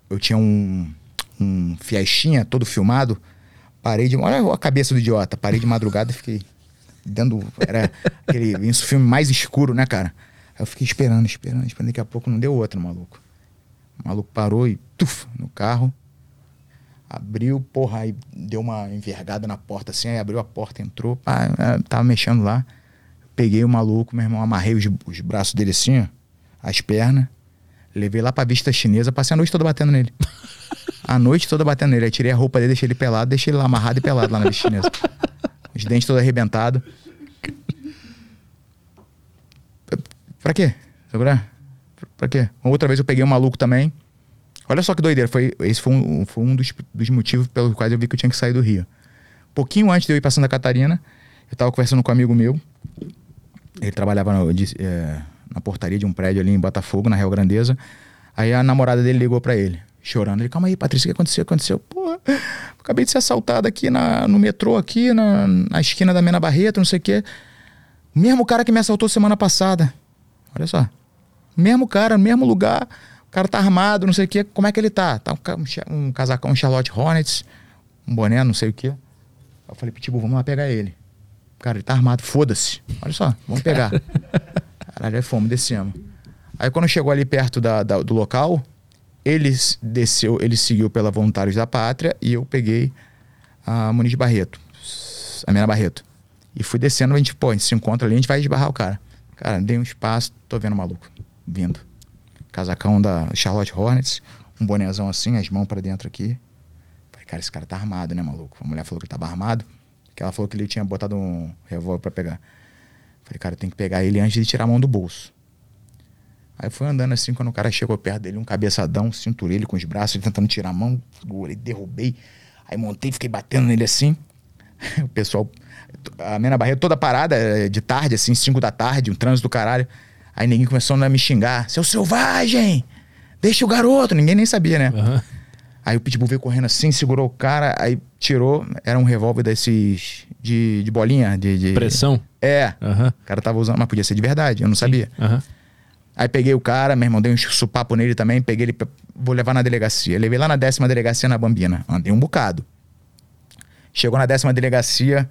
Eu tinha um. Um Fiestinha todo filmado. Parei de. Olha a cabeça do idiota. Parei de madrugada e fiquei. Dando. Era aquele isso, filme mais escuro, né, cara? Aí eu fiquei esperando, esperando, esperando. Daqui a pouco não deu outro, maluco. O maluco parou e. Tuf, no carro. Abriu, porra, aí deu uma envergada na porta assim, aí abriu a porta, entrou, pá, é, tava mexendo lá. Peguei o maluco, meu irmão, amarrei os, os braços dele assim, ó, as pernas, levei lá pra vista chinesa, passei a noite toda batendo nele. A noite toda batendo nele. Aí tirei a roupa dele, deixei ele pelado, deixei ele lá amarrado e pelado lá na vista chinesa. Os dentes todos arrebentados. Pra quê? Segurar? Pra quê? Outra vez eu peguei um maluco também. Olha só que doideira. Foi, esse foi um, foi um dos, dos motivos pelos quais eu vi que eu tinha que sair do Rio. Pouquinho antes de eu ir pra Santa Catarina, eu tava conversando com um amigo meu. Ele trabalhava no- é, na portaria de um prédio ali em Botafogo, na Real Grandeza. Aí a namorada dele ligou pra ele, chorando. Ele, calma aí, Patrícia, o que aconteceu? O que aconteceu? Pô, acabei de ser assaltado aqui na, no metrô, aqui na, na esquina da Mena Barreto, não sei o quê. O mesmo cara que me assaltou semana passada. Olha só. Mesmo cara, mesmo lugar. O cara tá armado, não sei o quê. Como é que ele tá? Tá um, um cha- um casacão Charlotte Hornets, um boné, não sei o quê. Eu falei, Pitbull, vamos lá pegar ele. Cara, ele tá armado, foda-se. Olha só, vamos pegar. Caralho, aí fomos, descemos. Aí quando chegou ali perto da, da- do local, ele desceu, ele seguiu pela Voluntários da Pátria e eu peguei a Muniz Barreto, a Mena Barreto. E fui descendo, a gente, pô, a gente se encontra ali, a gente vai esbarrar o cara. Cara, dei um espaço, tô vendo o maluco vindo. Casacão da Charlotte Hornets, um bonezão assim, as mãos para dentro aqui. Falei, cara, esse cara tá armado, né, maluco? A mulher falou que ele tava armado, que ela falou que ele tinha botado um revólver para pegar. Falei, cara, tem que pegar ele antes de tirar a mão do bolso. Aí fui andando assim, quando o cara chegou perto dele, um cabeçadão, cinturei ele com os braços, ele tentando tirar a mão, segurei, derrubei. Aí montei, fiquei batendo nele assim. o pessoal, a Mena Barreira toda parada, eh, de tarde, assim, 5 da tarde, um trânsito do caralho. Aí ninguém começou a me xingar. Seu selvagem! Deixa o garoto! Ninguém nem sabia, né? Uhum. Aí o Pitbull veio correndo assim, segurou o cara, aí tirou. Era um revólver desses de, de bolinha, de, de... Pressão? É. Uhum. O cara tava usando, mas podia ser de verdade, eu não Sim. sabia. Uhum. Aí peguei o cara, meu irmão, dei um supapo nele também, peguei ele, vou levar na delegacia. Levei lá na décima delegacia na Bambina. Andei um bocado. Chegou na décima delegacia,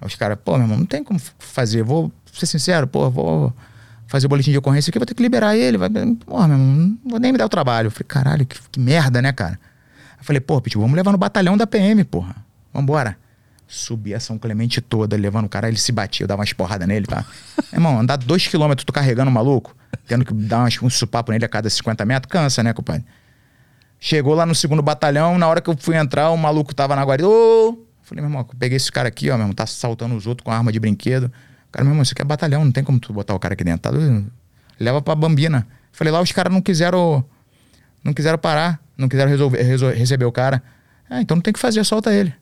os caras, pô, meu irmão, não tem como fazer, vou ser sincero, pô, vou fazer o boletim de ocorrência aqui, vou ter que liberar ele. Vai, porra, meu irmão, não vou nem me dar o trabalho. Eu falei, caralho, que, que merda, né, cara? Eu falei, pô, Pitbull, vamos levar no batalhão da PM, porra. Vambora. Subi a São Clemente toda, levando o cara, ele se batia, eu dava umas porradas nele, tá? Irmão, andar dois quilômetros, tu carregando o maluco, tendo que dar umas, um supapo nele a cada 50 metros, cansa, né, compadre? Chegou lá no segundo batalhão, na hora que eu fui entrar, o maluco tava na guarida. Ô! Falei, meu irmão, peguei esse cara aqui, ó, meu irmão, tá saltando os outros com arma de brinquedo. Cara, meu irmão, isso aqui é batalhão, não tem como tu botar o cara aqui dentro. Tá Leva pra Bambina. Falei, lá os caras não quiseram. Não quiseram parar, não quiseram resolver, resolver, receber o cara. Ah, então não tem que fazer, solta ele.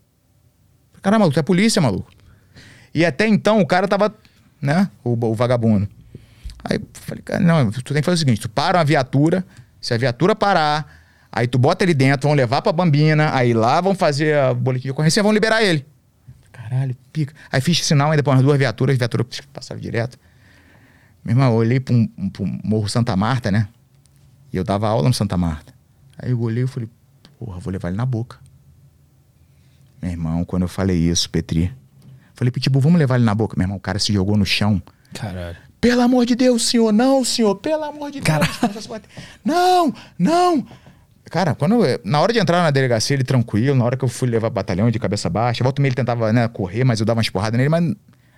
Caramba, maluco, tu é polícia, maluco. E até então o cara tava, né? O, o vagabundo. Aí falei, cara, não, tu tem que fazer o seguinte: tu para uma viatura, se a viatura parar, aí tu bota ele dentro, vão levar pra Bambina, aí lá vão fazer a boletim de ocorrência e vão liberar ele. Caralho, pica. Aí fiz sinal, aí depois umas duas viaturas, as viaturas direto. Meu irmão, eu olhei pra um, pra um Morro Santa Marta, né? E eu dava aula no Santa Marta. Aí eu olhei e falei, porra, vou levar ele na boca. Meu irmão, quando eu falei isso, Petri, falei, Pitbull, vamos levar ele na boca. Meu irmão, o cara se jogou no chão. Caralho. Pelo amor de Deus, senhor, não, senhor, pelo amor de Deus. Não, não. Cara, quando eu, na hora de entrar na delegacia, ele tranquilo, na hora que eu fui levar batalhão de cabeça baixa, volta meio ele tentava né, correr, mas eu dava umas porradas nele, mas.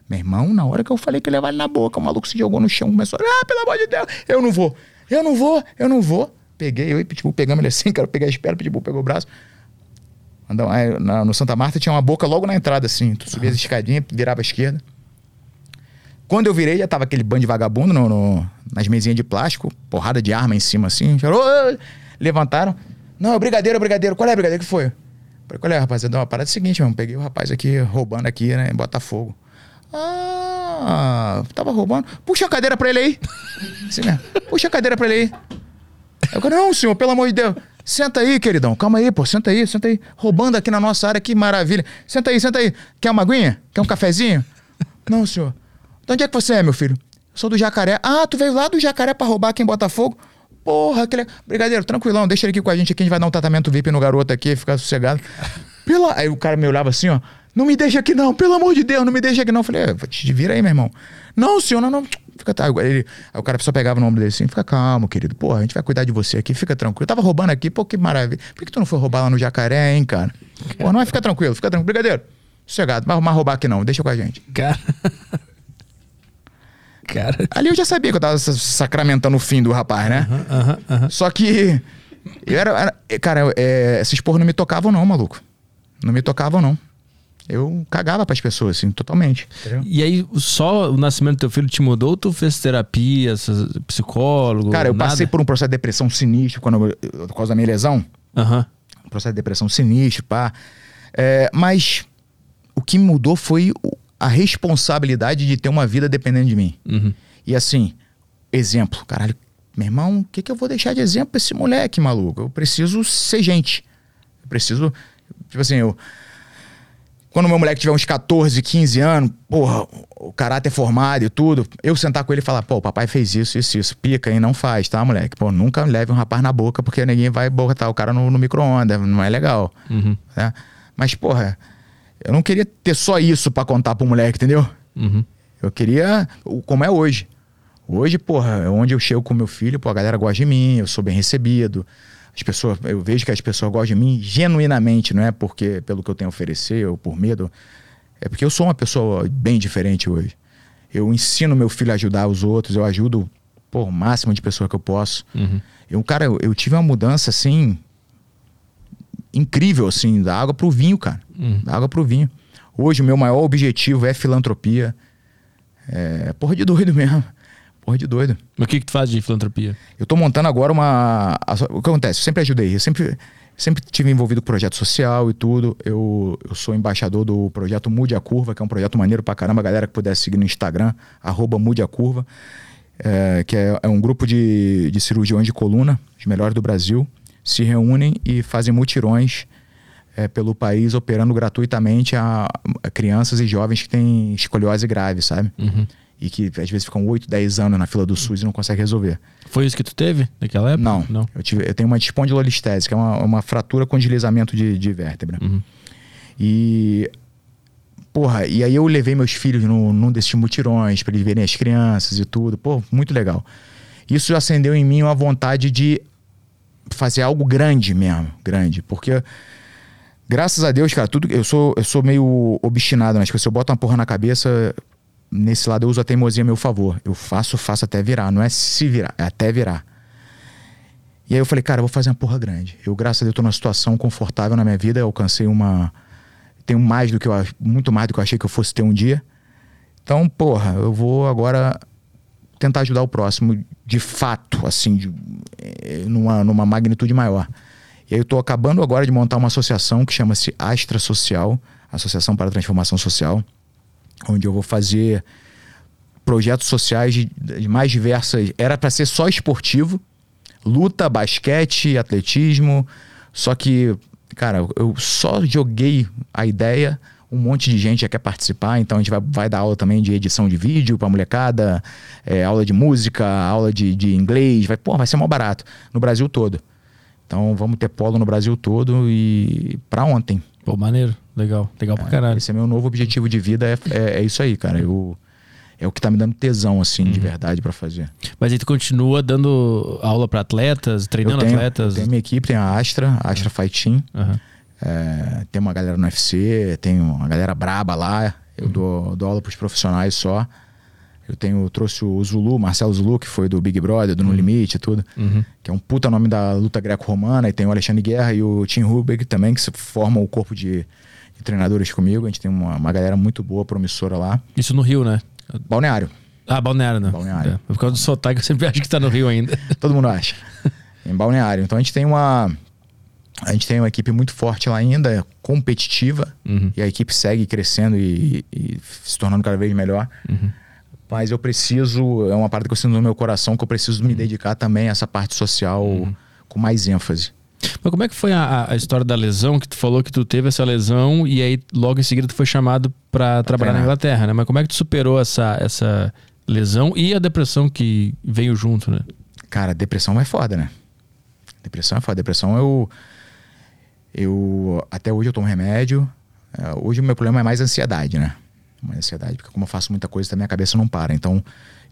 Meu irmão, na hora que eu falei que ia levar ele na boca, o maluco se jogou no chão, começou, ah, pelo amor de Deus, eu não vou, eu não vou, eu não vou. Peguei, eu e Pitbull pegamos ele assim, cara, peguei a espera, Pitbull pegou o braço. Aí, na, no Santa Marta tinha uma boca logo na entrada, assim. Tu subia as escadinhas, virava à esquerda. Quando eu virei, já tava aquele bando de vagabundo no, no, nas mesinhas de plástico, porrada de arma em cima, assim. Chorou, levantaram. Não, é brigadeiro, é brigadeiro. Qual é, brigadeiro? que foi? Falei, qual é, rapaziada? Não, a parada é a seguinte, mano. Peguei o rapaz aqui roubando aqui, né, em Botafogo. Ah, tava roubando. Puxa a cadeira pra ele aí. Assim, né? Puxa a cadeira pra ele aí. Eu falei, não, senhor, pelo amor de Deus. Senta aí, queridão. Calma aí, pô. Senta aí, senta aí. Roubando aqui na nossa área, que maravilha. Senta aí, senta aí. Quer uma aguinha? Quer um cafezinho? Não, senhor. De onde é que você é, meu filho? Sou do Jacaré. Ah, tu veio lá do Jacaré pra roubar aqui em Botafogo? Porra, que legal. Brigadeiro, tranquilão. Deixa ele aqui com a gente aqui. A gente vai dar um tratamento VIP no garoto aqui, ficar sossegado. Pela... Aí o cara me olhava assim, ó. Não me deixa aqui não, pelo amor de Deus, não me deixa aqui não. Eu falei, é, te vira aí, meu irmão. Não, senhor, não, não. Fica, tá. Ele, o cara só pegava o nome dele assim, fica calmo, querido. Pô, a gente vai cuidar de você aqui, fica tranquilo. Eu tava roubando aqui, pô, que maravilha. Por que tu não foi roubar lá no jacaré, hein, cara? Pô, não vai ficar tranquilo, fica tranquilo. Brigadeiro, sossegado, não vai arrumar roubar aqui não, deixa com a gente. Cara. Cara. Ali eu já sabia que eu tava sacramentando o fim do rapaz, né? Só que. Eu era. era cara, é, esses porra não me tocavam, não, maluco. Não me tocavam, não eu cagava para as pessoas, assim, totalmente. Entendeu? E aí, só o nascimento do teu filho te mudou ou tu fez terapia, psicólogo? Cara, eu nada? passei por um processo de depressão sinistro quando eu, por causa da minha lesão. Uhum. Um processo de depressão sinistro, pá. É, mas o que mudou foi a responsabilidade de ter uma vida dependendo de mim. Uhum. E assim, exemplo, caralho, meu irmão, o que, que eu vou deixar de exemplo pra esse moleque, maluco? Eu preciso ser gente. Eu preciso. Tipo assim, eu quando meu moleque tiver uns 14, 15 anos, porra, o caráter formado e tudo, eu sentar com ele e falar, pô, o papai fez isso, isso, isso, pica e não faz, tá, moleque? Pô, nunca leve um rapaz na boca, porque ninguém vai botar o cara no, no micro-ondas, não é legal. Uhum. Né? Mas, porra, eu não queria ter só isso para contar pro moleque, entendeu? Uhum. Eu queria, como é hoje. Hoje, porra, é onde eu chego com meu filho, pô, a galera gosta de mim, eu sou bem recebido As pessoas, eu vejo que as pessoas gostam de mim genuinamente, não é porque pelo que eu tenho a oferecer ou por medo. É porque eu sou uma pessoa bem diferente hoje. Eu ensino meu filho a ajudar os outros, eu ajudo pô, o máximo de pessoa que eu posso. Uhum. Eu, cara, eu, eu tive uma mudança assim incrível assim, da água pro vinho, cara. Uhum. Da água pro vinho. Hoje o meu maior objetivo é filantropia. É porra de doido mesmo. Porra de doido. Mas o que, que tu faz de filantropia? Eu tô montando agora uma. O que acontece? Eu sempre ajudei. Eu sempre, sempre tive envolvido com projeto social e tudo. Eu, eu sou embaixador do projeto Mude a Curva, que é um projeto maneiro pra caramba. A galera que puder seguir no Instagram, arroba Mude a Curva. É, que é, é um grupo de, de cirurgiões de coluna, os melhores do Brasil, se reúnem e fazem mutirões é, pelo país, operando gratuitamente a, a crianças e jovens que têm escoliose grave, sabe? Uhum. E que às vezes ficam 8, 10 anos na fila do SUS e não conseguem resolver. Foi isso que tu teve naquela época? Não. Não. Eu, tive, eu tenho uma espondilolistese, que é uma, uma fratura com deslizamento de, de vértebra. Uhum. E. Porra, e aí eu levei meus filhos num, num desses mutirões para eles verem as crianças e tudo. Pô, muito legal. Isso acendeu em mim uma vontade de fazer algo grande mesmo, grande. Porque, graças a Deus, cara, tudo. Eu sou, eu sou meio obstinado nas coisas. Se eu boto uma porra na cabeça, nesse lado eu uso a teimosia a meu favor. Eu faço, faço até virar. Não é se virar, é até virar. E aí eu falei, cara, eu vou fazer uma porra grande. Eu, graças a Deus, tô numa situação confortável na minha vida. Eu alcancei uma. Tenho mais do que eu muito mais do que eu achei que eu fosse ter um dia. Então, porra, eu vou agora tentar ajudar o próximo de fato, assim, de, eh, numa, numa magnitude maior. E aí eu tô acabando agora de montar uma associação que chama-se Astra Social, Associação para a Transformação Social, onde eu vou fazer projetos sociais de, de mais diversas. Era para ser só esportivo, luta, basquete, atletismo. Só que, cara, eu só joguei a ideia. Um monte de gente já quer participar, então a gente vai, vai dar aula também de edição de vídeo pra molecada, é, aula de música, aula de, de inglês, vai, pô, vai ser mó barato no Brasil todo. Então vamos ter polo no Brasil todo e pra ontem. Pô, maneiro. Legal. Legal pra caralho. Esse é meu novo objetivo de vida, é, é, é isso aí, cara. Eu, é o que tá me dando tesão, assim, Uhum. de verdade pra fazer. Mas aí tu continua dando aula pra atletas, treinando eu tenho, atletas? Tem minha equipe, tem a Astra, a Astra Fight Team. Aham. É, tem uma galera no UFC, tem uma galera braba lá. Eu Uhum. dou, dou aula pros profissionais só. Eu tenho, trouxe o Zulu, Marcelo Zulu, que foi do Big Brother, do No Limite e tudo. Uhum. Que é um puta nome da luta greco-romana. E tem o Alexandre Guerra e o Tim Rubik também, que se formam o corpo de, de treinadores comigo. A gente tem uma, uma galera muito boa, promissora lá. Isso no Rio, né? Balneário, Ah, Balneário, né? Balneário. É. Por causa do sotaque, eu sempre acho que tá no Rio ainda. todo mundo acha. em Balneário. Então a gente tem uma. A gente tem uma equipe muito forte lá ainda, competitiva. Uhum. E a equipe segue crescendo e, e se tornando cada vez melhor. Uhum. Mas eu preciso, é uma parte que eu sinto no meu coração que eu preciso me dedicar também a essa parte social com mais ênfase. Mas como é que foi a, a história da lesão? Que tu falou que tu teve essa lesão e aí logo em seguida tu foi chamado pra trabalhar na treinar. Inglaterra, né? Mas como é que tu superou essa, essa lesão e a depressão que veio junto, né? Cara, depressão é foda, né? Depressão é foda. Depressão eu. Eu. Até hoje eu tomo remédio. É, Hoje o meu problema é mais ansiedade, né? Mais ansiedade, porque como eu faço muita coisa, também a cabeça não para. Então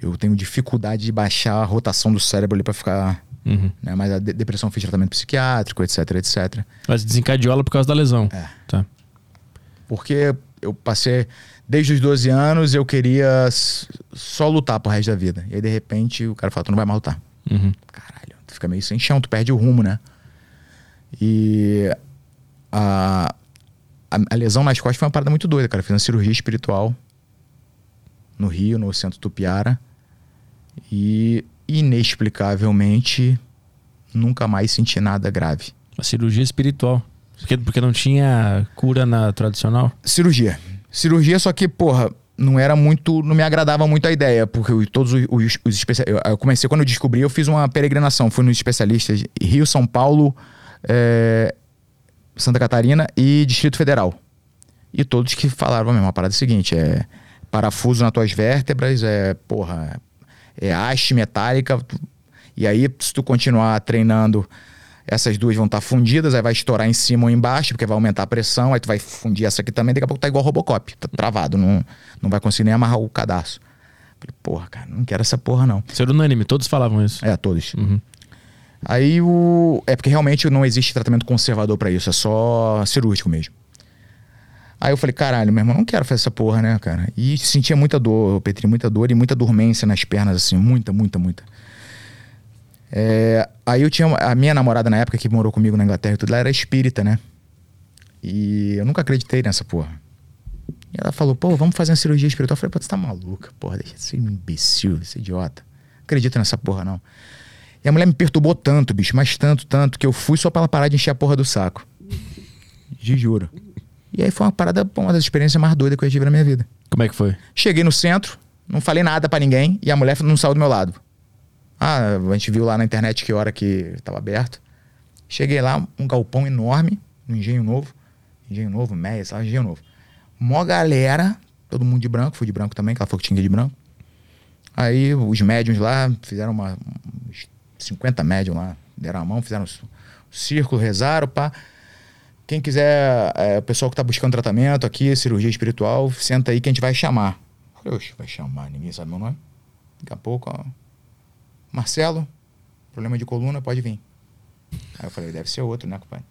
eu tenho dificuldade de baixar a rotação do cérebro ali pra ficar. Uhum. Né? Mas a de- depressão fez tratamento psiquiátrico, etc, etc. Mas desencadeou ela por causa da lesão. É. Tá. Porque eu passei. Desde os 12 anos eu queria só lutar pro resto da vida. E aí, de repente, o cara fala: tu não vai mais lutar. Uhum. Caralho, tu fica meio sem chão, tu perde o rumo, né? E a, a, a lesão nas costas foi uma parada muito doida, cara. Eu fiz uma cirurgia espiritual no Rio, no centro Tupiara. E inexplicavelmente nunca mais senti nada grave. Uma cirurgia espiritual. Porque, porque não tinha cura na tradicional? Cirurgia. Cirurgia, só que, porra, não era muito. Não me agradava muito a ideia, porque eu- todos os, os, os especialistas. Eu, eu comecei, quando eu descobri, eu fiz uma peregrinação. Fui nos especialistas Rio, São Paulo, é, Santa Catarina e Distrito Federal. E todos que falaram a mesma parada é a seguinte: é parafuso nas tuas vértebras, é, porra, é haste metálica. E aí, se tu continuar treinando, essas duas vão estar fundidas, aí vai estourar em cima ou embaixo, porque vai aumentar a pressão, aí tu vai fundir essa aqui também, daqui a pouco tá igual Robocop, tá travado, não, não vai conseguir nem amarrar o cadastro. Falei, porra, cara, não quero essa porra não. Era unânime, todos falavam isso. É, todos. Uhum. Aí o. É porque realmente não existe tratamento conservador para isso, é só cirúrgico mesmo. Aí eu falei, caralho, meu irmão, não quero fazer essa porra, né, cara? E sentia muita dor, Petri, muita dor e muita dormência nas pernas, assim, muita, muita, muita. É, aí eu tinha. A minha namorada na época que morou comigo na Inglaterra e tudo, ela era espírita, né? E eu nunca acreditei nessa porra. E ela falou, pô, vamos fazer uma cirurgia espiritual. Eu falei, pô, você tá maluca, porra, deixa de ser um imbecil, esse idiota. Não acredita nessa porra, não. E a mulher me perturbou tanto, bicho, mas tanto, tanto, que eu fui só pra ela parar de encher a porra do saco. De juro. E aí foi uma parada, uma das experiências mais doidas que eu tive na minha vida. Como é que foi? Cheguei no centro, não falei nada para ninguém e a mulher não saiu do meu lado. Ah, a gente viu lá na internet que hora que estava aberto. Cheguei lá, um galpão enorme, no Engenho Novo. Engenho Novo, Meia, sabe? Engenho Novo. Mó galera, todo mundo de branco, fui de branco também, que ela falou que tinha de branco. Aí os médiums lá fizeram uma, uns 50 médiums lá, deram a mão, fizeram um círculo, rezaram, pá. Quem quiser, é, o pessoal que está buscando tratamento aqui, cirurgia espiritual, senta aí que a gente vai chamar. Eu vai chamar, ninguém sabe meu nome. Daqui a pouco, ó, Marcelo, problema de coluna, pode vir. Aí eu falei, deve ser outro, né, compadre?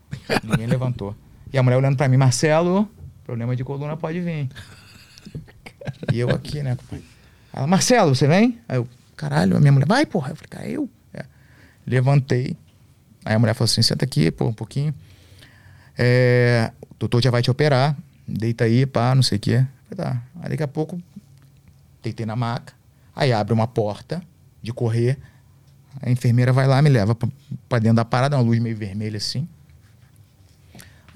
Ninguém levantou. E a mulher olhando pra mim, Marcelo, problema de coluna, pode vir. E eu aqui, né, compadre? Ela, Marcelo, você vem? Aí eu, caralho, a minha mulher, vai, porra. Eu falei, cara, eu? Levantei. Aí a mulher falou assim, senta aqui, pô, um pouquinho. É, o doutor já vai te operar, deita aí, pá, não sei o quê. Falei, tá. Aí daqui a pouco, deitei na maca. Aí abre uma porta de correr. A enfermeira vai lá, me leva para dentro da parada, uma luz meio vermelha assim.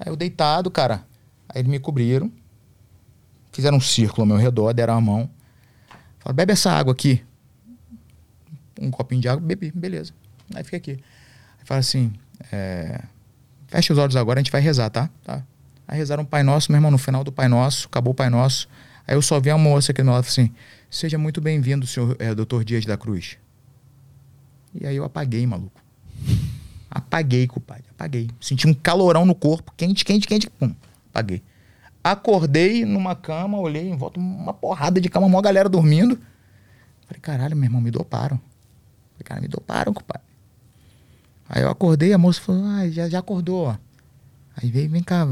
Aí eu deitado, cara. Aí eles me cobriram. Fizeram um círculo ao meu redor, deram a mão. Falaram, bebe essa água aqui. Um copinho de água, bebi, beleza. Aí fica aqui. Aí fala assim, é, fecha os olhos agora, a gente vai rezar, tá? tá? Aí rezaram o Pai Nosso, meu irmão, no final do Pai Nosso, acabou o Pai Nosso. Aí eu só vi a moça aqui do meu lado assim, seja muito bem-vindo, senhor é, doutor Dias da Cruz. E aí eu apaguei, maluco. Apaguei, compadre. Apaguei. Senti um calorão no corpo, quente, quente, quente. Pum, apaguei. Acordei numa cama, olhei em volta, uma porrada de cama, uma galera dormindo. Falei, caralho, meu irmão, me doparam. Falei, cara, me doparam, compadre. Aí eu acordei, a moça falou, ah, já, já acordou. Aí veio, vem cá,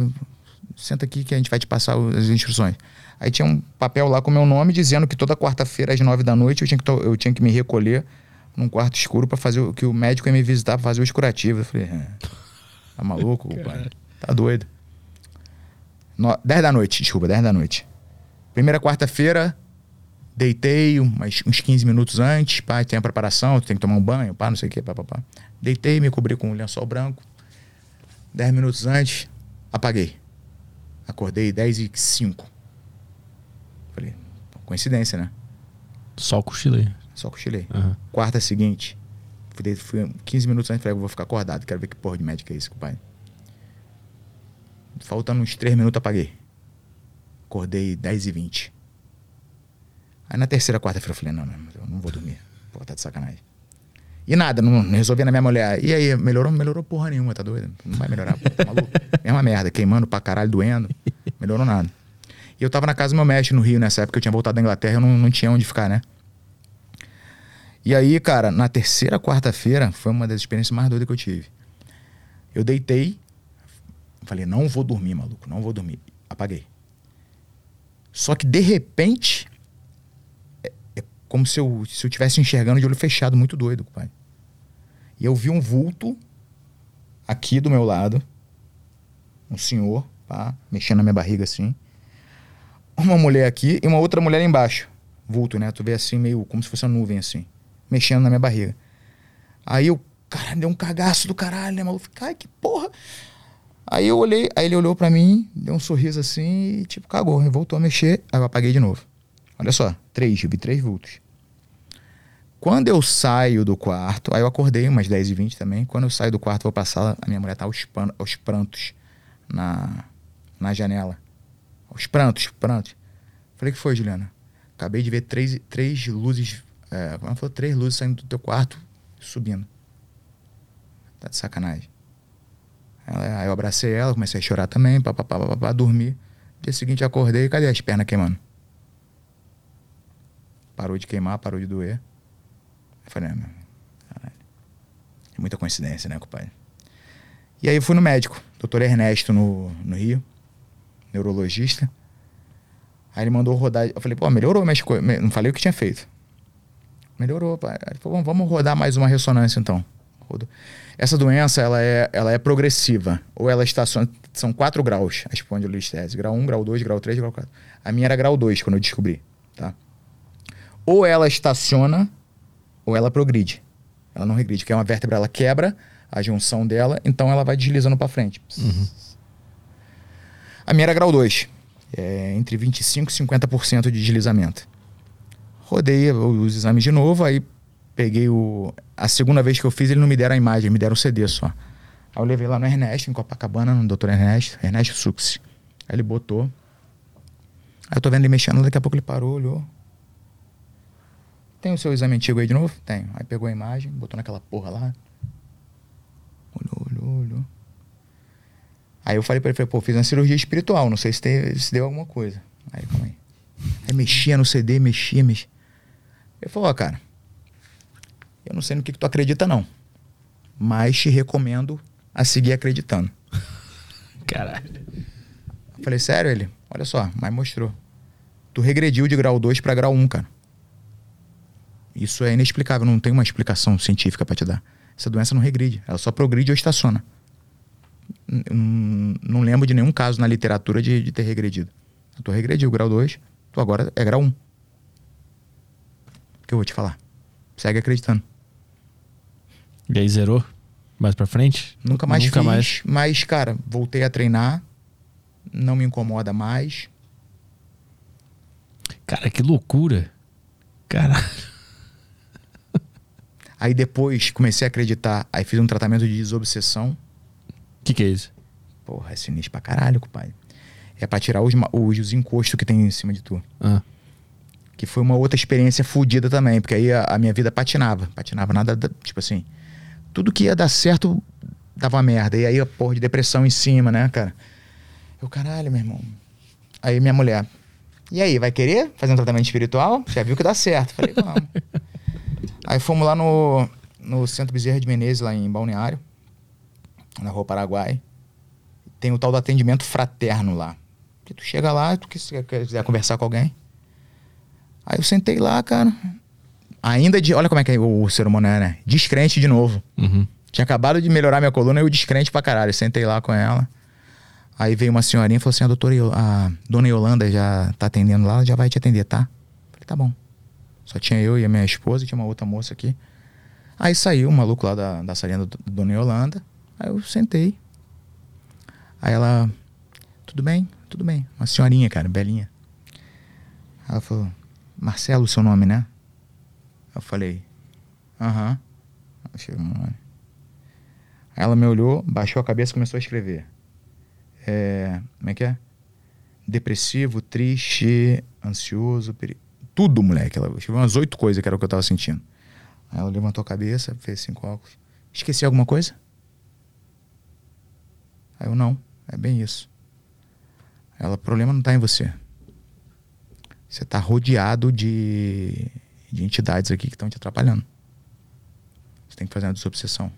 senta aqui que a gente vai te passar as instruções. Aí tinha um papel lá com meu nome dizendo que toda quarta-feira às nove da noite eu tinha que, eu tinha que me recolher num quarto escuro para fazer o que o médico ia me visitar para fazer os curativos. Eu falei, é, tá maluco, pai? Tá doido. No, 10 da noite, desculpa, 10 da noite. Primeira quarta-feira, deitei umas, uns 15 minutos antes, pá, tem a preparação, tem que tomar um banho, pá, não sei o que, pá, pá, pá. Deitei, me cobri com um lençol branco. 10 minutos antes, apaguei. Acordei 10 e 5. Falei, coincidência, né? Só cochilei. Só cochilei. Uhum. Quarta seguinte, fui, fui 15 minutos antes, falei, vou ficar acordado, quero ver que porra de médica é isso, pai. Faltando uns 3 minutos, apaguei. Acordei 10 e 20. Aí na terceira, quarta-feira eu falei, não, não, eu não vou dormir. Pô, tá de sacanagem. E nada, não, não na minha mulher. E aí, melhorou? Melhorou porra nenhuma, tá doido? Não vai melhorar, pô, tá maluco? Mesma merda, queimando pra caralho, doendo. Melhorou nada. E eu tava na casa do meu mestre no Rio nessa época, eu tinha voltado da Inglaterra, eu não, não tinha onde ficar, né? E aí, cara, na terceira quarta-feira, foi uma das experiências mais doidas que eu tive. Eu deitei, falei, não vou dormir, maluco, não vou dormir. Apaguei. Só que de repente, é, é como se eu se eu tivesse enxergando de olho fechado, muito doido, pai. E eu vi um vulto aqui do meu lado, um senhor, pá, mexendo na minha barriga assim. Uma mulher aqui e uma outra mulher embaixo. Vulto, né? Tu vê assim, meio como se fosse uma nuvem assim mexendo na minha barriga. Aí eu, cara, deu um cagaço do caralho, né, maluco? Ai, que porra. Aí eu olhei, aí ele olhou para mim, deu um sorriso assim e tipo, cagou, voltou a mexer, aí eu apaguei de novo. Olha só, três, vi três vultos. Quando eu saio do quarto, aí eu acordei umas 10 e 20 também. Quando eu saio do quarto, vou passar, a minha mulher tá aos, pan, aos prantos na, na janela. Aos prantos, prantos. Falei, que foi, Juliana? Acabei de ver três, três luzes é, ela falou, três luzes saindo do teu quarto, subindo. Tá de sacanagem. Ela, aí eu abracei ela, comecei a chorar também, papapá, papapá, dormi. Dia seguinte acordei, cadê as pernas queimando? Parou de queimar, parou de doer. Eu falei, ah, caralho. Muita coincidência, né, compadre? E aí eu fui no médico, doutor Ernesto, no, no Rio, neurologista. Aí ele mandou rodar. Eu falei, pô, melhorou minhas coisas. Não falei o que tinha feito. Melhorou, pai. Ele falou, vamos rodar mais uma ressonância então. Essa doença, ela é, ela é progressiva. Ou ela estaciona. São quatro graus a espondilolistese. Grau 1, grau 2, grau 3, grau 4. A minha era grau 2 quando eu descobri. Tá? Ou ela estaciona, ou ela progride. Ela não regride, que é uma vértebra, ela quebra a junção dela, então ela vai deslizando para frente. Uhum. A minha era grau 2. É entre 25% e 50% de deslizamento. Rodei os exames de novo, aí peguei o. A segunda vez que eu fiz, ele não me deram a imagem, me deram o CD só. Aí eu levei lá no Ernesto, em Copacabana, no Dr. Ernesto, Ernesto Sux. Aí ele botou. Aí eu tô vendo ele mexendo, daqui a pouco ele parou, olhou. Tem o seu exame antigo aí de novo? Tem. Aí pegou a imagem, botou naquela porra lá. Olhou, olhou, olhou. Aí eu falei pra ele, falei, pô, fiz uma cirurgia espiritual, não sei se, tem, se deu alguma coisa. Aí, calma aí. Aí mexia no CD, mexia, mexia. Ele falou, ó, cara, eu não sei no que, que tu acredita, não. Mas te recomendo a seguir acreditando. Caralho. Eu falei, sério, ele? Olha só, mas mostrou. Tu regrediu de grau 2 para grau 1, cara. Isso é inexplicável, não tem uma explicação científica para te dar. Essa doença não regride, ela só progride ou estaciona. Não, não lembro de nenhum caso na literatura de, de ter regredido. Tu regrediu grau 2, tu agora é grau 1. O que eu vou te falar? Segue acreditando. E aí zerou? Mais pra frente? Nunca mais Nunca fiz, mais. mas, cara, voltei a treinar. Não me incomoda mais. Cara, que loucura. Caralho. Aí depois comecei a acreditar. Aí fiz um tratamento de desobsessão. O que, que é isso? Porra, é sinistro pra caralho, compadre. É pra tirar os, os, os encostos que tem em cima de tu. Ah. Que foi uma outra experiência fodida também, porque aí a, a, minha vida patinava. Patinava nada, tipo assim. Tudo que ia dar certo dava merda. E aí a porra de depressão em cima, né, cara? Eu, caralho, meu irmão. Aí minha mulher. E aí, vai querer fazer um tratamento espiritual? Já viu que dá certo. Falei, vamos. Aí fomos lá no, no Centro Bezerra de Menezes, lá em Balneário, na Rua Paraguai. Tem o tal do atendimento fraterno lá. Que tu chega lá, tu quiser, quiser conversar com alguém. Aí eu sentei lá, cara. Ainda de. Olha como é que é o, o ser humano é, né? Descrente de novo. Uhum. Tinha acabado de melhorar minha coluna e eu descrente pra caralho. Sentei lá com ela. Aí veio uma senhorinha e falou assim: a doutora, a dona Yolanda já tá atendendo lá, ela já vai te atender, tá? Falei, tá bom. Só tinha eu e a minha esposa e tinha uma outra moça aqui. Aí saiu o maluco lá da, da salinha da Dona Yolanda. Aí eu sentei. Aí ela, tudo bem? Tudo bem. Uma senhorinha, cara, belinha. Ela falou, Marcelo, seu nome, né? Eu falei, aham. Uh ela me olhou, baixou a cabeça e começou a escrever. É, como é que é? Depressivo, triste, ansioso, perigo tudo, moleque. Ela escreveu umas oito coisas que era o que eu tava sentindo. Aí ela levantou a cabeça, fez cinco óculos. Esqueci alguma coisa? Aí eu, não. É bem isso. Ela, o problema não tá em você. Você tá rodeado de, de entidades aqui que estão te atrapalhando. Você tem que fazer uma desobsessão.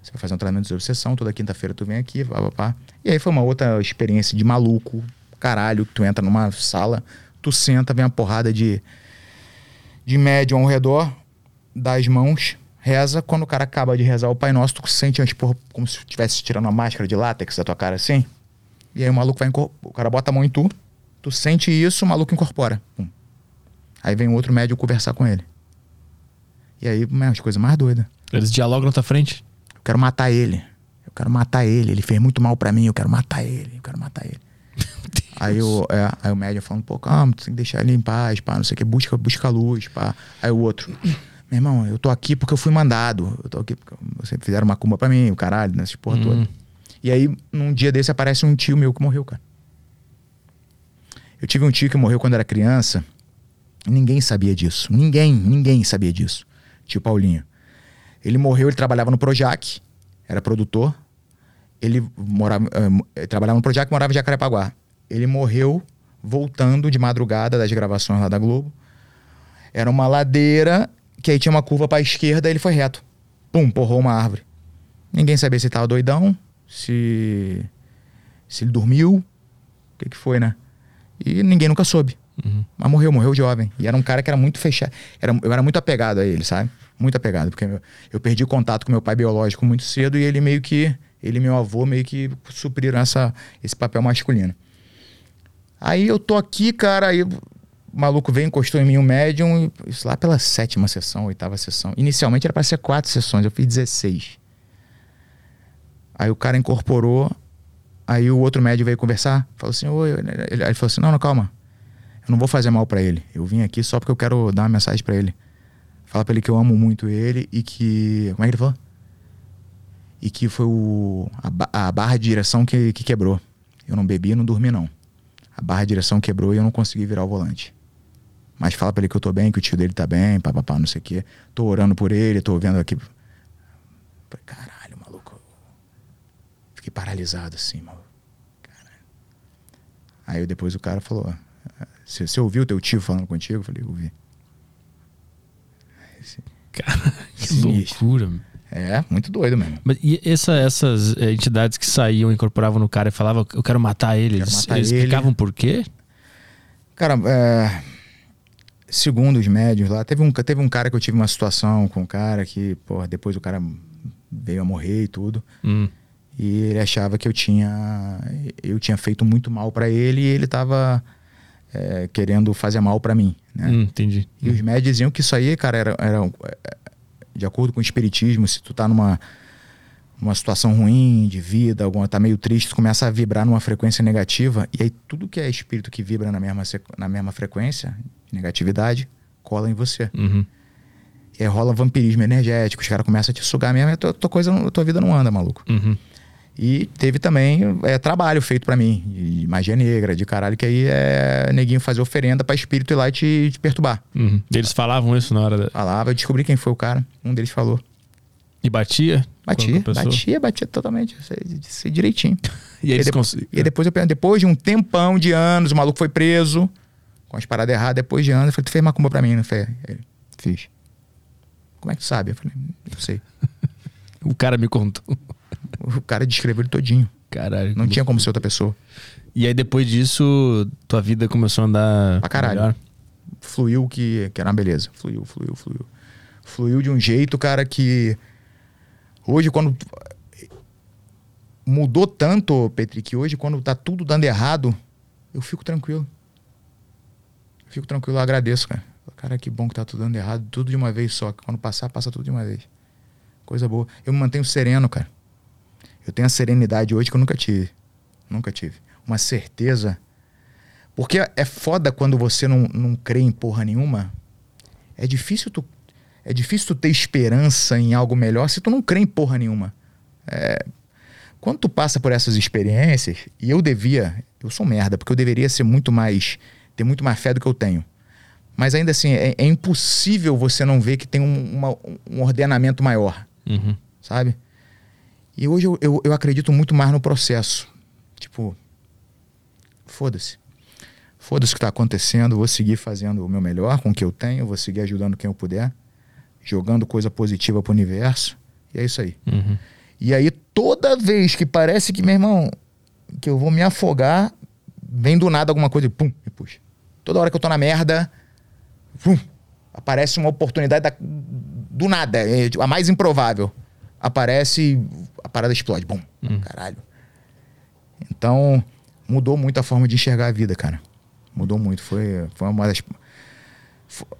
Você vai fazer um tratamento de desobsessão, toda quinta-feira tu vem aqui, pá, pá, pá. E aí foi uma outra experiência de maluco, caralho, que tu entra numa sala, tu senta, vem uma porrada de, de médium ao redor, dá as mãos, reza. Quando o cara acaba de rezar o Pai Nosso, tu sente tipo, como se estivesse tirando uma máscara de látex da tua cara assim. E aí o maluco vai O cara bota a mão em tu, tu sente isso, o maluco incorpora. Pum. Aí vem outro médium conversar com ele. E aí, as coisas mais doidas. Eles dialogam na tua frente? Eu quero matar ele. Eu quero matar ele. Ele fez muito mal para mim. Eu quero matar ele. Eu quero matar ele. Aí o, é, aí o médium falando, pô, calma, tu tem que deixar ele em paz, pá, não sei o que, busca, busca luz, pá. Aí o outro, meu irmão, eu tô aqui porque eu fui mandado. Eu tô aqui porque vocês fizeram uma cumba pra mim, o caralho, nessa porra hum. toda. E aí, num dia desse, aparece um tio meu que morreu, cara. Eu tive um tio que morreu quando era criança. Ninguém sabia disso. Ninguém, ninguém sabia disso. Tio Paulinho. Ele morreu, ele trabalhava no Projac, era produtor. Ele morava, uh, trabalhava no Projac, morava em Jacarepaguá. Ele morreu voltando de madrugada das gravações lá da Globo. Era uma ladeira que aí tinha uma curva para a esquerda e ele foi reto. pum, porrou uma árvore. Ninguém sabia se tava doidão, se, se ele dormiu, o que, que foi, né? E ninguém nunca soube. Uhum. Mas morreu, morreu jovem. E era um cara que era muito fechado. Era, eu era muito apegado a ele, sabe? Muito apegado. Porque eu, eu perdi contato com meu pai biológico muito cedo e ele meio que. Ele e meu avô meio que supriram essa, esse papel masculino. Aí eu tô aqui, cara, aí o maluco veio, encostou em mim um médium, isso lá pela sétima sessão, oitava sessão. Inicialmente era para ser quatro sessões, eu fiz 16. Aí o cara incorporou, aí o outro médium veio conversar, falou assim, oi, ele, ele falou assim, não, não, calma, eu não vou fazer mal para ele, eu vim aqui só porque eu quero dar uma mensagem para ele. Fala pra ele que eu amo muito ele e que, como é que ele falou? E que foi o, a, a barra de direção que, que quebrou. Eu não bebi não dormi não. A barra de direção quebrou e eu não consegui virar o volante. Mas fala pra ele que eu tô bem, que o tio dele tá bem, papapá, não sei o quê. Tô orando por ele, tô vendo aqui. Falei, caralho, maluco. Fiquei paralisado assim, maluco. Caralho. Aí depois o cara falou: Você, você ouviu teu tio falando contigo? Eu falei, ouvi. Cara, que Sinistro. loucura. meu. É, muito doido mesmo. Mas e essa- essas eh, entidades que saíam, incorporavam no cara e falavam, eu quero matar ele, Quero eles, matar eles ele. explicavam por quê? Cara, é, segundo os médios lá, teve um, teve um cara que eu tive uma situação com um cara que, porra, depois o cara veio a morrer e tudo. Hum, E ele achava que eu tinha eu tinha feito muito mal pra ele e ele tava é, querendo fazer mal pra mim, né? hum, entendi. E os médios diziam que isso aí, cara, era, era de acordo com o espiritismo, se tu tá numa uma situação ruim de vida, alguma tá meio triste, tu começa a vibrar numa frequência negativa e aí tudo que é espírito que vibra na mesma na mesma frequência, negatividade, cola em você. Uhum. E aí rola vampirismo energético, os caras começam a te sugar mesmo, e a tua, tua coisa, a tua vida não anda, maluco. Uhum. E teve também é, trabalho feito pra mim, de magia negra, de caralho, que aí é neguinho fazer oferenda pra espírito ir lá e te, te perturbar. Uhum. Eles falavam isso na hora da... Falava, eu descobri quem foi o cara. Um deles falou. E batia? Batia, batia, batia totalmente. Sei, direitinho. E eles E, depois, cons- e depois eu depois de um tempão de anos, o maluco foi preso com as paradas erradas, depois de anos, eu falei, tu fez macumba pra mim, não fez? Ele, fiz. Como é que tu sabe? Eu falei, não sei. O cara me contou. O cara descreveu ele todinho. Caralho. Não tinha como ser outra pessoa. E aí depois disso, tua vida começou a andar Pra caralho. melhor? Fluiu que, que era uma beleza. Fluiu, fluiu, fluiu. Fluiu de um jeito, cara, que hoje quando mudou tanto, Petri, que hoje quando tá tudo dando errado, eu fico tranquilo. Eu fico tranquilo, eu agradeço, cara. Cara, que bom que tá tudo dando errado, tudo de uma vez só. Quando passar, passa tudo de uma vez. Coisa boa. Eu me mantenho sereno, cara. Eu tenho a serenidade hoje que eu nunca tive. Nunca tive. Uma certeza. Porque é foda quando você não, não crê em porra nenhuma. É difícil tu. É difícil tu ter esperança em algo melhor se tu não crê em porra nenhuma. É, quando tu passa por essas experiências, e eu devia, eu sou merda, porque eu deveria ser muito mais, ter muito mais fé do que eu tenho. Mas ainda assim, é, é impossível você não ver que tem um, uma- um ordenamento maior, Uhum. sabe? E hoje eu, eu, eu acredito muito mais no processo. Tipo, foda-se. Foda-se o que tá acontecendo, vou seguir fazendo o meu melhor com o que eu tenho, vou seguir ajudando quem eu puder, jogando coisa positiva pro universo. E é isso aí. Uhum. E aí, toda vez que parece que, meu irmão, que eu vou me afogar, vem do nada alguma coisa e pum, me puxa. Toda hora que eu tô na merda, pum, aparece uma oportunidade da- do nada, é, a mais improvável. Aparece a parada explode. Bum, caralho. Então, mudou muito a forma de enxergar a vida, cara. Mudou muito. Foi, foi uma das.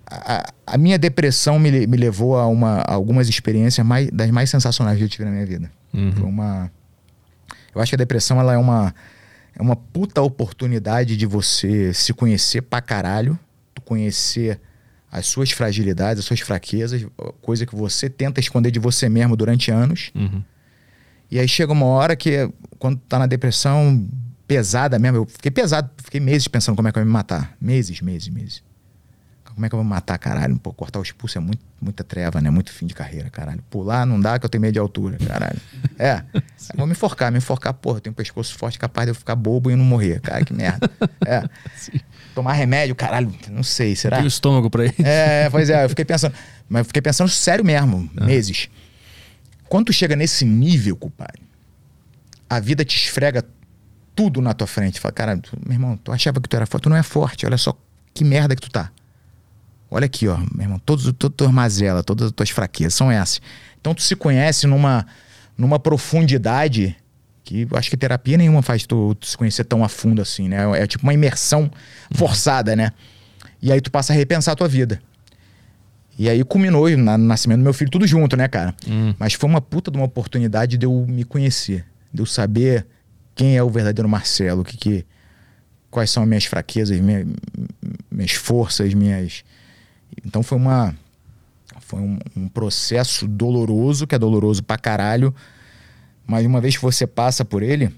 A, a minha depressão me, me levou a, uma, a algumas experiências mais, das mais sensacionais que eu tive na minha vida. Uhum. Foi uma. Eu acho que a depressão ela é uma, é uma puta oportunidade de você se conhecer pra caralho, tu conhecer as suas fragilidades, as suas fraquezas, coisa que você tenta esconder de você mesmo durante anos. Uhum. E aí chega uma hora que, quando tá na depressão pesada mesmo, eu fiquei pesado, fiquei meses pensando como é que eu ia me matar. Meses, meses, meses. Como é que eu vou me matar, caralho? Pô, cortar os pulsos é muito, muita treva, né? Muito fim de carreira, caralho. Pular não dá que eu tenho medo de altura, caralho. É. Vou me enforcar, me enforcar, porra, eu tenho um pescoço forte capaz de eu ficar bobo e não morrer. Cara, que merda. É. Tomar remédio, caralho, não sei, será? Tem o estômago pra isso. É, pois é, eu fiquei pensando. Mas fiquei pensando sério mesmo, meses. quando tu chega nesse nível, compadre, a vida te esfrega tudo na tua frente. Fala, cara, tu, meu irmão, tu achava que tu era forte, tu não é forte, olha só que merda que tu tá. Olha aqui, ó, meu irmão, todos, todas as tuas mazelas, todas as tuas fraquezas são essas. Então tu se conhece numa, numa profundidade que acho que terapia nenhuma faz tu, tu, se conhecer tão a fundo assim, né? É tipo uma imersão forçada, né? E aí tu passa a repensar a tua vida. E aí culminou no nascimento do meu filho, tudo junto, né, cara? Hum. Mas foi uma puta de uma oportunidade de eu me conhecer, de eu saber quem é o verdadeiro Marcelo, que, que quais são as minhas fraquezas, minhas, minhas forças, minhas. Então foi uma foi um, um, processo doloroso, que é doloroso pra caralho, mas uma vez que você passa por ele,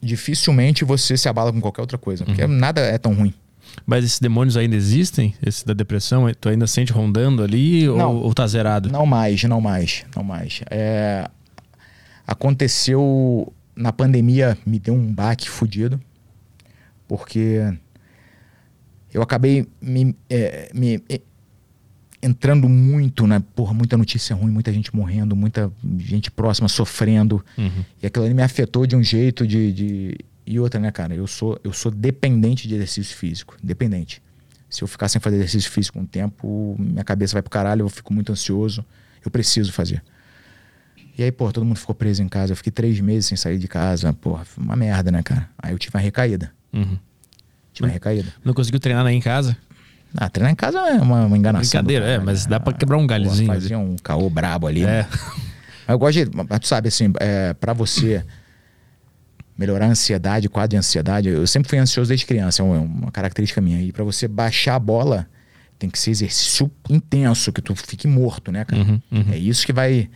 dificilmente você se abala com qualquer outra coisa, porque uhum. nada é tão ruim. Mas esses demônios ainda existem? Esse da depressão, tu ainda sente rondando ali não, ou, ou tá zerado? Não mais, não mais, não mais. É, aconteceu na pandemia, me deu um baque fudido, porque eu acabei me, é, me entrando muito na porra, muita notícia ruim, muita gente morrendo, muita gente próxima sofrendo. Uhum. E aquilo ali me afetou de um jeito de, de e outra, né, cara? Eu sou, eu sou dependente de exercício físico. Dependente. Se eu ficar sem fazer exercício físico um tempo, minha cabeça vai pro caralho, eu fico muito ansioso. Eu preciso fazer. E aí, pô, todo mundo ficou preso em casa. Eu fiquei três meses sem sair de casa. Porra, uma merda, né, cara? Aí eu tive uma recaída. Uhum. Tive uma recaída. Não conseguiu treinar nem em casa? Ah, treinar em casa é uma, uma enganação. Brincadeira, é, mas dá pra quebrar um galhozinho. Fazia um caô brabo ali. É. Né? eu gosto de. Mas tu sabe, assim, é, pra você melhorar a ansiedade, quadro de ansiedade. Eu sempre fui ansioso desde criança, é uma característica minha. E para você baixar a bola, tem que ser exercício intenso, que tu fique morto, né, cara? Uhum, uhum. É isso que vai.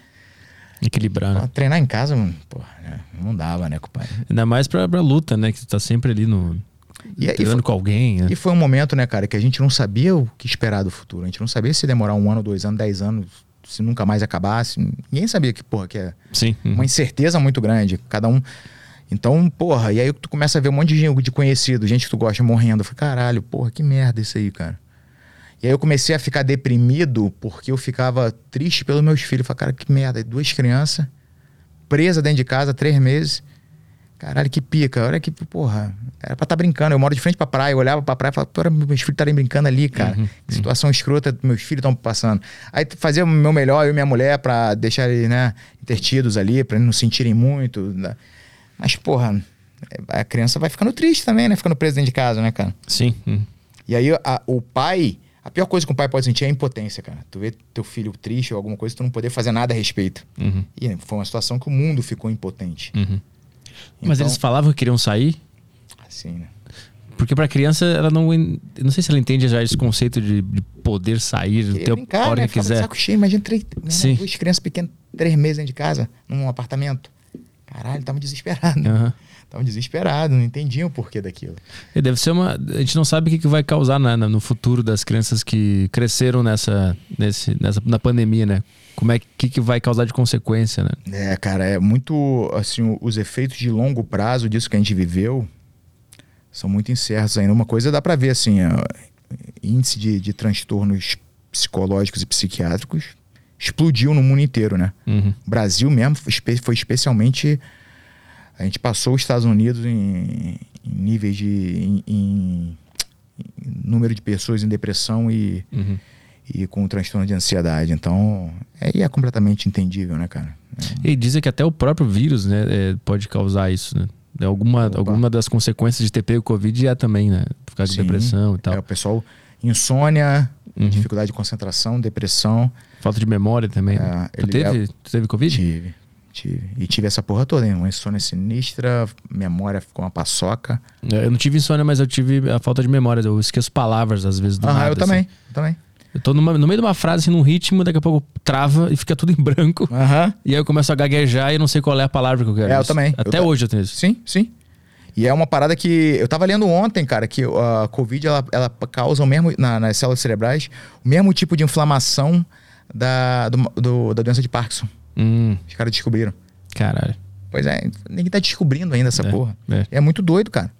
Equilibrar. Né? Treinar em casa, porra, né? não dava, né, compadre? Ainda mais pra, pra luta, né? Que tu tá sempre ali no. E, e foi, com alguém. Né? E foi um momento, né, cara, que a gente não sabia o que esperar do futuro. A gente não sabia se demorar um ano, dois anos, dez anos, se nunca mais acabasse. Ninguém sabia que, porra, que é Sim. Uhum. uma incerteza muito grande. Cada um então, porra, e aí tu começa a ver um monte de gente de conhecido, gente que tu gosta morrendo. Eu falei, caralho, porra, que merda isso aí, cara. E aí eu comecei a ficar deprimido porque eu ficava triste pelos meus filhos. Eu falei, cara, que merda. Duas crianças, presa dentro de casa, três meses. Caralho, que pica. Olha que, porra, era pra estar tá brincando. Eu moro de frente pra praia, eu olhava pra praia e falava, meus filhos estarem brincando ali, cara. Uhum, que situação uhum. escrota meus filhos estão passando. Aí fazia o meu melhor, eu e minha mulher, pra deixar eles, né, intertidos ali, pra não sentirem muito. Né? Mas, porra, a criança vai ficando triste também, né? Ficando preso dentro de casa, né, cara? Sim. Hum. E aí a, o pai. A pior coisa que um pai pode sentir é a impotência, cara. Tu vê teu filho triste ou alguma coisa, tu não poder fazer nada a respeito. Uhum. E foi uma situação que o mundo ficou impotente. Uhum. Então, Mas eles falavam que queriam sair? Assim, né? Porque pra criança, ela não. Não sei se ela entende já esse conceito de, de poder sair, ter brincar, hora né? que quiser. Saco cheio, imagina três, né, Sim. duas crianças pequenas, três meses dentro de casa, num apartamento. Caralho, tava desesperado. Uhum. Tava desesperado, não entendiam o porquê daquilo. E deve ser uma. A gente não sabe o que, que vai causar né, no futuro das crianças que cresceram nessa, nesse, nessa, na pandemia, né? Como é que, que vai causar de consequência, né? É, cara, é muito. Assim, os efeitos de longo prazo disso que a gente viveu são muito incertos ainda. Uma coisa dá para ver, assim, índice de, de transtornos psicológicos e psiquiátricos explodiu no mundo inteiro, né? Uhum. O Brasil mesmo foi especialmente. A gente passou os Estados Unidos em, em níveis de. Em, em, em, número de pessoas em depressão e, uhum. E com transtorno de ansiedade. Então, é, é completamente entendível, né, cara? É. E dizem que até o próprio vírus né, é, pode causar isso, né? Alguma, alguma das consequências de ter pego Covid é também, né? Ficar de Sim. depressão e tal. É, o pessoal, insônia, uhum. dificuldade de concentração, depressão. Falta de memória também. Né? É, tu, teve, é... tu teve Covid? Tive, tive. E tive essa porra toda, hein? Uma insônia sinistra, memória ficou uma paçoca. É, eu não tive insônia, mas eu tive a falta de memória. Eu esqueço palavras às vezes do ah, nada. eu assim. também, também. Eu tô numa, no meio de uma frase, assim, num ritmo, daqui a pouco trava e fica tudo em branco. Uhum. E aí eu começo a gaguejar e não sei qual é a palavra que eu quero. É, eu também. Até eu hoje eu tenho isso. Sim, sim. E é uma parada que eu tava lendo ontem, cara, que a Covid ela, ela causa o mesmo, na, nas células cerebrais, o mesmo tipo de inflamação da, do, do, da doença de Parkinson. Hum. Os caras descobriram. Caralho. Pois é, ninguém tá descobrindo ainda essa é, porra. É. é. muito doido, cara.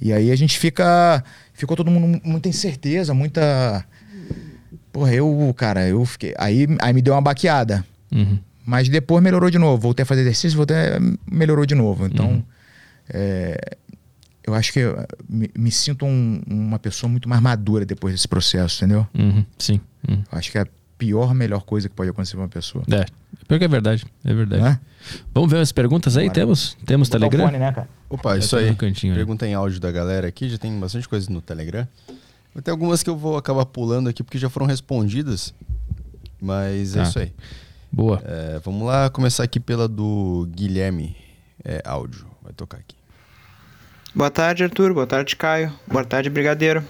E aí a gente fica. Ficou todo mundo muita incerteza, muita. Porra, eu, cara, eu fiquei. Aí, aí me deu uma baqueada. Uhum. Mas depois melhorou de novo. Voltei a fazer exercício, voltei melhorou de novo. Então, uhum. é, eu acho que eu me, me sinto um, uma pessoa muito mais madura depois desse processo, entendeu? Uhum. Sim. Uhum. Acho que é a pior, melhor coisa que pode acontecer pra uma pessoa. É. Pior que é verdade. É verdade. É? Vamos ver as perguntas aí? Temos? Temos Telegram? Fone, né, cara? Opa, isso aí. Cantinho, Pergunta em áudio da galera aqui. Já tem bastante coisa no Telegram. Tem algumas que eu vou acabar pulando aqui porque já foram respondidas. Mas é ah. isso aí. Boa. É, vamos lá começar aqui pela do Guilherme é, Áudio. Vai tocar aqui. Boa tarde, Arthur. Boa tarde, Caio. Boa tarde, Brigadeiro.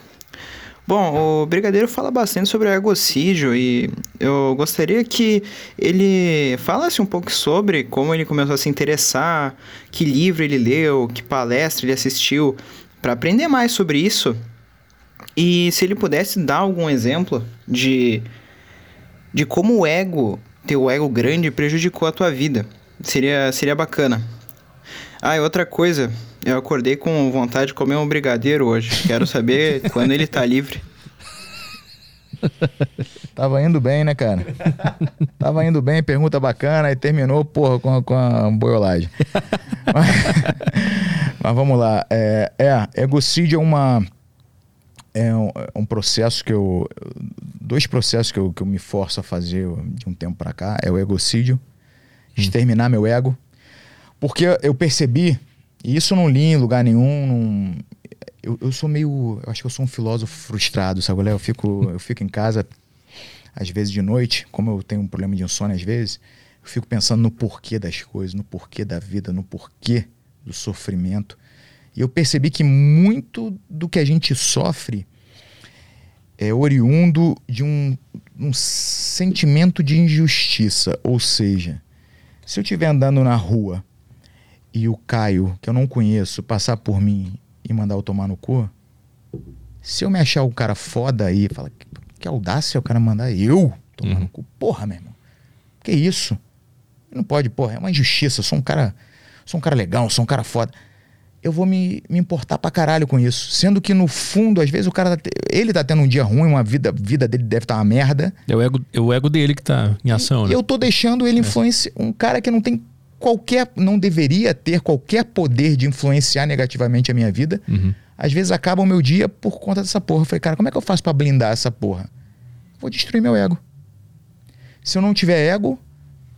Bom, o Brigadeiro fala bastante sobre o egocídio e eu gostaria que ele falasse um pouco sobre como ele começou a se interessar, que livro ele leu, que palestra ele assistiu, para aprender mais sobre isso. E se ele pudesse dar algum exemplo de, de como o ego teu ego grande prejudicou a tua vida. Seria, seria bacana. Ah, e outra coisa, eu acordei com vontade de comer um brigadeiro hoje. Quero saber quando ele tá livre. Tava indo bem, né, cara? Tava indo bem, pergunta bacana, e terminou, porra, com a, com a boiolagem. mas, mas, vamos lá. É, é, egocídio é uma. É um, é um processo que eu dois processos que eu, que eu me forço a fazer de um tempo para cá é o egocídio, hum. exterminar meu ego, porque eu percebi, e isso eu não li em lugar nenhum, não, eu, eu sou meio, eu acho que eu sou um filósofo frustrado, sabe? Eu fico, eu fico em casa às vezes de noite, como eu tenho um problema de insônia às vezes, eu fico pensando no porquê das coisas, no porquê da vida, no porquê do sofrimento. E eu percebi que muito do que a gente sofre é oriundo de um, um sentimento de injustiça. Ou seja, se eu estiver andando na rua e o Caio, que eu não conheço, passar por mim e mandar eu tomar no cu, se eu me achar o cara foda aí, fala, que, que audácia o cara mandar eu tomar uhum. no cu. Porra, meu irmão. Que isso? Não pode, porra, é uma injustiça. Eu sou um cara, sou um cara legal, sou um cara foda eu vou me, me importar pra caralho com isso. Sendo que, no fundo, às vezes o cara. Tá, ele tá tendo um dia ruim, uma vida, vida dele deve estar tá uma merda. É o, ego, é o ego dele que tá em ação, e, né? Eu tô deixando ele é. influenciar. Um cara que não tem qualquer. Não deveria ter qualquer poder de influenciar negativamente a minha vida. Uhum. Às vezes acaba o meu dia por conta dessa porra. Eu falei, cara, como é que eu faço para blindar essa porra? Vou destruir meu ego. Se eu não tiver ego,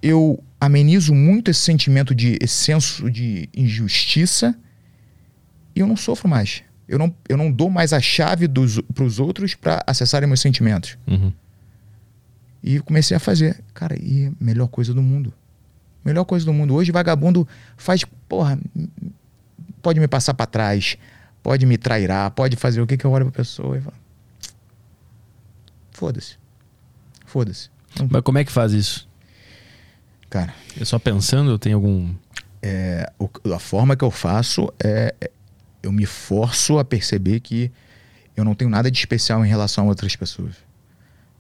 eu amenizo muito esse sentimento de esse senso de injustiça e eu não sofro mais. Eu não, eu não dou mais a chave para os outros para acessarem meus sentimentos. Uhum. E comecei a fazer. Cara, e melhor coisa do mundo. Melhor coisa do mundo. Hoje, vagabundo faz. Porra, pode me passar para trás, pode me trairar, pode fazer o que que eu olho pra pessoa e falo. Foda-se. Foda-se. Mas como é que faz isso? Cara. É só pensando? Tem algum. É, o, a forma que eu faço é, eu me forço a perceber que eu não tenho nada de especial em relação a outras pessoas.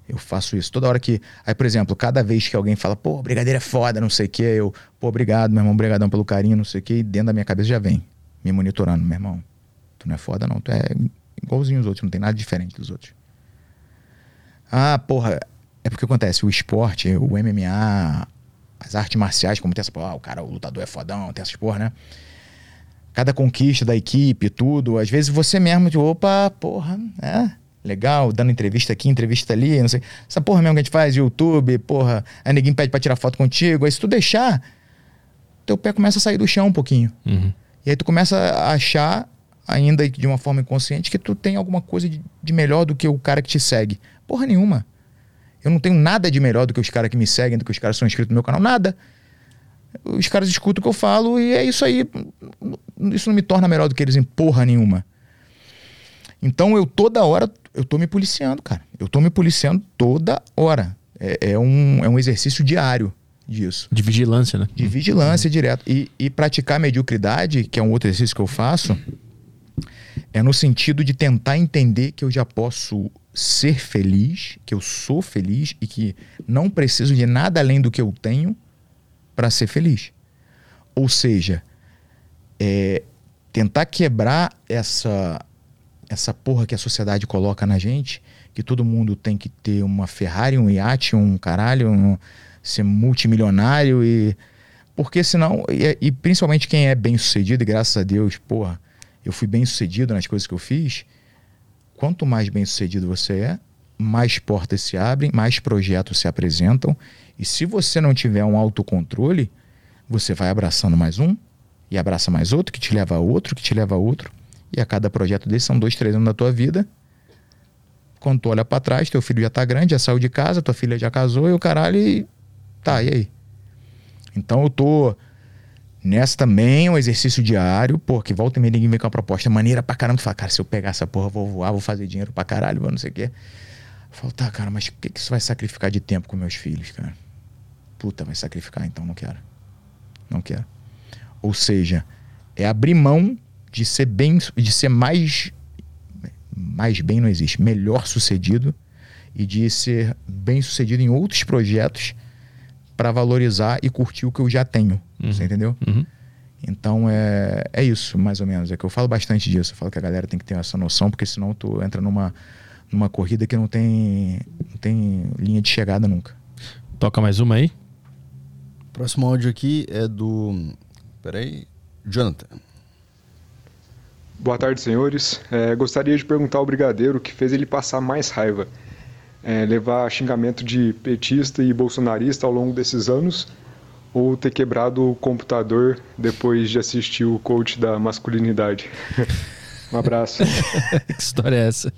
Eu faço isso toda hora que. Aí, por exemplo, cada vez que alguém fala, pô, brigadeiro é foda, não sei o quê, eu, pô, obrigado, meu irmão, obrigadão pelo carinho, não sei o quê, e dentro da minha cabeça já vem, me monitorando, meu irmão. Tu não é foda, não, tu é igualzinho os outros, não tem nada diferente dos outros. Ah, porra, é porque acontece, o esporte, o MMA, as artes marciais, como tem essa, ah, o cara, o lutador é fodão, tem essas porra, né? Cada conquista da equipe, tudo. Às vezes você mesmo, de opa, porra, é legal, dando entrevista aqui, entrevista ali, não sei. Essa porra mesmo que a gente faz, YouTube, porra, aí ninguém pede pra tirar foto contigo. Aí se tu deixar, teu pé começa a sair do chão um pouquinho. Uhum. E aí tu começa a achar, ainda de uma forma inconsciente, que tu tem alguma coisa de, de melhor do que o cara que te segue. Porra nenhuma. Eu não tenho nada de melhor do que os caras que me seguem, do que os caras que são inscritos no meu canal, nada os caras escutam o que eu falo e é isso aí. Isso não me torna melhor do que eles em porra nenhuma. Então eu toda hora, eu tô me policiando, cara. Eu tô me policiando toda hora. É, é um, é um exercício diário disso. De vigilância, né? De vigilância uhum. direto. E, e praticar mediocridade, que é um outro exercício que eu faço, é no sentido de tentar entender que eu já posso ser feliz, que eu sou feliz e que não preciso de nada além do que eu tenho para ser feliz. Ou seja, é, tentar quebrar essa essa porra que a sociedade coloca na gente, que todo mundo tem que ter uma Ferrari, um iate, um caralho, um, ser multimilionário e. Porque senão. E, e principalmente quem é bem sucedido, e graças a Deus, porra, eu fui bem sucedido nas coisas que eu fiz. Quanto mais bem sucedido você é, mais portas se abrem, mais projetos se apresentam. E se você não tiver um autocontrole, você vai abraçando mais um, e abraça mais outro, que te leva a outro, que te leva a outro. E a cada projeto desse são dois, três anos da tua vida. Quando tu olha para trás, teu filho já tá grande, já saiu de casa, tua filha já casou e o caralho. E... Tá, e aí? Então eu tô nessa também, um exercício diário, porque volta e meia ninguém vem com uma proposta maneira pra caramba. Tu fala, cara, se eu pegar essa porra, vou voar, vou fazer dinheiro pra caralho, vou não sei o quê. Eu falo, tá, cara, mas o que, que isso vai sacrificar de tempo com meus filhos, cara? Puta, vai sacrificar, então não quero. Não quero. Ou seja, é abrir mão de ser bem, de ser mais, mais bem não existe, melhor sucedido e de ser bem sucedido em outros projetos para valorizar e curtir o que eu já tenho. Uhum. Você entendeu? Uhum. Então é, é isso, mais ou menos. É que eu falo bastante disso. Eu falo que a galera tem que ter essa noção, porque senão tu entra numa, numa corrida que não tem, não tem linha de chegada nunca. Toca mais uma aí. Próximo áudio aqui é do. Peraí. Jonathan. Boa tarde, senhores. É, gostaria de perguntar ao brigadeiro o que fez ele passar mais raiva. É, levar xingamento de petista e bolsonarista ao longo desses anos ou ter quebrado o computador depois de assistir o coach da masculinidade. um abraço. que história é essa?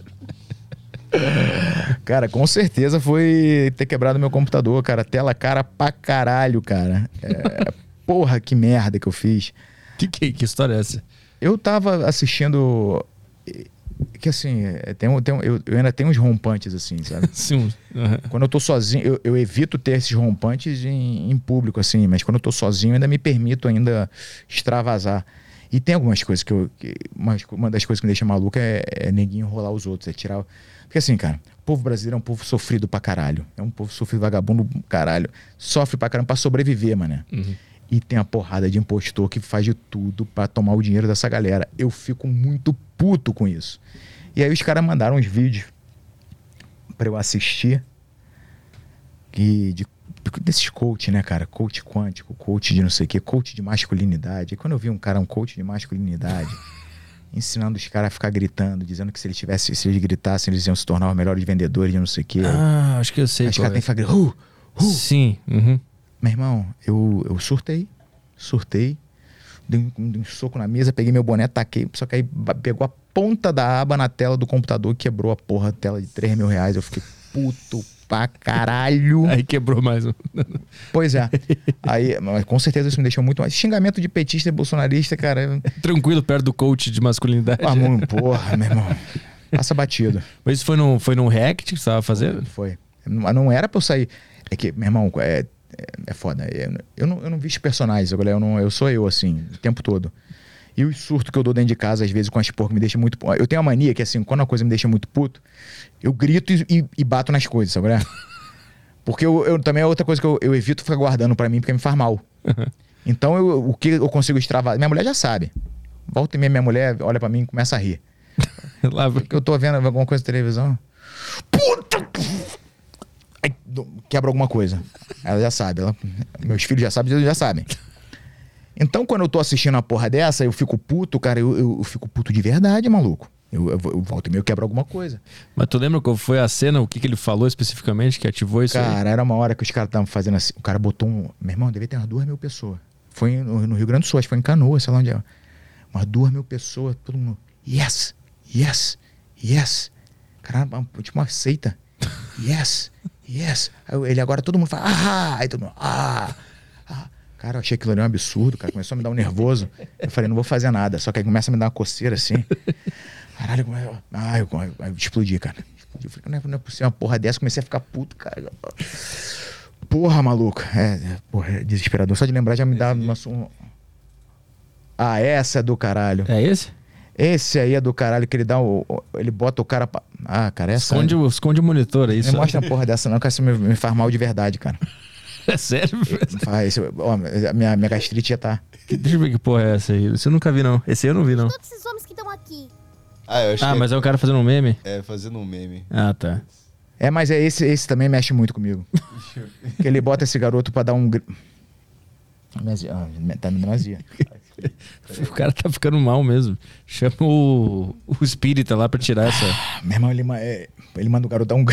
Cara, com certeza foi ter quebrado meu computador, cara. Tela cara pra caralho, cara. É, porra, que merda que eu fiz. Que, que, que história é essa? Eu tava assistindo. Que assim, é, tem, tem, eu, eu ainda tenho uns rompantes, assim, sabe? Sim. Uhum. Quando eu tô sozinho, eu, eu evito ter esses rompantes em, em, público, assim, mas quando eu tô sozinho, eu ainda me permito ainda extravasar. E tem algumas coisas que eu. Que, uma, uma das coisas que me deixa maluco é, é neguinho enrolar os outros, é tirar. Porque assim, cara, o povo brasileiro é um povo sofrido pra caralho. É um povo sofrido vagabundo caralho. Sofre pra caramba pra sobreviver, mano. Uhum. E tem a porrada de impostor que faz de tudo para tomar o dinheiro dessa galera. Eu fico muito puto com isso. E aí os caras mandaram uns vídeos para eu assistir que de desses coach, né, cara? Coach quântico, coach de não sei o quê, coach de masculinidade. E quando eu vi um cara, um coach de masculinidade, ensinando os caras a ficar gritando, dizendo que se eles tivessem, se eles gritassem, eles iam se tornar os melhores vendedores de não sei o quê. Ah, acho que eu sei. Os caras têm que fazer. Uh, uh. Sim. Uhum. Meu irmão, eu, eu surtei, surtei, dei um, dei um, soco na mesa, peguei meu boné, taquei, só que aí pegou a ponta da aba na tela do computador, quebrou a porra tela de 3 mil reais. Eu fiquei puto pra caralho. Aí quebrou mais um. Pois é. Aí, mas com certeza isso me deixou muito mais. Xingamento de petista e bolsonarista, cara. Tranquilo perto do coach de masculinidade. Ah, mano, porra, meu irmão. Passa batido. Mas isso foi num, foi num react que você tava fazendo? Foi. Mas não era pra eu sair. É que, meu irmão, é, é foda. Eu não, eu não visto personagens, agora eu, não, eu sou eu, assim, o tempo todo. E o surto que eu dou dentro de casa, às vezes, com as porcas, me deixa muito. Eu tenho a mania que, assim, quando a coisa me deixa muito puto, eu grito e, e, e bato nas coisas, sabe? Porque eu, eu, também é outra coisa que eu, eu evito ficar guardando para mim, porque me faz mal. Uhum. Então, eu, o que eu consigo extravasar. Minha mulher já sabe. Volta e meia, minha mulher olha para mim e começa a rir. Lá... Porque eu tô vendo alguma coisa na televisão. Puta! Aí, quebra alguma coisa. Ela já sabe. Ela, meus filhos já sabem, eles já sabem. Então, quando eu tô assistindo uma porra dessa, eu fico puto, cara, eu, eu, eu fico puto de verdade, maluco. Eu, eu, eu volto e meio quebro alguma coisa. Mas tu lembra qual foi a cena, o que, que ele falou especificamente que ativou isso Cara, aí? era uma hora que os caras estavam fazendo assim. O cara botou um. Meu irmão, devia ter umas duas mil pessoas. Foi no, no, Rio Grande do Sul, acho que foi em Canoa, sei lá onde é. Umas duas mil pessoas, todo mundo. Yes, yes, yes. Caramba, tipo uma seita. Yes, yes. Aí ele agora todo mundo fala, ah, aí todo mundo, ah. Cara, eu achei aquilo ali um absurdo, cara. Começou a me dar um nervoso. Eu falei, não vou fazer nada. Só que aí começa a me dar uma coceira assim. Caralho, como é. Ah, eu, eu, eu explodi, cara. Eu falei, não é, não é possível uma porra dessa. Comecei a ficar puto, cara. Porra, maluco. É, é, porra, é desesperador. Só de lembrar já me dá uma. Um... Ah, essa é do caralho. É esse? Esse aí é do caralho que ele dá o. Ele bota o cara. Pra... Ah, cara, essa. Esconde, o, esconde o monitor, é isso? Não mostra a porra dessa, não, que essa me, me faz mal de verdade, cara. É sério? Faz. Ó, minha, minha gastrite já tá. Deixa eu ver que porra é essa aí. Esse eu nunca vi, não. Esse aí eu não vi, não. Todos esses homens que estão aqui. Ah, eu acho ah que mas é o cara fazendo um meme? É, fazendo um meme. Ah, tá. É, mas é esse, esse também mexe muito comigo. que ele bota esse garoto pra dar um. Ah, tá me dando azia. O cara tá ficando mal mesmo. Chama o, o espírita lá pra tirar essa. Meu irmão, ele, ma- é, ele manda o garoto dar um.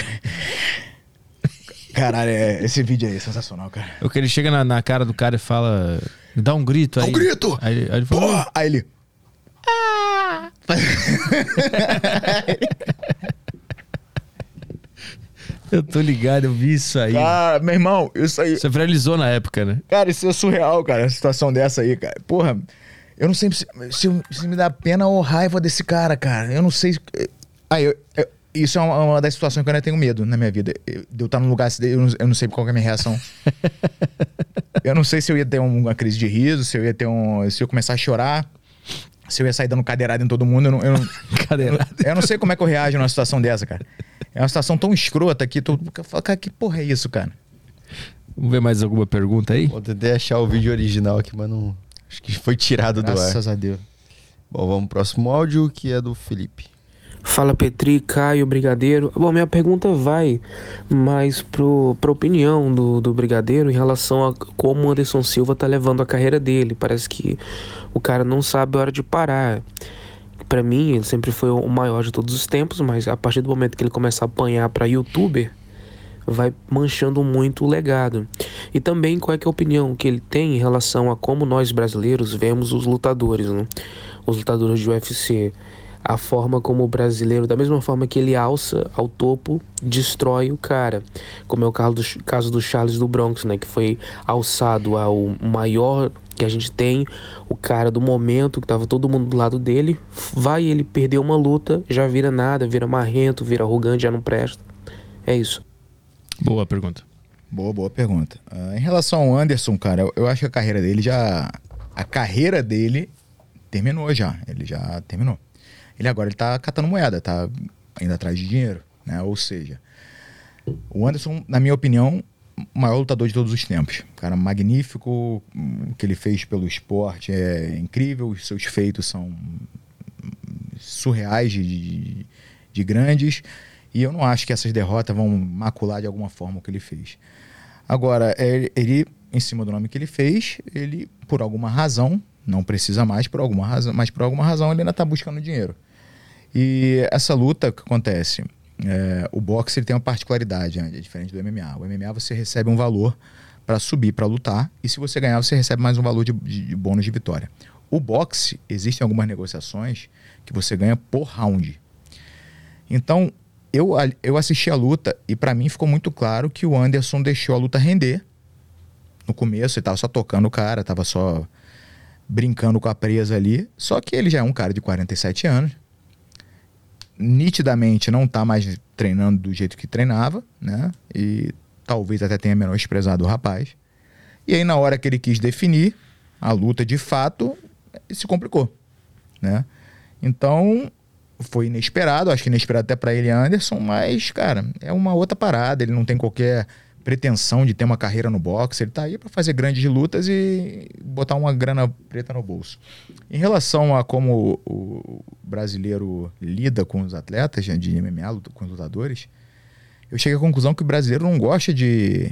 Caralho, é- esse vídeo aí é sensacional, cara. O que ele chega na, na cara do cara e fala. Dá um grito aí. Dá um grito! Aí, aí ele fala. Porra! Aí ele. "Ah!" Eu tô ligado, eu vi isso aí. Cara, meu irmão, isso aí. Você viralizou na época, né? Cara, isso é surreal, cara, a situação dessa aí, cara. Porra, eu não sei se, se, se me dá pena ou raiva desse cara, cara. Eu não sei. se- Aí, eu- eu- isso é uma, uma das situações que eu ainda tenho medo na minha vida. Eu, de eu estar num lugar eu não, eu não sei qual que é a minha reação. eu não sei se eu ia ter uma crise de riso, se eu ia ter um. Se eu começar a chorar, se eu ia sair dando cadeirada em todo mundo. Eu não, eu não, Cadeirada. eu não sei como é que eu reajo numa situação dessa, cara. É uma situação tão escrota que tu fala, cara, que porra é isso, cara? Vamos ver mais alguma pergunta aí? Vou tentar achar o vídeo original aqui, mas não. Acho que foi tirado do ar. Graças a Deus. Bom, vamos pro próximo áudio, que é do Felipe. Fala Petri, Caio, Brigadeiro. Bom, minha pergunta vai mais pro, pra opinião do, do Brigadeiro em relação a como o Anderson Silva tá levando a carreira dele. Parece que o cara não sabe a hora de parar. Pra mim, ele sempre foi o maior de todos os tempos, mas a partir do momento que ele começa a apanhar pra youtuber, vai manchando muito o legado. E também qual é, é a opinião que ele tem em relação a como nós brasileiros vemos os lutadores, né? Os lutadores de UFC. A forma como o brasileiro, da mesma forma que ele alça ao topo, destrói o cara. Como é o caso do, caso do Charles do Bronx, né? Que foi alçado ao maior que a gente tem, o cara do momento, que tava todo mundo do lado dele, vai ele perder uma luta, já vira nada, vira marrento, vira arrogante, já não presta. É isso. Boa pergunta. Boa, boa pergunta. Ah, em relação ao Anderson, cara, eu, eu acho que a carreira dele já. A carreira dele terminou já. Ele já terminou. Ele agora ele tá catando moeda, tá indo atrás de dinheiro, né? Ou seja, o Anderson, na minha opinião, o maior lutador de todos os tempos. Cara magnífico, o que ele fez pelo esporte é incrível, os seus feitos são surreais de, de, de grandes. E eu não acho que essas derrotas vão macular de alguma forma o que ele fez. Agora, ele, ele, em cima do nome que ele fez, ele, por alguma razão, não precisa mais por alguma razão, mas por alguma razão ele ainda está buscando dinheiro. E essa luta, que acontece? É, o boxe ele tem uma particularidade, né? é diferente do MMA. O MMA você recebe um valor para subir, para lutar, e se você ganhar, você recebe mais um valor de, de, de bônus de vitória. O boxe, existem algumas negociações que você ganha por round. Então, eu, eu assisti a luta e para mim ficou muito claro que o Anderson deixou a luta render. No começo ele tava só tocando o cara, tava só brincando com a presa ali. Só que ele já é um cara de 47 anos. Nitidamente não tá mais treinando do jeito que treinava, né? E talvez até tenha menosprezado o rapaz. E aí, na hora que ele quis definir a luta de fato, se complicou, né? Então, foi inesperado, acho que inesperado até para ele Anderson, mas, cara, é uma outra parada. Ele não tem qualquer pretensão de ter uma carreira no boxe. Ele tá aí para fazer grandes lutas e botar uma grana preta no bolso. Em relação a como o brasileiro lida com os atletas de MMA, com os lutadores, eu cheguei à conclusão que o brasileiro não gosta de,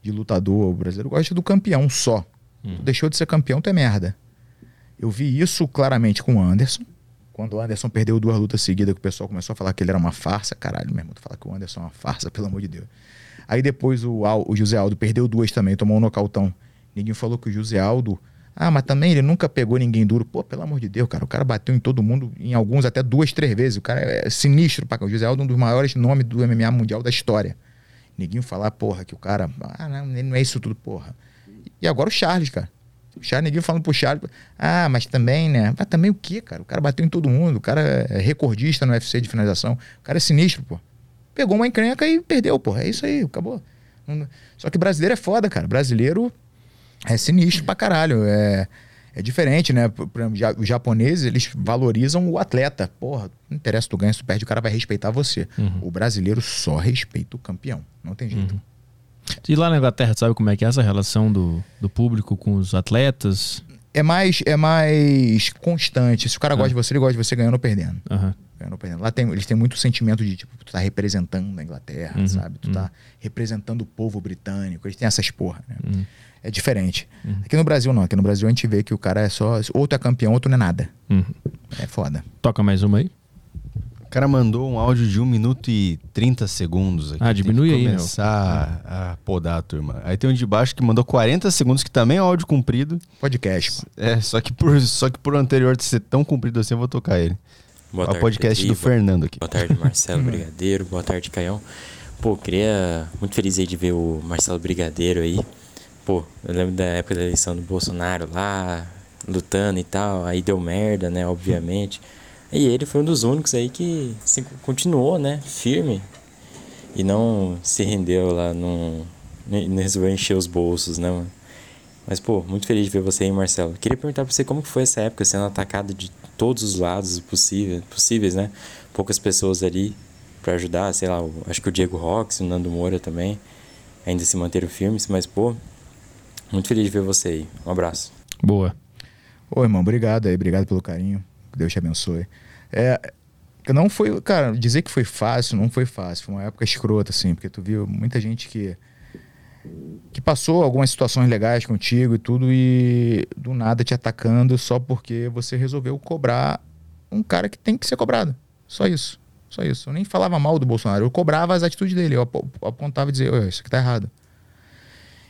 de lutador, o brasileiro gosta do campeão só. Hum. Deixou de ser campeão, tu é merda. Eu vi isso claramente com o Anderson. Quando o Anderson perdeu duas lutas seguidas, que o pessoal começou a falar que ele era uma farsa. Caralho, meu irmão, tu fala que o Anderson é uma farsa, pelo amor de Deus. Aí depois o, o José Aldo perdeu duas também, tomou um nocautão. Ninguém falou que o José Aldo. Ah, mas também ele nunca pegou ninguém duro. Pô, pelo amor de Deus, cara. O cara bateu em todo mundo, em alguns até duas, três vezes. O cara é sinistro. Pra... O José Aldo é um dos maiores nomes do MMA mundial da história. Ninguém falar, porra, que o cara. Ah, não, não é isso tudo, porra. E agora o Charles, cara. O Charles, ninguém falando pro Charles. Ah, mas também, né? Mas também o quê, cara? O cara bateu em todo mundo. O cara é recordista no UFC de finalização. O cara é sinistro, pô. Pegou uma encrenca e perdeu, pô. É isso aí, acabou. Só que brasileiro é foda, cara. Brasileiro é sinistro pra caralho. É, é diferente, né? Por exemplo, os japoneses, eles valorizam o atleta. Porra, não interessa tu ganha, se tu perde, o cara vai respeitar você. Uhum. O brasileiro só respeita o campeão. Não tem jeito. Uhum. E lá na Inglaterra, sabe como é que é essa relação do, do público com os atletas? É mais, é mais constante. Se o cara gosta de você, ele gosta de você ganhando ou perdendo. Uhum. Exemplo, lá tem, eles têm muito sentimento de, tipo, tu tá representando a Inglaterra, Uhum, sabe? Tu uhum. tá representando o povo britânico. Eles têm essas porra, né? Uhum. É diferente. Aqui no Brasil não. Aqui no Brasil a gente vê que o cara é só... Ou tu é campeão ou tu não é nada. Uhum. É foda. Toca mais uma aí. O cara mandou um áudio de 1 minuto e 30 segundos aqui. Ah, diminui tem que aí, meu. começar a podar a turma. Aí tem um de baixo que mandou 40 segundos, que também é áudio comprido. Podcast, pô. É, só que por, só que por anterior de ser tão comprido assim, eu vou tocar ele. Boa é tarde, o podcast Petri. do Boa- Fernando aqui. Boa tarde, Marcelo Brigadeiro. Boa tarde, Caião. Pô, queria. Muito feliz aí de ver o Marcelo Brigadeiro aí. Pô, eu lembro da época da eleição do Bolsonaro lá, lutando e tal. Aí deu merda, né? Obviamente. E ele foi um dos únicos aí que se, continuou, né? Firme. E não se rendeu lá, não, não resolveu encher os bolsos, né, mano? Mas, pô, muito feliz de ver você aí, Marcelo. Queria perguntar pra você como que foi essa época, sendo atacado de todos os lados possíveis, possíveis né? Poucas pessoas ali pra ajudar, sei lá, acho que o Diego Rox, o Nando Moura também, ainda se manteram firmes, mas, pô, muito feliz de ver você aí. Um abraço. Boa. Ô, irmão, obrigado aí. Obrigado pelo carinho. Que Deus te abençoe. É... Não foi, cara, dizer que foi fácil, não foi fácil. Foi uma época escrota, assim, porque tu viu muita gente que que passou algumas situações legais contigo e tudo e do nada te atacando só porque você resolveu cobrar um cara que tem que ser cobrado. Só isso. Só isso. Eu nem falava mal do Bolsonaro, eu cobrava as atitudes dele, eu apo- apontava e dizia, "Ô, isso aqui tá errado.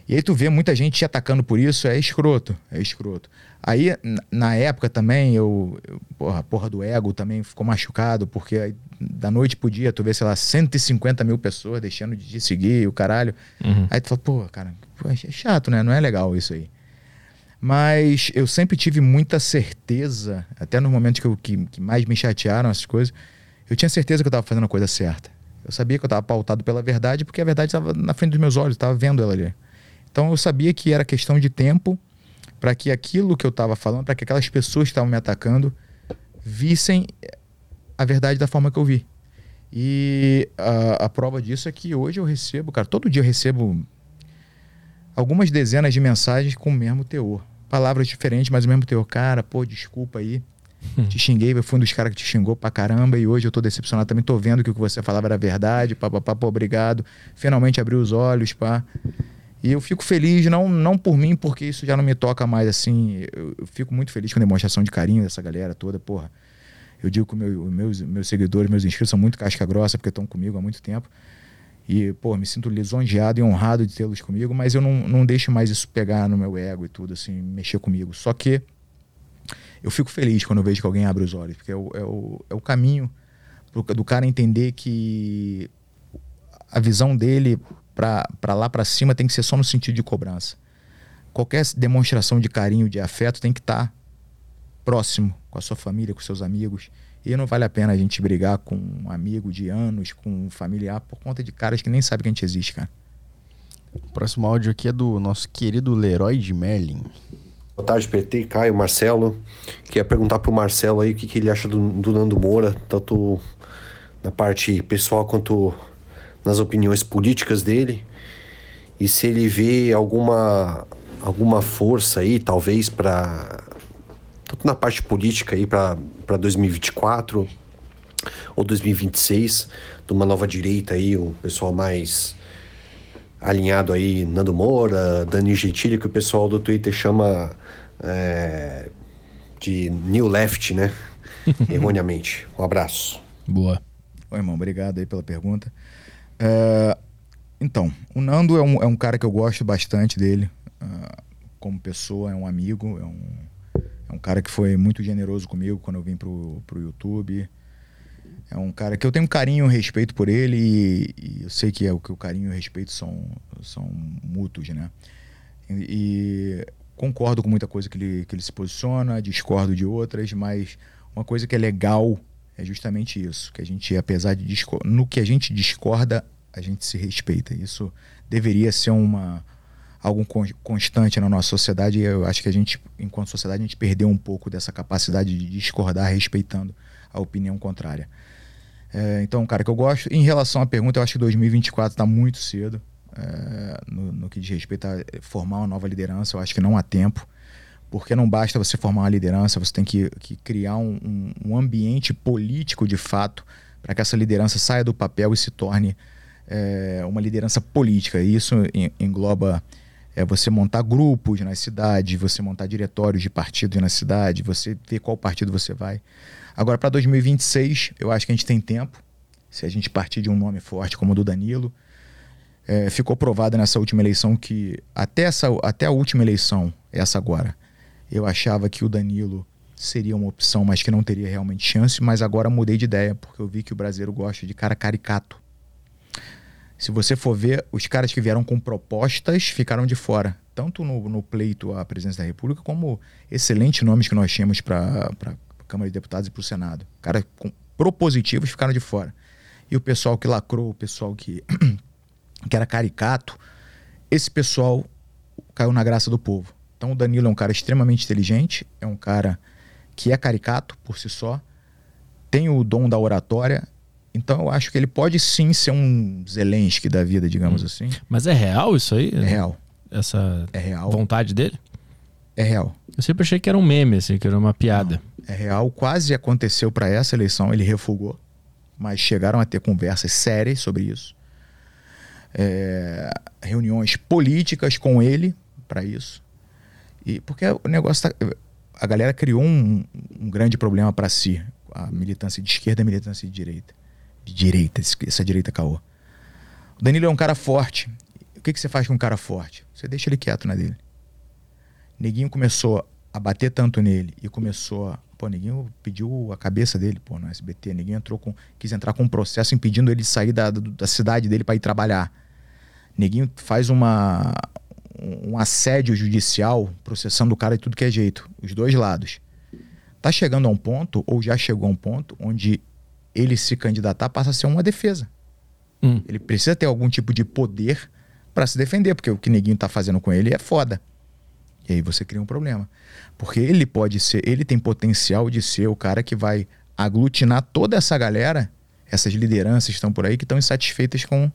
E aí tu vê muita gente te atacando por isso, é escroto, é escroto. Aí, na época também, eu, eu porra, a porra do ego também ficou machucado, porque aí, da noite pro dia, tu vê, sei lá, 150 mil pessoas deixando de te seguir, o caralho. Uhum. Aí tu fala, pô, cara, é chato, né? Não é legal isso aí. Mas eu sempre tive muita certeza, até nos momentos que, eu, que, que mais me chatearam essas coisas, eu tinha certeza que eu estava fazendo a coisa certa. Eu sabia que eu estava pautado pela verdade, porque a verdade estava na frente dos meus olhos, estava vendo ela ali. Então eu sabia que era questão de tempo para que aquilo que eu estava falando, para que aquelas pessoas que estavam me atacando vissem a verdade da forma que eu vi. E a, a prova disso é que hoje eu recebo, cara, todo dia eu recebo algumas dezenas de mensagens com o mesmo teor. Palavras diferentes, mas o mesmo teor. Cara, pô, desculpa aí. Te xinguei, eu fui um dos caras que te xingou pra caramba e hoje eu tô decepcionado também. Tô vendo que o que você falava era verdade, pá, pá, pá, pô, obrigado. Finalmente abriu os olhos, pá. E eu fico feliz, não, não por mim, porque isso já não me toca mais assim. Eu, eu fico muito feliz com a demonstração de carinho dessa galera toda, porra. Eu digo que meu, meus, meus seguidores, meus inscritos são muito casca grossa, porque estão comigo há muito tempo. E, pô, me sinto lisonjeado e honrado de tê-los comigo, mas eu não, não deixo mais isso pegar no meu ego e tudo, assim, mexer comigo. Só que eu fico feliz quando eu vejo que alguém abre os olhos, porque é o, é o, é o caminho pro- do cara entender que a visão dele para lá para cima tem que ser só no sentido de cobrança. Qualquer demonstração de carinho, de afeto, tem que estar próximo com a sua família, com seus amigos. E não vale a pena a gente brigar com um amigo de anos, com um familiar, por conta de caras que nem sabem que a gente existe, cara. O próximo áudio aqui é do nosso querido Leroy de Merlin. Boa tarde, PT, Caio, Marcelo. Queria perguntar pro Marcelo aí o que, que ele acha do, do Nando Moura, tanto na parte pessoal quanto nas opiniões políticas dele. E se ele vê alguma, alguma força aí, talvez, para tanto na parte política aí para 2024 ou 2026, de uma nova direita aí, um pessoal mais alinhado aí, Nando Moura, Dani Gentili, que o pessoal do Twitter chama é, de New Left, né? Erroneamente. Um abraço. Boa. Ô, irmão, obrigado aí pela pergunta. É, então, o Nando é um, é um cara que eu gosto bastante dele. ah, como pessoa, é um amigo, é um, é um cara que foi muito generoso comigo quando eu vim pro, pro YouTube. É um cara que eu tenho carinho e respeito por ele e, e eu sei que, é o, que o carinho e o respeito são, são mútuos, né? E, e concordo com muita coisa que ele, que ele se posiciona, discordo de outras, mas uma coisa que é legal é justamente isso, que a gente, apesar de no que a gente discorda, a gente se respeita. Isso deveria ser uma algo con- constante na nossa sociedade e eu acho que a gente, enquanto sociedade, a gente perdeu um pouco dessa capacidade de discordar respeitando a opinião contrária. É, então, cara, que eu gosto. Em relação à pergunta, eu acho que 2024 está muito cedo é, no, no que diz respeito a formar uma nova liderança. Eu acho que não há tempo, Porque não basta você formar uma liderança, você tem que, que criar um, um, ambiente político de fato para que essa liderança saia do papel e se torne é, uma liderança política. E isso engloba é, você montar grupos nas cidades, você montar diretórios de partidos na cidade, você ver qual partido você vai. Agora, para 2026, eu acho que a gente tem tempo, se a gente partir de um nome forte como o do Danilo. É, ficou provado nessa última eleição que, até, essa, até a última eleição, essa agora, eu achava que o Danilo seria uma opção, mas que não teria realmente chance, mas agora mudei de ideia, porque eu vi que o brasileiro gosta de cara caricato. Se você for ver, os caras que vieram com propostas ficaram de fora, tanto no, no pleito à presidência da República, como excelentes nomes que nós tínhamos para a Câmara de Deputados e para o Senado. Caras propositivos ficaram de fora. E o pessoal que lacrou, o pessoal que, que era caricato, esse pessoal caiu na graça do povo. Então o Danilo é um cara extremamente inteligente, é um cara que é caricato por si só, tem o dom da oratória. Então eu acho que ele pode sim ser um Zelensky da vida, digamos hum. assim. Mas é real isso aí? É real. Essa é real. vontade dele? É real. Eu sempre achei que era um meme, assim, que era uma piada. Não, é real. Quase aconteceu para essa eleição, ele refugou. Mas chegaram a ter conversas sérias sobre isso. É, reuniões políticas com ele para isso. E porque o negócio tá, a galera criou um, um grande problema para si, a militância de esquerda a militância de direita. De direita, essa direita caô. O Danilo é um cara forte. O que, que você faz com um cara forte? Você deixa ele quieto na dele. Neguinho começou a bater tanto nele e começou a. Pô, Neguinho pediu a cabeça dele, pô, no SBT. Neguinho entrou com, quis entrar com um processo impedindo ele de sair da, da cidade dele para ir trabalhar. Neguinho faz uma, um assédio judicial processando o cara de tudo que é jeito, os dois lados. Tá chegando a um ponto, ou já chegou a um ponto, onde ele se candidatar passa a ser uma defesa. Hum. Ele precisa ter algum tipo de poder para se defender, porque o que Neguinho tá fazendo com ele é foda. E aí você cria um problema. Porque ele pode ser, ele tem potencial de ser o cara que vai aglutinar toda essa galera, essas lideranças que estão por aí, que estão insatisfeitas com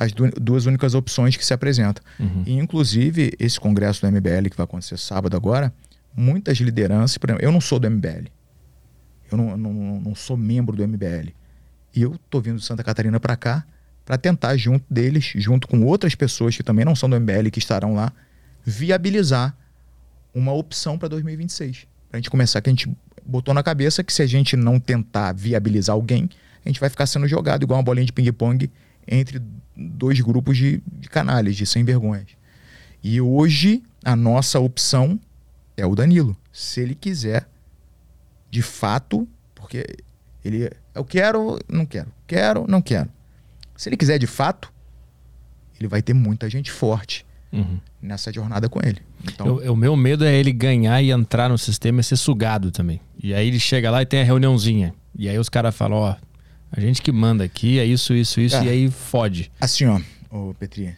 as duas únicas opções que se apresentam. Uhum. E, inclusive, esse congresso do MBL que vai acontecer sábado agora, muitas lideranças, exemplo, eu não sou do MBL. Eu não, não, não sou membro do MBL. E eu tô vindo de Santa Catarina para cá para tentar, junto deles, junto com outras pessoas que também não são do MBL que estarão lá, viabilizar uma opção para 2026. Para a gente começar, que a gente botou na cabeça que se a gente não tentar viabilizar alguém, a gente vai ficar sendo jogado igual uma bolinha de ping-pong entre dois grupos de, de canalhas, de sem vergonhas. E hoje a nossa opção é o Danilo. Se ele quiser, de fato, porque ele eu quero, não quero, quero, não quero. Se ele quiser de fato, ele vai ter muita gente forte uhum. nessa jornada com ele. Então, eu, o meu medo é ele ganhar e entrar no sistema e ser sugado também. E aí ele chega lá e tem a reuniãozinha. E aí os caras falam, ó, a gente que manda aqui é isso, isso, isso, é. e aí fode. Assim, ó, ô Petri,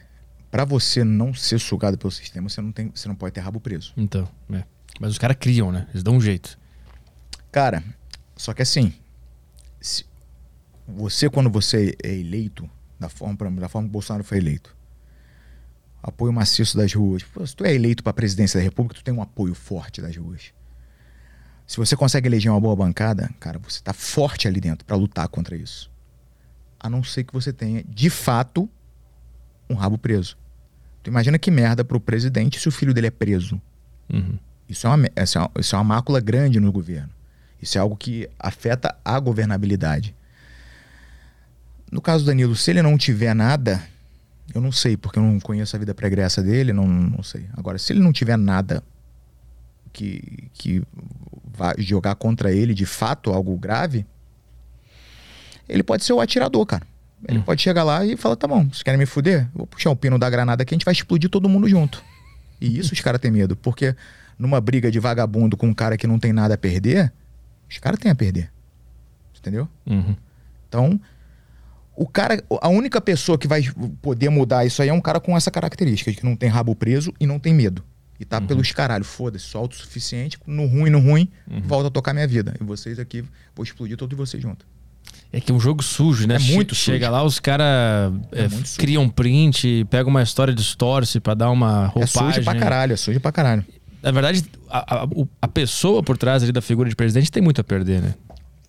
para você não ser sugado pelo sistema, você não, tem, você não pode ter rabo preso. Então, é. Mas os caras criam, né? Eles dão um jeito. Cara, só que assim, você, quando você é eleito, da forma, da forma que o Bolsonaro foi eleito, apoio maciço das ruas. Se tu é eleito para a presidência da República, tu tem um apoio forte das ruas. Se você consegue eleger uma boa bancada, cara, você está forte ali dentro para lutar contra isso. A não ser que você tenha, de fato, um rabo preso. Tu imagina que merda pro presidente se o filho dele é preso. Uhum. Isso, é uma, isso, é uma, isso é uma mácula grande no governo. Isso é algo que afeta a governabilidade. No caso do Danilo, se ele não tiver nada, eu não sei, porque eu não conheço a vida pregressa dele, não, não sei. Agora, se ele não tiver nada que, que vai jogar contra ele de fato algo grave, ele pode ser o atirador, cara. Ele hum. pode chegar lá e falar: tá bom, vocês querem me fuder? Vou puxar o pino da granada aqui, a gente vai explodir todo mundo junto. E isso os caras têm medo, porque numa briga de vagabundo com um cara que não tem nada a perder, os caras têm a perder. Entendeu? Uhum. Então, o cara, a única pessoa que vai poder mudar isso aí é um cara com essa característica, de que não tem rabo preso e não tem medo. E tá uhum. pelos caralho, foda-se, sou autossuficiente, no ruim, no ruim, uhum. volta a tocar minha vida. E vocês aqui, vou explodir todos vocês juntos. É que é um jogo sujo, né? É muito sujo. Chega lá, os caras é, é criam print, pega uma história, distorce para dar uma roupagem. É sujo pra caralho, é sujo pra caralho. Na verdade, a, a, a, pessoa por trás ali da figura de presidente tem muito a perder, né?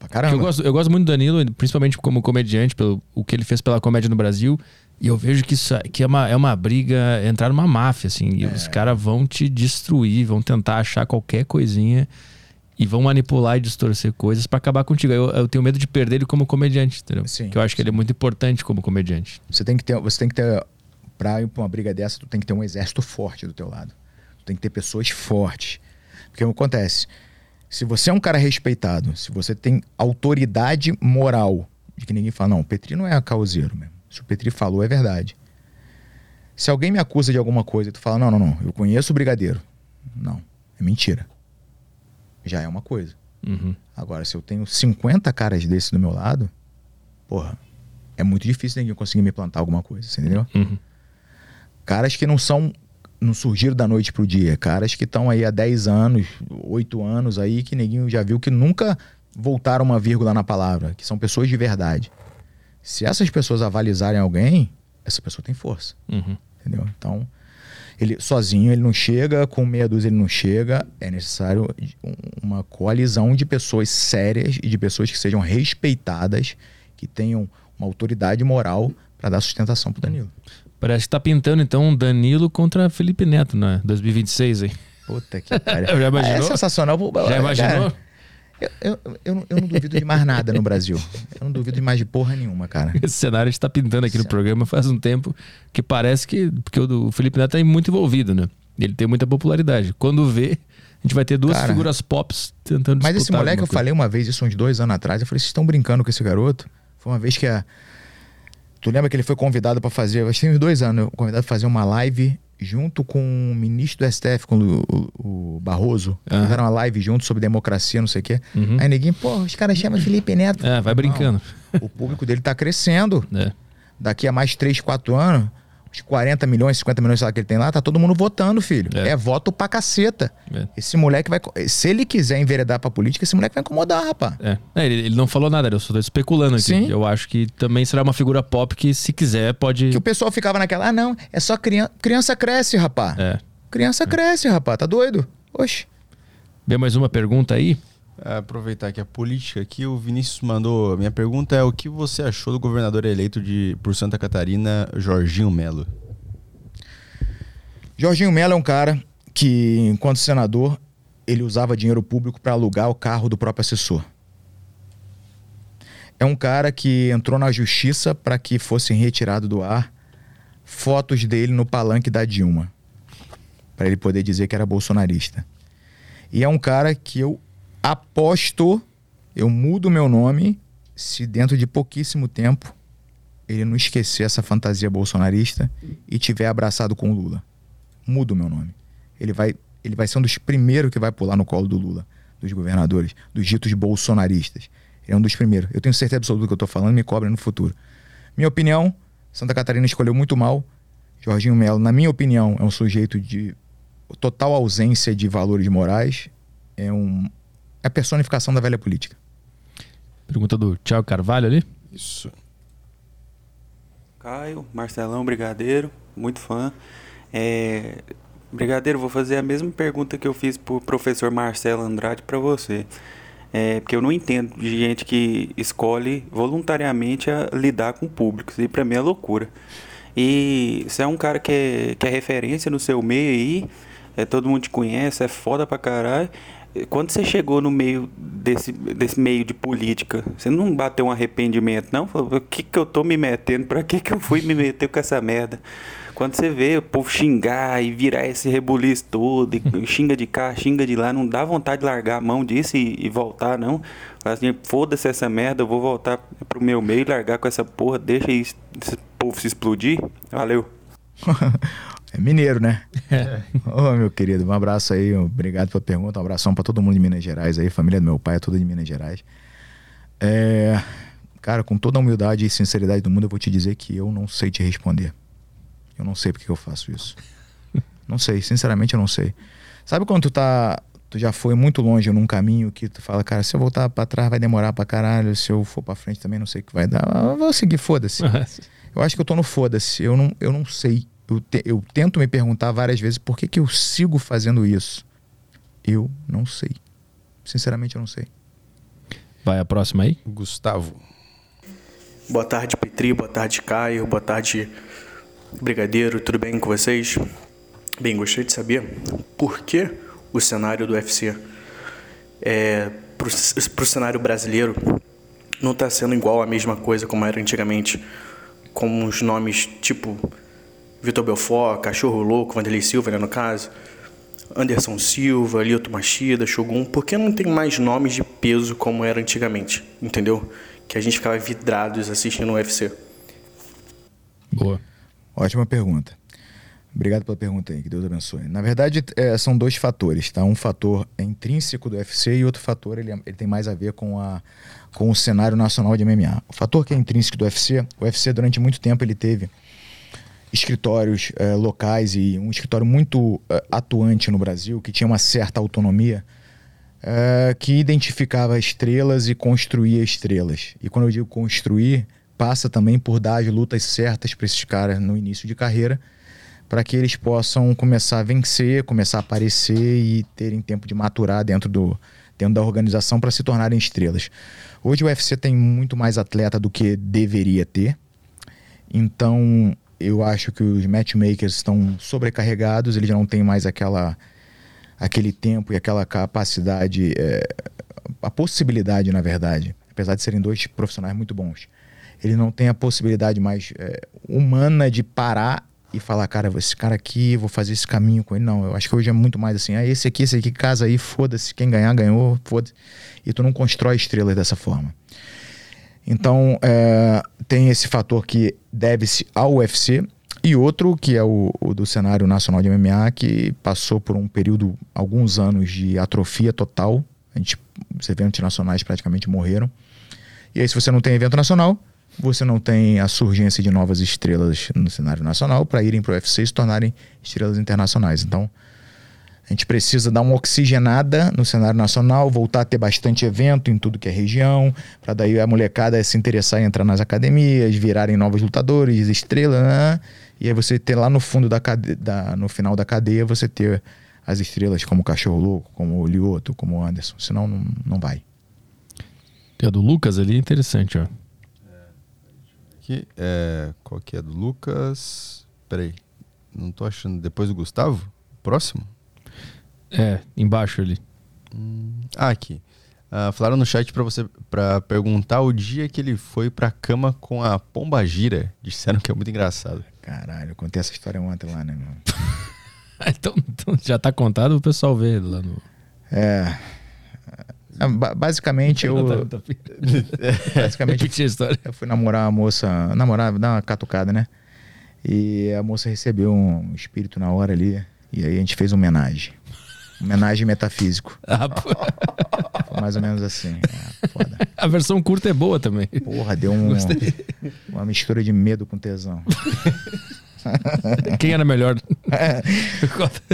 Pra caramba. Eu gosto, eu gosto muito do Danilo, principalmente como comediante, pelo o que ele fez pela comédia no Brasil. E eu vejo que isso que é uma, é uma briga, entrar numa máfia, assim. E é. os caras vão te destruir, vão tentar achar qualquer coisinha e vão manipular e distorcer coisas para acabar contigo. Eu, eu, tenho medo de perder ele como comediante, entendeu? Sim, que eu acho sim. que ele é muito importante como comediante. Você tem que ter, você tem que ter para ir pra uma briga dessa, tu tem que ter um exército forte do teu lado. Tu tem que ter pessoas fortes. Porque o que acontece? Se você é um cara respeitado, se você tem autoridade moral, de que ninguém fala, não, o Petri não é causeiro mesmo. Se o Petri falou, é verdade. Se alguém me acusa de alguma coisa e tu fala, não, não, não, eu conheço o brigadeiro. Não, é mentira. Já é uma coisa. Uhum. Agora, se eu tenho 50 caras desse do meu lado, porra, é muito difícil ninguém conseguir me plantar alguma coisa, você entendeu? Uhum. Caras que não são. Não surgiram da noite pro dia. Caras que estão aí há 10 anos, 8 anos aí, que ninguém já viu que nunca voltaram uma vírgula na palavra, que são pessoas de verdade. Se essas pessoas avalizarem alguém, essa pessoa tem força. Uhum. Entendeu? Então, ele sozinho ele não chega, com meia dúzia ele não chega. É necessário uma coalizão de pessoas sérias e de pessoas que sejam respeitadas, que tenham uma autoridade moral para dar sustentação para Danilo. Parece que tá pintando então Danilo contra Felipe Neto, né? 2026 aí. Puta que pariu. Já imaginou? Ah, é sensacional. Já imaginou? Cara, eu, eu, eu, eu, não duvido de mais nada no Brasil. Eu não duvido de mais de porra nenhuma, cara. Esse cenário a gente tá pintando aqui no programa faz um tempo que parece que. Porque o, Felipe Neto tá muito envolvido, né? Ele tem muita popularidade. Quando vê, a gente vai ter duas cara, figuras pop tentando Mas esse moleque, eu falei uma vez isso uns dois anos atrás. Eu falei, vocês estão brincando com esse garoto? Foi uma vez que a. Tu lembra que ele foi convidado para fazer, acho que tem uns dois anos, convidado para fazer uma live junto com o ministro do STF, com o, o, o Barroso. Uhum. Fizeram uma live junto sobre democracia, não sei o quê. Uhum. Aí ninguém, pô, os caras chamam Felipe Neto. É, vai brincando. Não, o público dele tá crescendo. É. Daqui a mais 3, 4 anos, os 40 milhões, 50 milhões, sei lá, que ele tem lá, tá todo mundo votando, filho. É, é voto pra caceta. É. Esse moleque vai. Se ele quiser enveredar pra política, esse moleque vai incomodar, rapaz. É. é ele, ele, não falou nada, eu só tô especulando aqui. Sim. Eu acho que também será uma figura pop que, se quiser, pode. Que o pessoal ficava naquela, ah, não, é só criança. Criança cresce, rapaz. É. Criança cresce, rapaz. Tá doido? Oxe. Bem, mais uma pergunta aí? Aproveitar que a política aqui, o Vinícius mandou. Minha pergunta é: o que você achou do governador eleito de, por Santa Catarina, Jorginho Melo? Jorginho Mello é um cara que, enquanto senador, ele usava dinheiro público para alugar o carro do próprio assessor. É um cara que entrou na justiça para que fossem retirados do ar fotos dele no palanque da Dilma, para ele poder dizer que era bolsonarista. E é um cara que eu aposto, eu mudo meu nome se dentro de pouquíssimo tempo ele não esquecer essa fantasia bolsonarista e tiver abraçado com o Lula muda o meu nome. Ele vai, ele vai ser um dos primeiros que vai pular no colo do Lula, dos governadores, dos ditos bolsonaristas. Ele é um dos primeiros. Eu tenho certeza absoluta do que eu estou falando, me cobre no futuro. Minha opinião, Santa Catarina escolheu muito mal. Jorginho Melo, na minha opinião, é um sujeito de total ausência de valores morais. É, um, é a personificação da velha política. Pergunta do Tiago Carvalho ali. Isso. Caio, Marcelão Brigadeiro, muito fã. É, Brigadeiro, vou fazer a mesma pergunta que eu fiz pro professor Marcelo Andrade para você. É, porque eu não entendo de gente que escolhe voluntariamente a lidar com o público. Isso aí pra mim é loucura. E você é um cara que é, que é referência no seu meio aí, é, todo mundo te conhece, é foda pra caralho. Quando você chegou no meio desse, desse meio de política, você não bateu um arrependimento, não? Falou, o que, que eu tô me metendo? Pra que, que eu fui me meter com essa merda? Quando você vê o povo xingar e virar esse rebuliço todo, e xinga de cá, xinga de lá, não dá vontade de largar a mão disso e, e voltar, não. Assim, foda-se essa merda, eu vou voltar pro meu meio, largar com essa porra, deixa esse povo se explodir. Valeu. é mineiro, né? É. Ô, oh, meu querido, um abraço aí, obrigado pela pergunta, um abração para todo mundo de Minas Gerais aí, família do meu pai é toda de Minas Gerais. É, cara, com toda a humildade e sinceridade do mundo, eu vou te dizer que eu não sei te responder. Eu não sei porque eu faço isso. não sei, sinceramente eu não sei. Sabe quando tu tá. Tu já foi muito longe num caminho que tu fala, cara, se eu voltar para trás vai demorar pra caralho, se eu for para frente também não sei o que vai dar. Eu vou seguir, foda-se. eu acho que eu tô no foda-se. Eu não, eu não sei. Eu, te, eu tento me perguntar várias vezes por que, que eu sigo fazendo isso. Eu não sei. Sinceramente, eu não sei. Vai a próxima aí? Gustavo. Boa tarde, Petri. Boa tarde, Caio. Boa tarde, Brigadeiro. Tudo bem com vocês? Bem, gostaria de saber por que o cenário do UFC é, para o cenário brasileiro não está sendo igual a mesma coisa como era antigamente, com os nomes tipo Vitor Belfort, Cachorro Louco, Vanderlei Silva, né, no caso, Anderson Silva, Lioto Machida, Shogun, por que não tem mais nomes de peso como era antigamente, entendeu? Que a gente ficava vidrados assistindo o UFC. Boa. Ótima pergunta. Obrigado pela pergunta aí, que Deus abençoe. Na verdade, é, são dois fatores, tá? Um fator é intrínseco do UFC e outro fator ele, ele, tem mais a ver com, a, com o cenário nacional de MMA. O fator que é intrínseco do UFC, o UFC durante muito tempo ele teve escritórios é, locais e um escritório muito é, atuante no Brasil, que tinha uma certa autonomia, é, que identificava estrelas e construía estrelas. E quando eu digo construir, passa também por dar as lutas certas para esses caras no início de carreira para que eles possam começar a vencer, começar a aparecer e terem tempo de maturar dentro, do, dentro da organização para se tornarem estrelas. Hoje o UFC tem muito mais atleta do que deveria ter, então eu acho que os matchmakers estão sobrecarregados, eles não têm mais aquela, aquele tempo e aquela capacidade, é, a possibilidade, na verdade, apesar de serem dois profissionais muito bons, ele não tem a possibilidade mais é, humana de parar e falar, cara, esse cara aqui, vou fazer esse caminho com ele. Não, eu acho que hoje é muito mais assim, ah, esse aqui, esse aqui, casa aí, foda-se, quem ganhar, ganhou, foda-se. E tu não constrói estrelas dessa forma. Então, é, tem esse fator que deve-se ao UFC e outro que é o, o, do cenário nacional de MMA, que passou por um período, alguns anos de atrofia total. A gente, os eventos nacionais praticamente morreram. E aí, se você não tem evento nacional, você não tem a surgência de novas estrelas no cenário nacional para irem para o UFC e se tornarem estrelas internacionais. Então, a gente precisa dar uma oxigenada no cenário nacional, voltar a ter bastante evento em tudo que é região, para daí a molecada se interessar em entrar nas academias, virarem novos lutadores, estrelas, né? e aí você ter lá no fundo da, cadeia, da no final da cadeia, você ter as estrelas como o Cachorro Louco, como o Lioto, como o Anderson, senão não, não vai. Tem a do Lucas ali, interessante, ó aqui. É, qual que é do Lucas? Peraí. Não tô achando. Depois do Gustavo? Próximo? É, embaixo ali. Hum, ah, aqui. Uh, falaram no chat para você para perguntar o dia que ele foi pra cama com a pomba gira. Disseram que é muito engraçado. Caralho, eu contei essa história ontem lá, né, meu? então, então, já tá contado, o pessoal vê lá no. É. Ah, basicamente, eu. basicamente, eu fui namorar uma moça. Namorar, dar uma catucada, né? E a moça recebeu um espírito na hora ali. E aí a gente fez uma homenagem. Homenagem metafísico. Ah, Foi mais ou menos assim. É, foda. A versão curta é boa também. Porra, deu um, uma mistura de medo com tesão. Quem era melhor? É,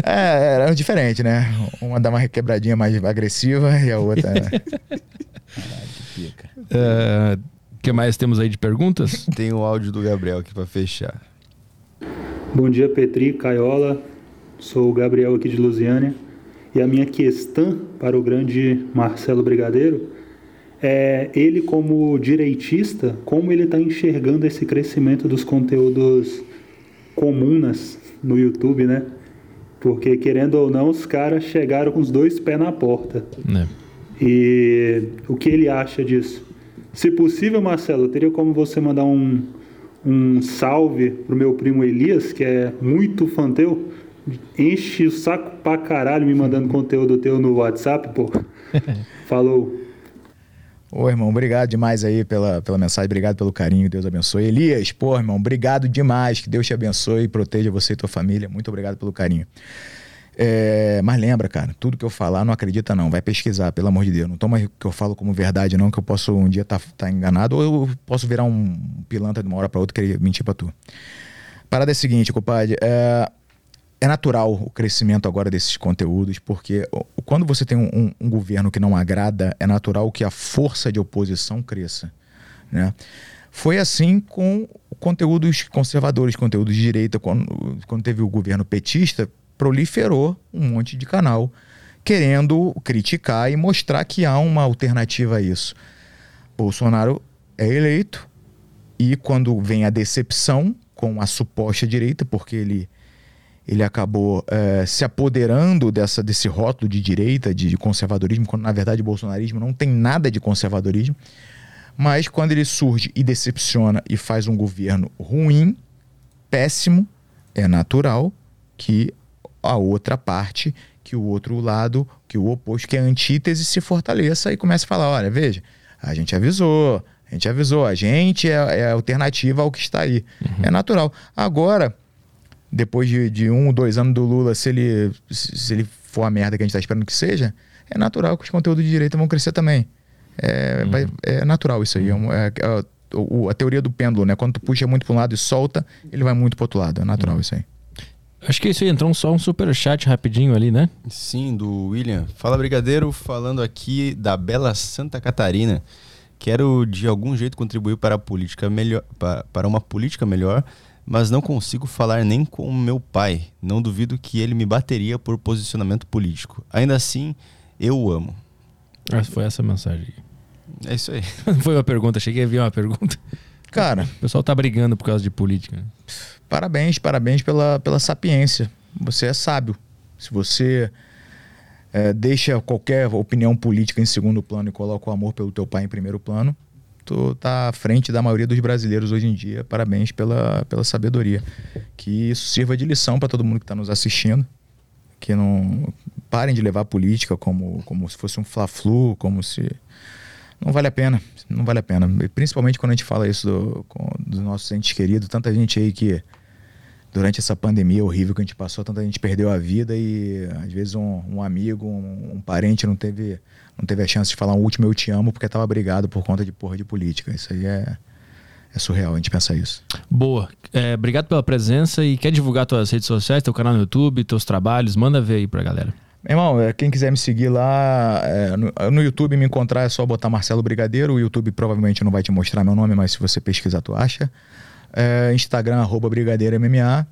é, era diferente, né? Uma dá uma quebradinha mais agressiva e a outra. que é, que mais temos aí de perguntas? Tem o áudio do Gabriel aqui para fechar. Bom dia, Petri, Caiola. Sou o Gabriel aqui de Lusiânia. E a minha questão para o grande Marcelo Brigadeiro é ele como direitista, como ele está enxergando esse crescimento dos conteúdos comunas no YouTube, né? Porque, querendo ou não, os caras chegaram com os dois pés na porta. É. E o que ele acha disso? Se possível, Marcelo, teria como você mandar um, um salve pro meu primo Elias, que é muito fã teu? Enche o saco pra caralho me mandando conteúdo teu no WhatsApp, pô. Falou. Ô, irmão, obrigado demais aí pela, pela mensagem, obrigado pelo carinho, Deus abençoe. Elias, pô, irmão, obrigado demais, que Deus te abençoe e proteja você e tua família. Muito obrigado pelo carinho. É, mas lembra, cara, tudo que eu falar não acredita não, vai pesquisar, pelo amor de Deus. Não toma o que eu falo como verdade não, que eu posso um dia estar tá, tá enganado ou eu posso virar um pilantra de uma hora para outra e querer mentir para tu. Parada é a seguinte, compadre, é, é natural o crescimento agora desses conteúdos, porque quando você tem um, um, governo que não agrada, é natural que a força de oposição cresça. Né? Foi assim com conteúdos conservadores, conteúdos de direita. Quando, quando teve o governo petista, proliferou um monte de canal querendo criticar e mostrar que há uma alternativa a isso. Bolsonaro é eleito e quando vem a decepção com a suposta direita, porque ele, ele acabou é, se apoderando dessa, desse rótulo de direita, de, de conservadorismo, quando na verdade o bolsonarismo não tem nada de conservadorismo. Mas quando ele surge e decepciona e faz um governo ruim, péssimo, é natural que a outra parte, que o outro lado, que o oposto, que é a antítese, se fortaleça e comece a falar: olha, veja, a gente avisou, a gente avisou, a gente é, é alternativa ao que está aí. Uhum. É natural. Agora, depois de, de um, dois anos do Lula, se ele, se ele for a merda que a gente está esperando que seja, é natural que os conteúdos de direita vão crescer também. É, uhum. vai, é natural isso aí. É, é, é a, a, teoria do pêndulo, né? Quando tu puxa muito para um lado e solta, ele vai muito para outro lado. É natural uhum. isso aí. Acho que isso aí entrou só um super chat rapidinho ali, né? Sim, do William. Fala Brigadeiro, falando aqui da bela Santa Catarina. Quero de algum jeito contribuir para a política melhor, para, para uma política melhor, mas não consigo falar nem com meu pai. Não duvido que ele me bateria por posicionamento político. Ainda assim, eu o amo. Ah, foi essa a mensagem. É isso aí. foi uma pergunta, cheguei a ver uma pergunta. Cara, o pessoal tá brigando por causa de política. Parabéns, parabéns pela, pela sapiência. Você é sábio. Se você é, deixa qualquer opinião política em segundo plano e coloca o amor pelo teu pai em primeiro plano, tu tá à frente da maioria dos brasileiros hoje em dia. Parabéns pela, pela sabedoria. Que isso sirva de lição para todo mundo que está nos assistindo. Que não parem de levar a política como, como se fosse um fla-flu, como se não vale a pena, não vale a pena. Principalmente quando a gente fala isso do, dos nossos entes queridos, tanta gente aí que durante essa pandemia horrível que a gente passou, tanta gente perdeu a vida e às vezes um, um amigo, um, um, parente não teve, não teve a chance de falar um último eu te amo porque estava brigado por conta de porra de política. Isso aí é, é surreal a gente pensar isso. Boa. É, obrigado pela presença e quer divulgar tuas redes sociais, teu canal no YouTube, teus trabalhos, manda ver aí pra galera. Meu irmão, é, quem quiser me seguir lá é, no, no, YouTube, me encontrar é só botar Marcelo Brigadeiro. O YouTube provavelmente não vai te mostrar meu nome, mas se você pesquisar, tu acha. É, Instagram, arroba Brigadeiro MMA.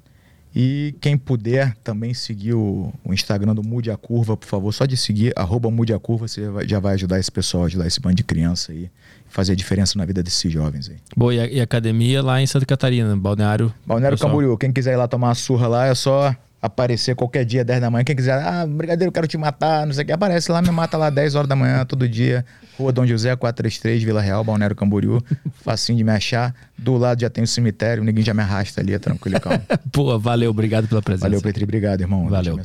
E quem puder também seguir o, o, Instagram do Mude a Curva, por favor, só de seguir, arroba Mude a Curva, você já vai ajudar esse pessoal, ajudar esse bando de criança aí, fazer a diferença na vida desses jovens aí. Boa, e, a, e academia lá em Santa Catarina, Balneário? Balneário pessoal. Camboriú, quem quiser ir lá tomar uma surra lá, é só aparecer qualquer dia, 10 da manhã. Quem quiser, ah, brigadeiro, quero te matar, não sei o que, aparece lá, me mata lá 10 horas da manhã, todo dia. Rua Dom José, 433, Vila Real, Balneário Camboriú. Facinho de me achar. Do lado já tem o cemitério, ninguém já me arrasta ali, é tranquilo, calma. Pô, valeu, obrigado pela presença. Valeu, Petri, obrigado, irmão. Valeu.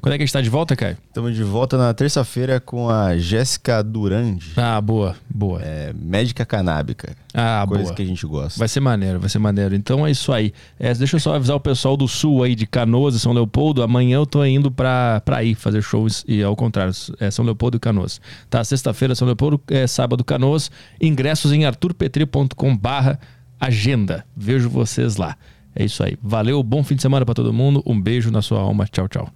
Quando é que a gente tá de volta, Caio? Estamos de volta na terça-feira com a Jéssica Durandi. Ah, boa, boa. É, médica canábica. Ah, coisa boa. que a gente gosta. Vai ser maneiro, vai ser maneiro. Então é isso aí. É, deixa eu só avisar o pessoal do sul aí, de Canoas e São Leopoldo. Amanhã eu tô indo pra, pra ir fazer shows e ao contrário, é São Leopoldo e Canoas. Tá, sexta-feira São Leopoldo, é sábado Canoas. Ingressos em arturpetri.com barra agenda. Vejo vocês lá. É isso aí. Valeu, bom fim de semana para todo mundo. Um beijo na sua alma. Tchau, tchau.